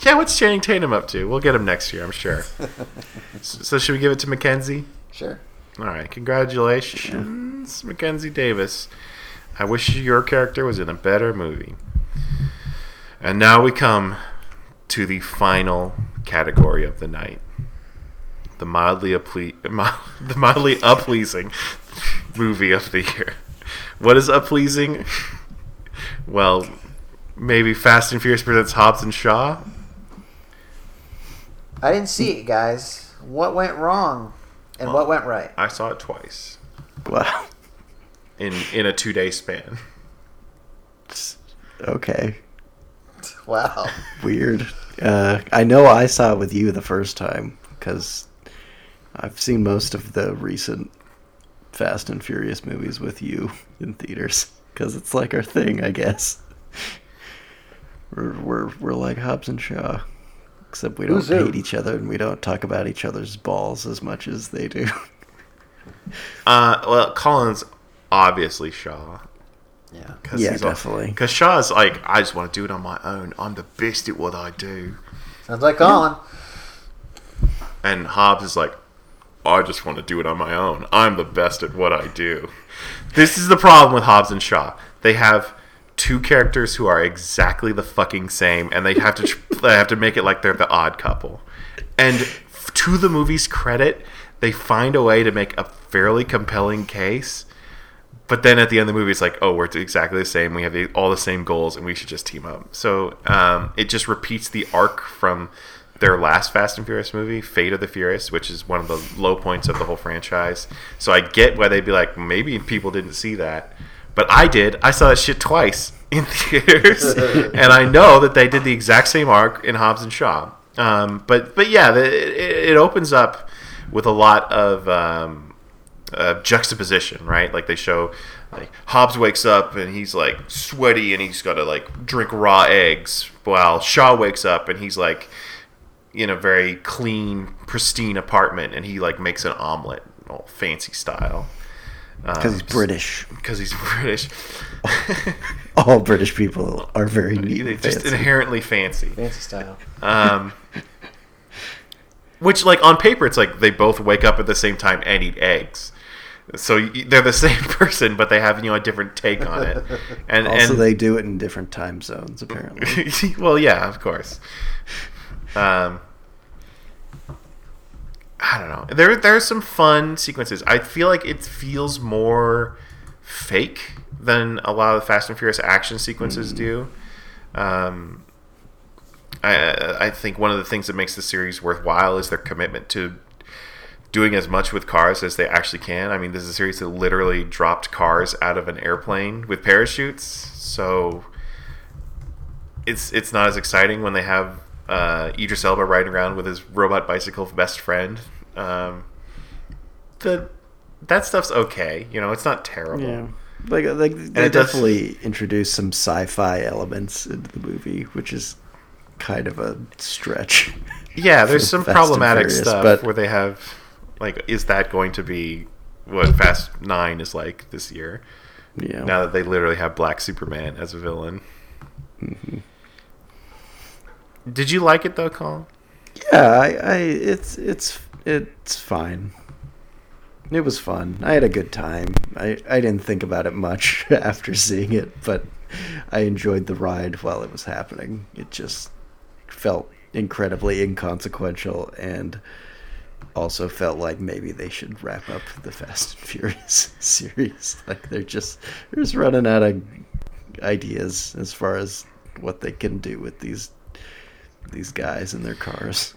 yeah, what's Channing Tatum up to? We'll get him next year, I'm sure. (laughs) so, so should we give it to Mackenzie? Sure. All right, congratulations, Mackenzie Davis. I wish your character was in a better movie. And now we come to the final category of the night. The mildly uple- (laughs) the mildly uppleasing movie of the year. What is uppleasing? Well, maybe Fast and Furious presents Hobbs and Shaw. I didn't see it, guys. What went wrong, and what went right? I saw it twice Wow. in in a two day span. Okay. Wow. Weird. Uh, I know I saw it with you the first time because I've seen most of the recent Fast and Furious movies with you in theaters because it's like our thing, I guess. We're we're we're like Hobbs and Shaw, except we don't Who's who? hate each other and we don't talk about each other's balls as much as they do. (laughs) Uh, well, Colin's obviously Shaw. Yeah. Cause Yeah, definitely. Cause Shaw's like, I just want to do it on my own. I'm the best at what I do. Sounds like Colin. And Hobbs is like, I just want to do it on my own. I'm the best at what I do. This is the problem with Hobbs and Shaw. They have two characters who are exactly the fucking same, and they have to tr- (laughs) they have to make it like they're the odd couple. And to the movie's credit, they find a way to make a fairly compelling case. But then at the end of the movie, it's like, oh, we're exactly the same. We have the, all the same goals, and we should just team up. So um, it just repeats the arc from their last Fast and Furious movie, Fate of the Furious, which is one of the low points of the whole franchise. So I get why they'd be like, maybe people didn't see that, but I did. I saw that shit twice (laughs) in theaters, (laughs) and I know that they did the exact same arc in Hobbs and Shaw. Um, but but yeah, the, it, it opens up with a lot of. Um, uh, juxtaposition, right? Like they show, like Hobbs wakes up and he's like sweaty and he's got to like drink raw eggs, while Shaw wakes up and he's like in a very clean, pristine apartment and he like makes an omelet, all fancy style. Because he's British. Because he's (laughs) British. (laughs) All British people are very neat. And just fancy. inherently fancy. Fancy style. Um, which, like on paper, it's like they both wake up at the same time and eat eggs. So they're the (laughs) same person, but they have you know a different take on it. And Also, and they do it in different time zones, apparently. well, yeah, of course. Um, I don't know. There, there are some fun sequences. I feel like it feels more fake than a lot of the Fast and Furious action sequences do. Um, I, I think one of the things that makes the series worthwhile is their commitment to doing as much with cars as they actually can. I mean, this is a series that literally dropped cars out of an airplane with parachutes. So it's it's not as exciting when they have uh, Idris Elba riding around with his robot bicycle best friend. Um, the that stuff's okay. You know, it's not terrible. Yeah. Like, like they it does- definitely introduced some sci-fi elements into the movie, which is kind of a stretch. Yeah, there's (laughs) some Fast problematic Furious, stuff but- where they have like, is that going to be what Fast Nine is like this year? Yeah. Now that they literally have Black Superman as a villain. Mm-hmm. Did you like it though, Colin? Yeah, I, I it's it's it's fine. It was fun. I had a good time. I, I didn't think about it much (laughs) after seeing it, but I enjoyed the ride while it was happening. It just felt incredibly inconsequential and also felt like maybe they should wrap up the Fast and Furious (laughs) series. Like they're just they're just running out of ideas as far as what they can do with these these guys and their cars.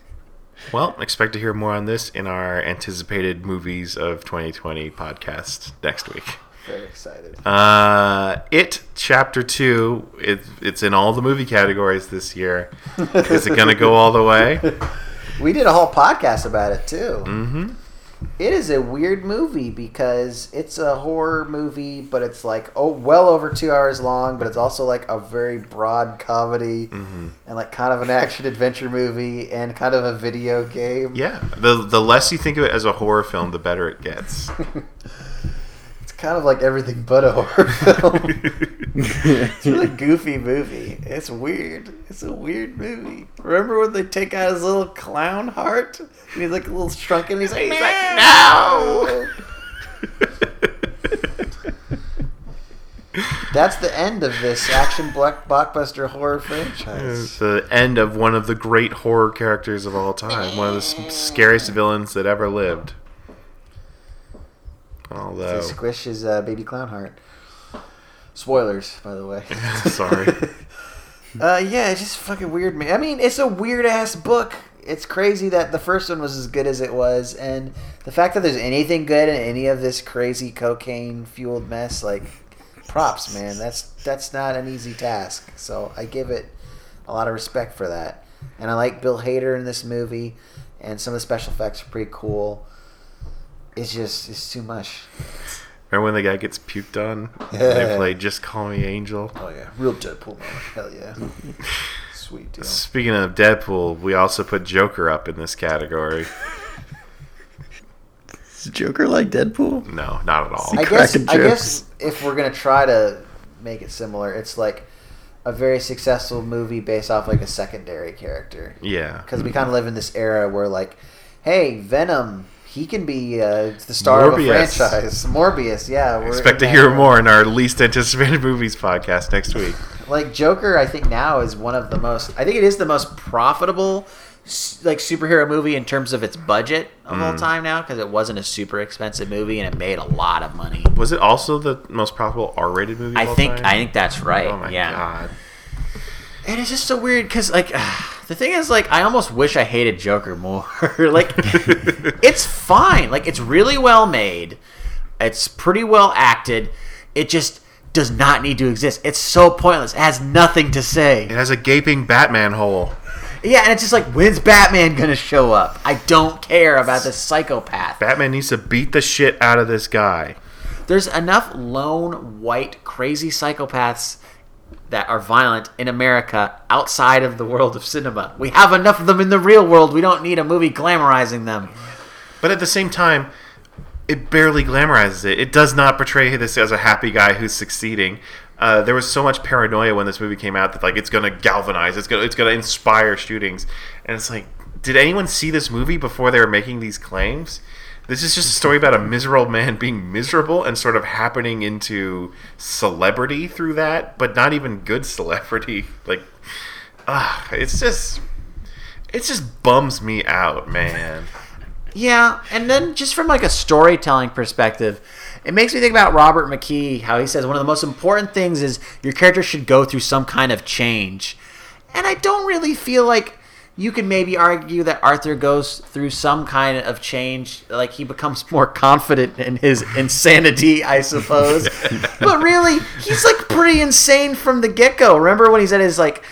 Well, expect to hear more on this in our anticipated movies of 2020 podcast next week. Very excited. Uh, it chapter two. It, it's in all the movie categories this year. Is it gonna go all the way? (laughs) We did a whole podcast about it too. Mm-hmm. It is a weird movie because it's a horror movie, but it's like oh well over two hours long. But it's also like a very broad comedy Mm-hmm. and like kind of an action adventure movie and kind of a video game. Yeah, the the less you think of it as a horror film, the better it gets. (laughs) Kind of like everything but a horror (laughs) film. (laughs) it's a really goofy movie. It's weird. It's a weird movie. Remember when they take out his little clown heart? And he's like a little shrunken. And he's like, he's like, no. That's the end of this action black blockbuster horror franchise. It's the end of one of the great horror characters of all time, one of the scariest villains that ever lived. Although, He squish his uh, baby clown heart. Spoilers, by the way. (laughs) sorry. (laughs) Uh, yeah, it's just fucking weird, man. I mean, it's a weird ass book. It's crazy that the first one was as good as it was, and the fact that there's anything good in any of this crazy cocaine fueled mess, like, props, man. That's that's not an easy task. So I give it a lot of respect for that, and I like Bill Hader in this movie, and some of the special effects are pretty cool. It's just it's too much. Remember when the guy gets puked on? Yeah. They play "Just Call Me Angel." Oh yeah, real Deadpool moment. Hell yeah, (laughs) sweet deal. Speaking of Deadpool, we also put Joker up in this category. (laughs) Is Joker like Deadpool? No, not at all. I guess I guess if we're gonna try to make it similar, it's like a very successful movie based off like a secondary character. Yeah, Because we kind of live in this era where like, hey, Venom, he can be uh, the star of a franchise. Morbius, yeah. we're expect to hear more in our least anticipated (laughs) movies podcast next week. Like Joker, I think now is one of the most. I think it is the most profitable. Like superhero movie in terms of its budget of Mm. all time now because it wasn't a super expensive movie and it made a lot of money. Was it also the most profitable R-rated movie? Of I all think time? I think that's right. Oh my yeah. god! And it's just so weird because, like, (sighs) the thing is, like, I almost wish I hated Joker more. (laughs) like, (laughs) it's fine. Like, it's really well made. It's pretty well acted. It just does not need to exist. It's so pointless. It has nothing to say. It has a gaping Batman hole. Yeah, and it's just like, when's Batman gonna show up? I don't care about this psychopath. Batman needs to beat the shit out of this guy. There's enough lone, white, crazy psychopaths that are violent in America outside of the world of cinema. We have enough of them in the real world. We don't need a movie glamorizing them. But at the same time, it barely glamorizes it. It does not portray this as a happy guy who's succeeding. Uh, there was so much paranoia when this movie came out that like it's gonna galvanize, it's gonna it's gonna inspire shootings, and it's like, did anyone see this movie before they were making these claims? This is just a story about a miserable man being miserable and sort of happening into celebrity through that, but not even good celebrity. (laughs) Like, ah, it's just, it just bums me out, man. Yeah, and then just from like a storytelling perspective, it makes me think about Robert McKee, how he says one of the most important things is your character should go through some kind of change. And I don't really feel like you can maybe argue that Arthur goes through some kind of change, like he becomes more confident in his insanity, I suppose. (laughs) but really, he's like pretty insane from the get go. Remember when he's at his like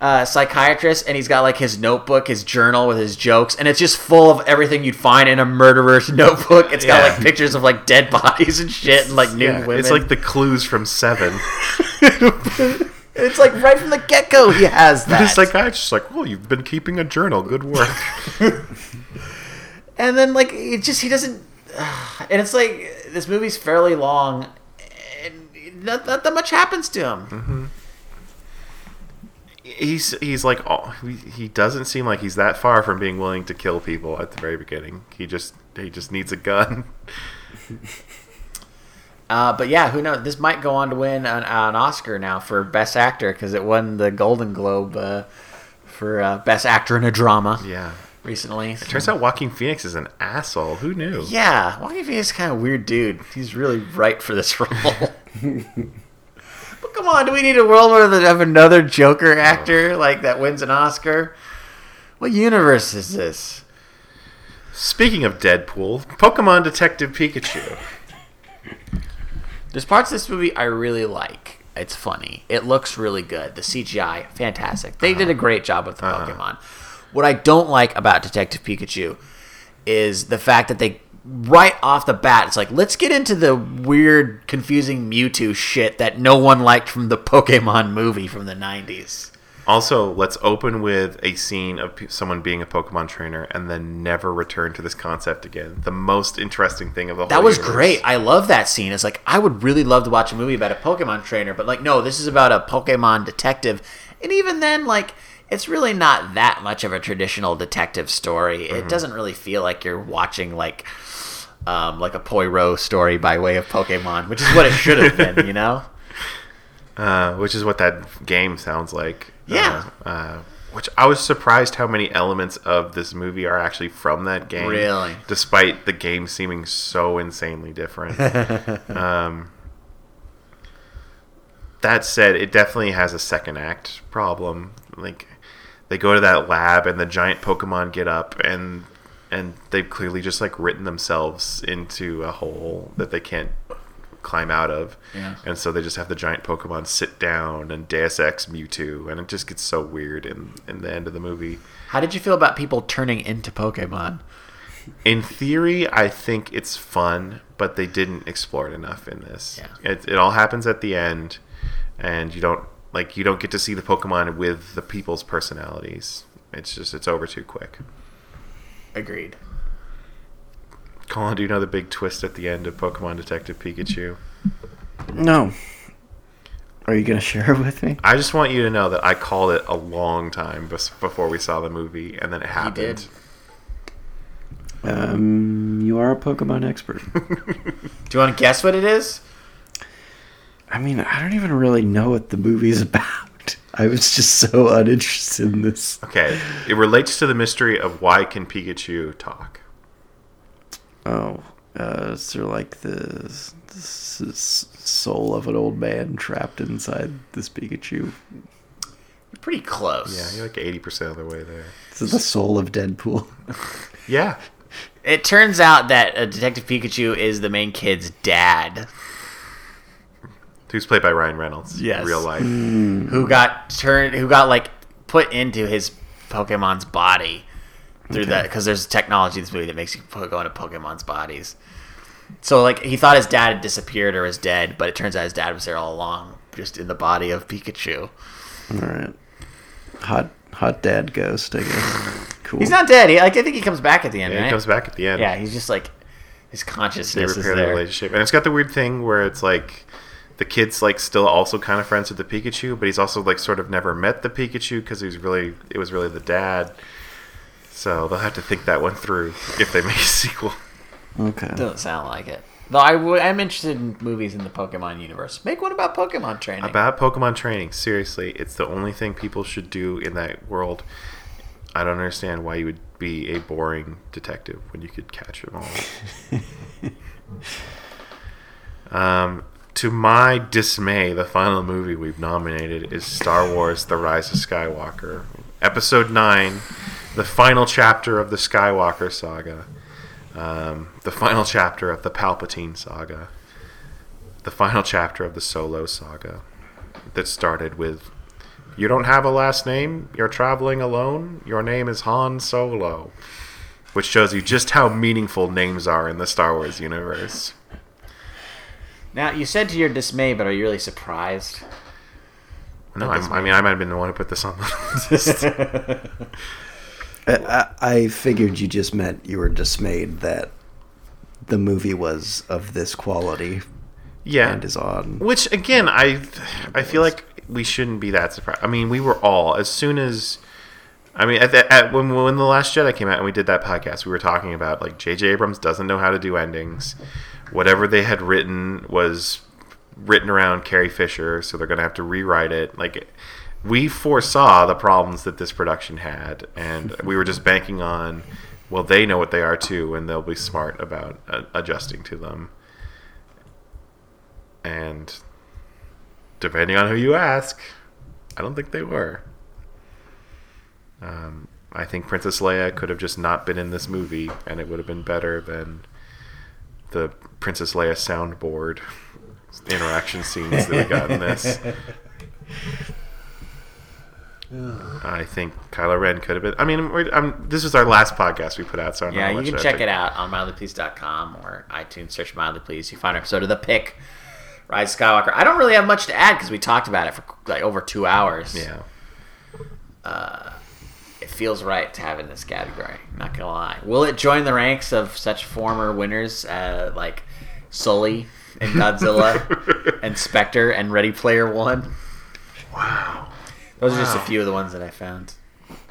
uh, psychiatrist and he's got like his notebook, his journal with his jokes, and it's just full of everything you'd find in a murderer's (laughs) notebook. It's got like pictures of like dead bodies and shit and like nude Yeah, women. it's like the clues from Seven. (laughs) it's like right from the get go he has that. The that. psychiatrist's like, "Well, you've been keeping a journal. Good work." (laughs) and then like it just he doesn't and it's like this movie's fairly long and not, not that much happens to him mm-hmm. he's he's like, oh, he, he doesn't seem like he's that far from being willing to kill people at the very beginning. He just he just needs a gun. (laughs) uh, but yeah who knows this might go on to win an, an oscar now for best actor because it won the golden globe uh, for uh, best actor in a drama Yeah. recently it Turns out Joaquin Phoenix is an asshole. Who knew? yeah Joaquin Phoenix is kind of weird dude he's really right for this (laughs) role but come on do we need a world where they have another joker actor like that wins an oscar what universe is this Speaking of Deadpool, Pokemon Detective Pikachu. There's parts of this movie I really like. It's funny. It looks really good. The CGI, fantastic. They did a uh-huh. great job with the uh-huh. Pokemon. What I don't like about Detective Pikachu is the fact that they right off the bat, it's like let's get into the weird, confusing Mewtwo shit that no one liked from the Pokemon movie from the '90s. Also, let's open with a scene of someone being a Pokemon trainer and then never return to this concept again. The most interesting thing of the whole That was universe. great. I love that scene. It's like I would really love to watch a movie about a Pokemon trainer, but like no, this is about a Pokemon detective. And even then, like it's really not that much of a traditional detective story. Mm-hmm. It doesn't really feel like you're watching like um, like a Poirot story by way of Pokemon, which is what it should have been, you know? (laughs) Uh, which is what that game sounds like. Yeah. Uh, uh, which I was surprised how many elements of this movie are actually from that game. Really? Despite the game seeming so insanely different. (laughs) um, that said, it definitely has a second act problem. Like, they go to that lab and the giant Pokemon get up and and they've clearly just like written themselves into a hole that they can't climb out of. Yeah. And so they just have the giant Pokemon sit down and Deus Ex Mewtwo, and it just gets so weird in, in the end of the movie. How did you feel about people turning into Pokemon? In theory, I think it's fun, but they didn't explore it enough in this. Yeah. It, it all happens at the end, and you don't like you don't get to see the Pokemon with the people's personalities. It's just it's over too quick. Agreed. Colin, do you know the big twist at the end of Pokemon Detective Pikachu? No. Are you gonna share it with me? I just want you to know that I called it a long time before we saw the movie, and then it happened. did. Um, you are a Pokemon expert. (laughs) Do you want to guess what it is? I mean, I don't even really know what the movie's about. I was just so uninterested in this. Okay, it relates to the mystery of why can Pikachu talk. Oh, uh, is there like the, the s- s- soul of an old man trapped inside this Pikachu? Pretty close. Yeah, you're like eighty percent of the way there. This is the soul of Deadpool? (laughs) Yeah, It turns out that uh, Detective Pikachu is the main kid's dad, who's played by Ryan Reynolds. Yes. in real life. who got turned, who got like put into his Pokemon's body through that because there's technology in this movie that makes you go into Pokemon's bodies. So like he thought his dad had disappeared or was dead, but it turns out his dad was there all along, just in the body of Pikachu. All right. Hot, hot dad ghost. I guess. (laughs) Cool. He's not dead. He, like, I think he comes back at the end, Yeah, right? he comes back at the end. Yeah, he's just like his they consciousness is repair the there. relationship, and it's got the weird thing where it's like the kid's like still also kind of friends with the Pikachu, but he's also like sort of never met the Pikachu because he was really it was really the dad. So they'll have to think that one through if they make a sequel. Okay. Doesn't sound like it. Though I w- I'm interested in movies in the Pokemon universe. Make one about Pokemon training. About Pokemon training, seriously, it's the only thing people should do in that world. I don't understand why you would be a boring detective when you could catch them all. (laughs) um, to my dismay, the final movie we've nominated is Star Wars: The Rise of Skywalker, Episode Nine, the final chapter of the Skywalker saga, um, the final chapter of the Palpatine saga the final chapter of the Solo saga that started with You don't have a last name, you're traveling alone, your name is Han Solo. Which shows you just how meaningful names are in the Star Wars universe. now you said to your dismay, but are you really surprised? No, I'm, I mean, I might have been the one who put this on the (laughs) list. I, I, I figured you just meant you were dismayed that the movie was of this quality yeah. and is on. Which again, I I feel like we shouldn't be that surprised. I mean, we were all as soon as I mean, at, the, at when when the Last Jedi came out and we did that podcast, we were talking about like J.J. Abrams doesn't know how to do endings. Whatever they had written was written around Carrie Fisher, so they're gonna have to rewrite it. Like we foresaw the problems that this production had, and (laughs) we were just banking on. Well, they know what they are too, and they'll be smart about uh, adjusting to them. And depending on who you ask, I don't think they were. Um, I think Princess Leia could have just not been in this movie, and it would have been better than the Princess Leia soundboard (laughs) interaction scenes that we got in this. (laughs) I think Kylo Ren could have been. I mean, we're, I'm, this is our last podcast we put out, so I'm Yeah, you can check it out on mildlypleased.com or iTunes. Search Mildly Pleased. You find our episode of The Pick, Rise Skywalker. I don't really have much to add because we talked about it for like over two hours. Yeah, It feels right to have it in this category. Not gonna lie. Will it join the ranks of such former winners uh, like Sully and Godzilla (laughs) and Spectre and Ready Player One? wow. Those are just a few of the ones that I found.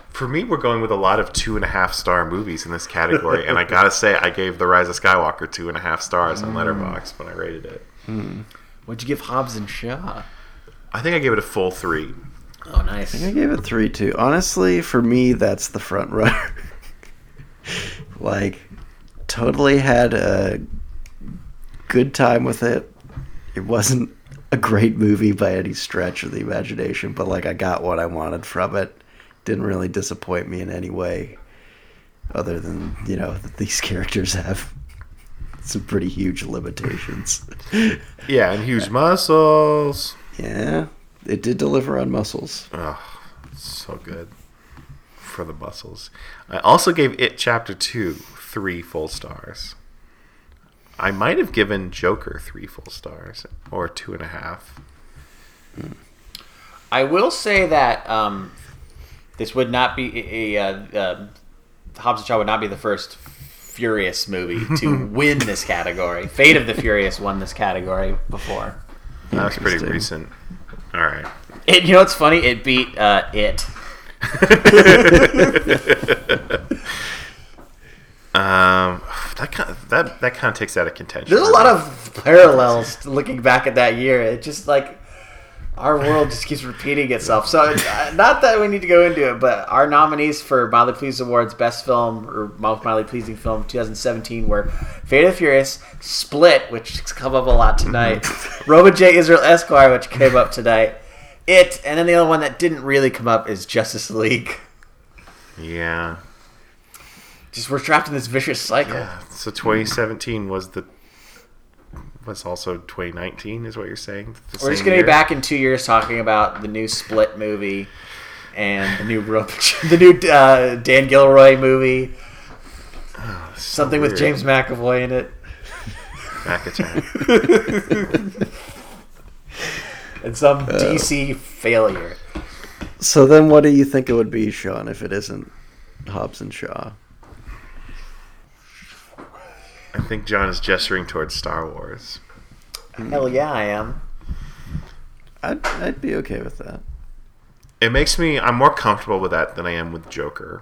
For me, we're going with a lot of two and a half star movies in this category, and I gotta say, I gave The Rise of Skywalker two and a half stars on Letterboxd when I rated it. Hmm. What'd you give Hobbs and Shaw? I think I gave it a full three. Oh, nice. I gave it three too. Honestly, for me, that's the front runner. (laughs) like, totally had a good time with it. It wasn't a great movie by any stretch of the imagination, but like I got what I wanted from it. Didn't really disappoint me in any way, other than you know that these (laughs) characters have some pretty huge limitations. (laughs) Yeah, and huge muscles. yeah, it did deliver on muscles. Oh, so good for the muscles. I also gave it chapter two three full stars. I might have given Joker three full stars or two and a half. I will say that um, this would not be a, a, uh uh, Hobbs and Shaw would not be the first Furious movie to (laughs) win this category. Fate of the Furious won this category before. That was pretty recent. All right. It, you know what's funny? It beat uh, it. (laughs) (laughs) Um, that kind of, that that kind of takes out of contention. There's a lot of parallels looking back at that year. It just like our world just keeps repeating itself. So uh, not that we need to go into it, but our nominees for Mildly Pleased Awards Best Film or Most Mildly Pleasing Film 2017 were Fate of the Furious, Split, which has come up a lot tonight, (laughs) Roman J. Israel Esquire, which came up tonight, It, and then the other one that didn't really come up is Justice League. yeah. Just we're trapped in this vicious cycle. Yeah. So 2017 was the was also 2019 is what you're saying. We're just same gonna year? be back in two years talking about the new Split movie and the new Ro- (laughs) the new uh, Dan Gilroy movie, So something with. James McAvoy in it, Mac (laughs) and some DC failure. So then, what do you think it would be, Sean, if it isn't Hobbs and Shaw? I think John is gesturing towards Star Wars. Hell yeah, I am. I'd I'd be okay with that. It makes me I'm more comfortable with that than I am with Joker.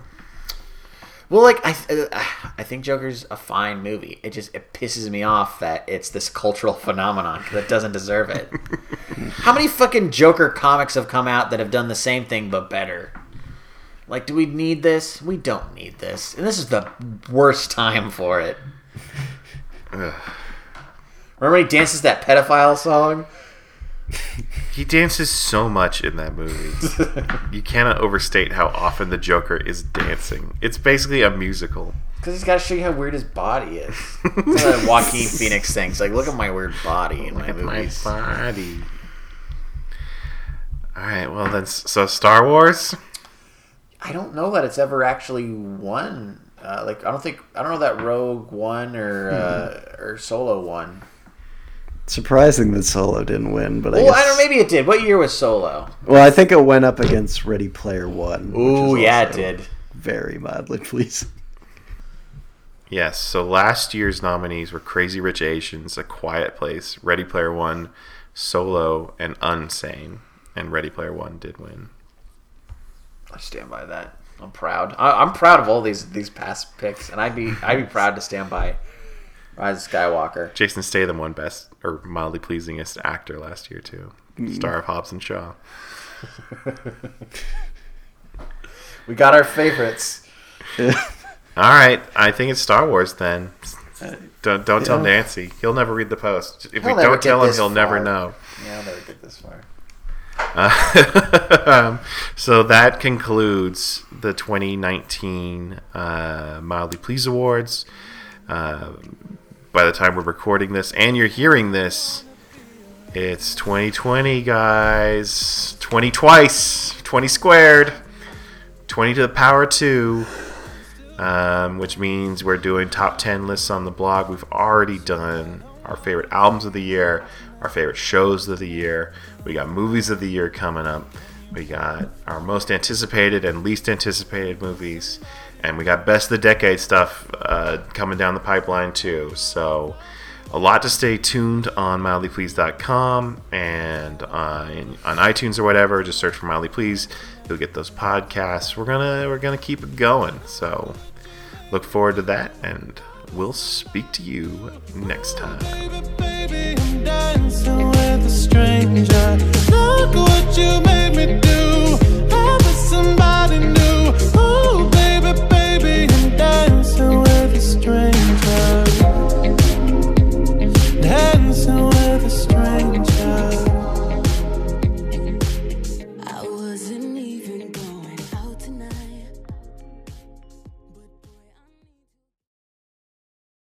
Well, like I, th- uh, I think Joker's a fine movie. It just it pisses me off that it's this cultural phenomenon that doesn't deserve it. (laughs) How many fucking Joker comics have come out that have done the same thing but better? Like, do we need this? We don't need this, and this is the worst time for it. Remember when he dances that pedophile song? He dances so much in that movie. (laughs) you cannot overstate how often the Joker is dancing. It's basically a musical. Because he's got to show you how weird his body is. (laughs) That's what Joaquin Phoenix thinks. Like, look at my weird body in my movies. my body. All right, well then, so Star Wars. I don't know that it's ever actually won. Uh, like I don't think I don't know that Rogue won or uh, or Solo won. Surprising that Solo didn't win, but I Well, guess. I don't. Maybe it did. What year was Solo? Well, I think it went up against Ready Player One. which Ooh, is yeah, it did. Very mildly (laughs) pleasing. Yes, so last year's nominees were Crazy Rich Asians, A Quiet Place, Ready Player One, Solo, and Unsane. And Ready Player One did win. I stand by that. I'm proud. I, I'm proud of all these these past picks, and I'd be I'd be (laughs) proud to stand by Rise of Skywalker. Jason Statham won Best or Mildly Pleasingest Actor last year too. Mm-hmm. Star of Hobbs and Shaw. (laughs) We got our favorites. (laughs) All right, I think it's Star Wars then. Uh, don't don't tell Yeah. Nancy. He'll never read the post. If we He'll never don't tell him, he'll never know. Yeah, I'll never get this far. Um, (laughs) so that concludes the 2019 uh, Mildly Please Awards. Uh, by the time we're recording this and you're hearing this, It's 2020, guys. 20 twice. 20 squared. 20 to the power 2. Um, which means we're doing top 10 lists on the blog. We've already done our favorite albums of the year, our favorite shows of the year. We got movies of the year coming up. We got our most anticipated and least anticipated movies. And we got best of the decade stuff uh, coming down the pipeline, too. So a lot to stay tuned on mildlyplease.com and in, on iTunes or whatever. Just search for Mildly Please. You'll get those podcasts. We're gonna we're gonna keep it going. So look forward to that, and we'll speak to you next time dancing with a stranger. Look what you made me do. I'm somebody. Oh, baby, baby, I'm dancing with a stranger. Dancing with a stranger.